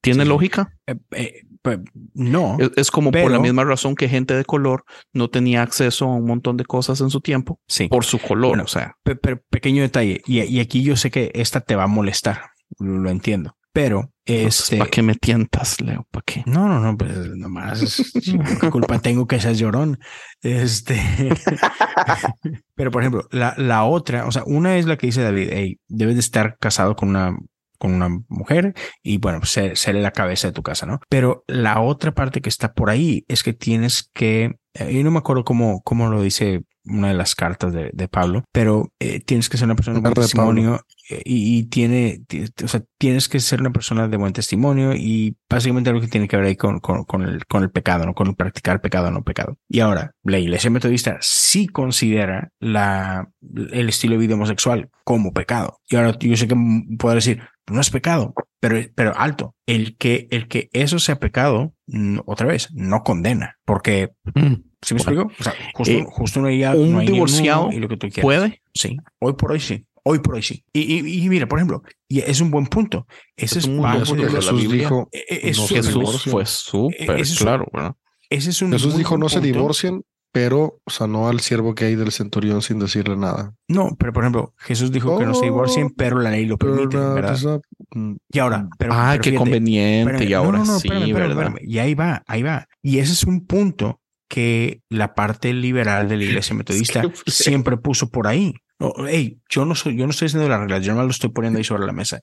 ¿Tiene Sí, lógica? Eh, eh, pues, no, Es, es como por la misma razón que gente de color no tenía acceso a un montón de cosas en su tiempo sí. por su color. Bueno, o sea, Pero pequeño detalle, y, y aquí yo sé que esta te va a molestar, lo, lo entiendo, pero este... ¿para qué me tientas, Leo? ¿Para qué? No, no, no, pues nomás, ¿qué culpa tengo que seas llorón? Este, pero por ejemplo, la, la otra, o sea, una es la que dice David, hey, debes de estar casado con una, con una mujer y bueno, ser, ser la cabeza de tu casa, ¿no? Pero la otra parte que está por ahí es que tienes que, eh, yo no me acuerdo cómo, cómo lo dice una de las cartas de, de Pablo, pero eh, tienes que ser una persona de buen de testimonio eh, y, y tiene, ti- o sea, tienes que ser una persona de buen testimonio y básicamente algo que tiene que ver ahí con, con, con el, con el pecado, ¿no? Con el practicar pecado, no pecado. Y ahora, la iglesia metodista sí considera la, el estilo de vida homosexual como pecado. Y ahora yo sé que puedo decir, no es pecado, pero, pero alto. El que, el que eso sea pecado, mm, otra vez, no condena, porque ¿Sí me explico? O sea, justo, Eh, justo no hay, un no hay divorciado y lo que tú quieras. ¿Puede? Sí, hoy por hoy sí. Hoy por hoy sí. Y, y, y mira, por ejemplo, y es un buen punto. Ese es, un bajo buen punto que de la Jesús Biblia. dijo. No Jesús divorcien. fue súper es claro, ¿verdad? Ese es un Jesús dijo no se divorcien, pero sanó al siervo que hay del centurión sin decirle nada. No, pero por ejemplo, Jesús dijo que no se divorcien, Oh, pero la ley lo permite, ¿verdad? esa- mm, Y ahora, pero, ah, pero qué fíjate, conveniente. espérame, y ahora no, no, no, sí, espérame, espérame, ¿verdad? espérame. Y ahí va, ahí va. Y ese es un punto que la parte liberal de la iglesia metodista siempre puso por ahí. No, hey, yo no soy, yo no estoy diciendo las reglas, yo no lo estoy poniendo ahí sobre la mesa.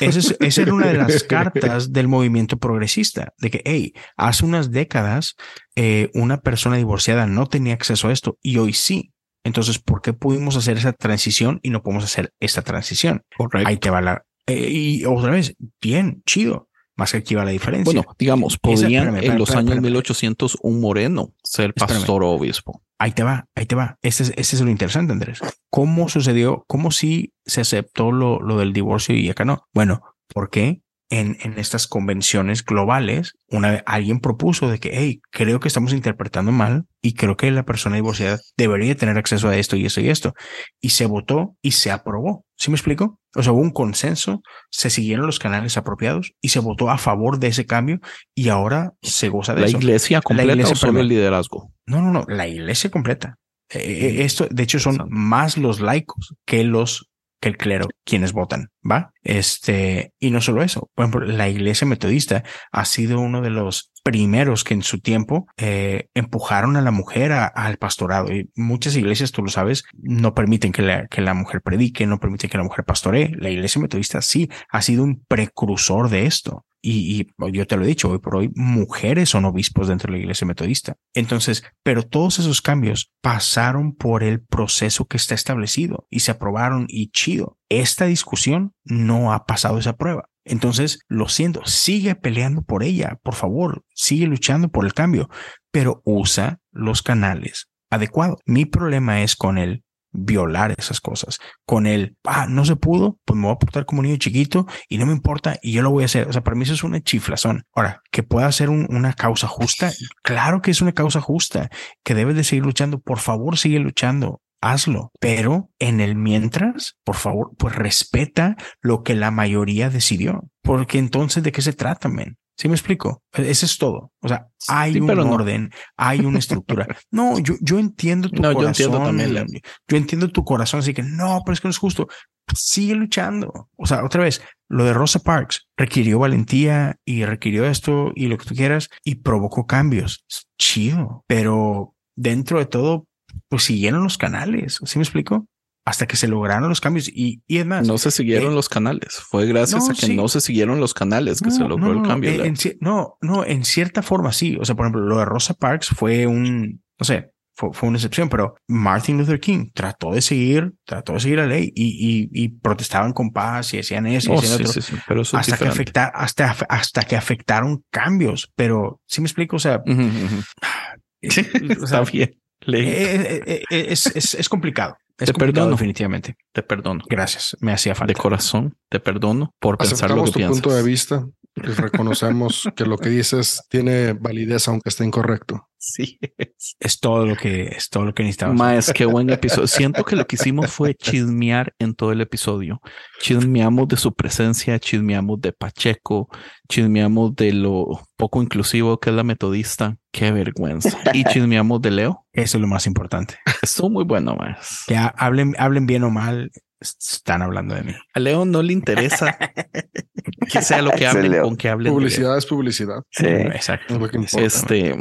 Esa, es, esa era una de las cartas del movimiento progresista, de que, hey, hace unas décadas eh, una persona divorciada no tenía acceso a esto y hoy sí. Entonces, ¿por qué pudimos hacer esa transición y no podemos hacer esta transición? Correcto. Ahí te va la... eh, y otra vez, bien, chido. Más que aquí va la diferencia. Bueno, digamos, espérame, en espérame, los espérame, años espérame. 1800 un moreno ser Espérame. pastor o obispo. Ahí te va, ahí te va. Este es, este es lo interesante, Andrés. ¿Cómo sucedió? ¿Cómo sí se aceptó lo, lo del divorcio y acá no? Bueno, porque en, en estas convenciones globales, una vez alguien propuso de que, hey, creo que estamos interpretando mal y creo que la persona divorciada debería tener acceso a esto y esto y esto. Y se votó y se aprobó. ¿Sí me explico? O sea, hubo un consenso, se siguieron los canales apropiados y se votó a favor de ese cambio y ahora se goza de La eso. iglesia completa iglesia, o solo el liderazgo. No, no, no, la iglesia completa. Eh, esto, de hecho, son más los laicos que los el clero quienes votan, ¿va? Este, y no solo eso, por ejemplo, la iglesia metodista ha sido uno de los primeros que en su tiempo eh, empujaron a la mujer al pastorado. Y muchas iglesias, tú lo sabes, no permiten que la, que la mujer predique, no permiten que la mujer pastoree. La iglesia metodista sí ha sido un precursor de esto. Y, y yo te lo he dicho, hoy por hoy mujeres son obispos dentro de la iglesia metodista. Entonces, pero todos esos cambios pasaron por el proceso que está establecido y se aprobaron y chido. Esta discusión no ha pasado esa prueba. Entonces, lo siento, sigue peleando por ella, por favor, sigue luchando por el cambio, pero usa los canales adecuados. Mi problema es con el violar esas cosas, con el, ah, no se pudo, pues me voy a portar como niño chiquito y no me importa y yo lo voy a hacer. O sea, para mí eso es una chiflazón. Ahora, que pueda ser un- una causa justa, claro que es una causa justa, que debes de seguir luchando, por favor, sigue luchando. Hazlo, pero en el mientras, por favor, pues respeta lo que la mayoría decidió, porque entonces de qué se trata, men. ¿Sí me explico? Eso es todo. O sea, hay Sí, un no. orden, hay una estructura. No, yo, yo entiendo tu No, yo corazón. entiendo también. Yo entiendo tu corazón, así que no, pero es que no es justo. Sigue luchando. O sea, otra vez, lo de Rosa Parks requirió valentía y requirió esto y lo que tú quieras y provocó cambios. Es chido, pero dentro de todo, pues siguieron los canales. ¿Sí me explico? Hasta que se lograron los cambios y, y es más, No se siguieron eh, los canales. Fue gracias no, a que sí. no se siguieron los canales que se No, logró no, el cambio. Leo. en no, no, en cierta forma sí. O sea, por ejemplo, lo de Rosa Parks fue un, no sé, fue, fue una excepción, pero Martin Luther King trató de seguir, trató de seguir la ley y, y, y protestaban con paz y hacían eso y Oh, hacían sí, otro. sí, pero eso es hasta que diferente. afectar, hasta, hasta que afectaron cambios. Pero sí me explico, o sea, Ujú, ujú. o Está sea, bien. Leí. eh, eh, eh, es, es, es complicado. Es Te complicado, perdono. definitivamente. Te perdono. Gracias. Me hacía falta. De corazón, te perdono por pensar lo que tu piensas. punto de vista y reconocemos que lo que dices tiene validez aunque esté incorrecto. Sí. es. Es todo lo que es todo lo que necesitaba. Más qué buen episodio. Siento que lo que hicimos fue chismear en todo el episodio. Chismeamos de su presencia, chismeamos de Pacheco, chismeamos de lo poco inclusivo que es la metodista. Qué vergüenza. Y chismeamos de Leo. Eso es lo más importante. Estuvo muy bueno, más. Que ha- hablen, hablen bien o mal, están hablando de mí. A Leo no le interesa que sea lo que hablen, con que hablen. de Leo. Publicidad es publicidad. Sí. Exacto. Es lo que importa. Este,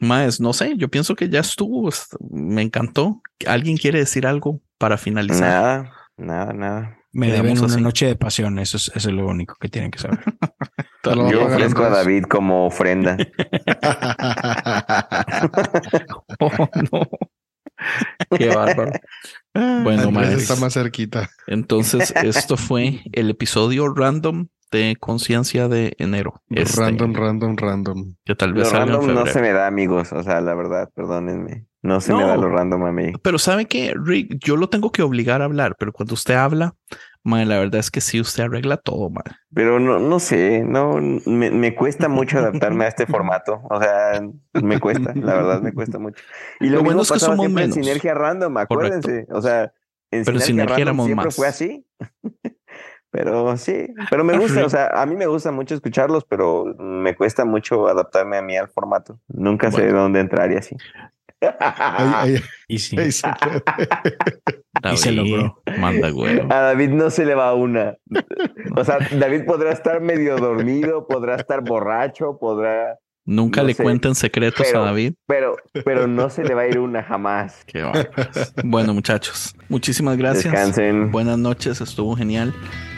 más, no sé, yo pienso que ya estuvo. es- Me encantó. ¿Alguien quiere decir algo para finalizar? Nada, nada, nada. Me deben una así. noche de pasión. Eso es, eso es lo único que tienen que saber. Yo ofrezco a. David como ofrenda. Oh, no. Qué bárbaro. Bueno, Andrés está más cerquita. Entonces, esto fue el episodio random de Conciencia de enero. Este, Random, random, random. Que tal Lo vez en random no se me da, amigos. O sea, la verdad, perdónenme. No se me da lo random a mí. Pero sabe que Rick, yo lo tengo que obligar a hablar, pero cuando usted habla, mae, la verdad es que sí, usted arregla todo, mae. Pero no, no sé, no, me, me cuesta mucho adaptarme a este formato. O sea, me cuesta, la verdad me cuesta mucho. Y lo, Lo bueno es que somos siempre en. Sinergia Random, acuérdense. O sea, en Pero Sinergia, Sinergia Random éramos siempre más. fue así. pero sí, pero me gusta, o sea, a mí me gusta mucho escucharlos, pero me cuesta mucho adaptarme a mí al formato. Nunca sé dónde entrar y así. Ahí, ahí- Y sí. ahí se puede. Y se David, logró. Manda güey. A David no se le va una. O sea, David podrá estar medio dormido, podrá estar borracho, podrá Nunca No le sé, cuenten secretos pero- a David. Pero, pero no se le va a ir una jamás. Qué bueno, muchachos, muchísimas gracias. Descansen. Buenas noches, estuvo genial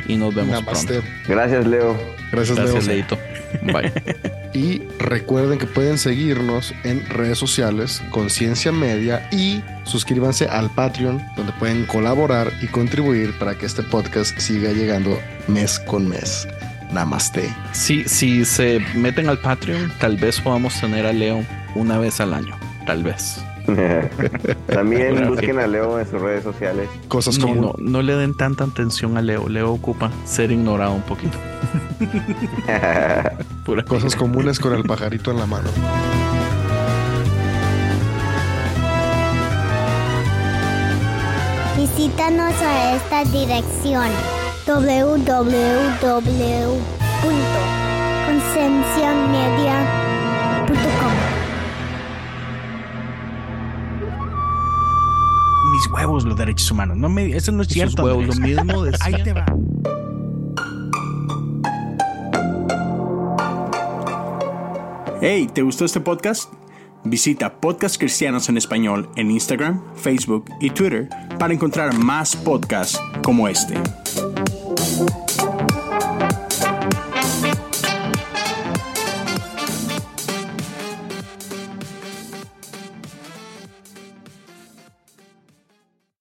y nos vemos Namaste. pronto. Gracias, Leo. Gracias, Gracias, Leo. Leito. Bye. Y recuerden que pueden seguirnos en redes sociales, Conciencia Media, y suscríbanse al Patreon, donde pueden colaborar y contribuir para que este podcast siga llegando mes con mes. Namaste. Si, si se meten al Patreon, tal vez podamos tener a Leo una vez al año. Tal vez. También busquen a Leo en sus redes sociales. Cosas No, como no, no le den tanta atención a Leo. Leo ocupa ser ignorado un poquito. Pura cosas comunes con el pajarito en la mano. Visítanos a esta dirección www.concienciamedia.com Mis huevos, los derechos humanos. No me, eso no es Sus cierto. huevos, lo mismo decía. Ahí te va. Hey, ¿te gustó este podcast? Visita Podcast Cristianos en Español en Instagram, Facebook y Twitter para encontrar más podcasts como este.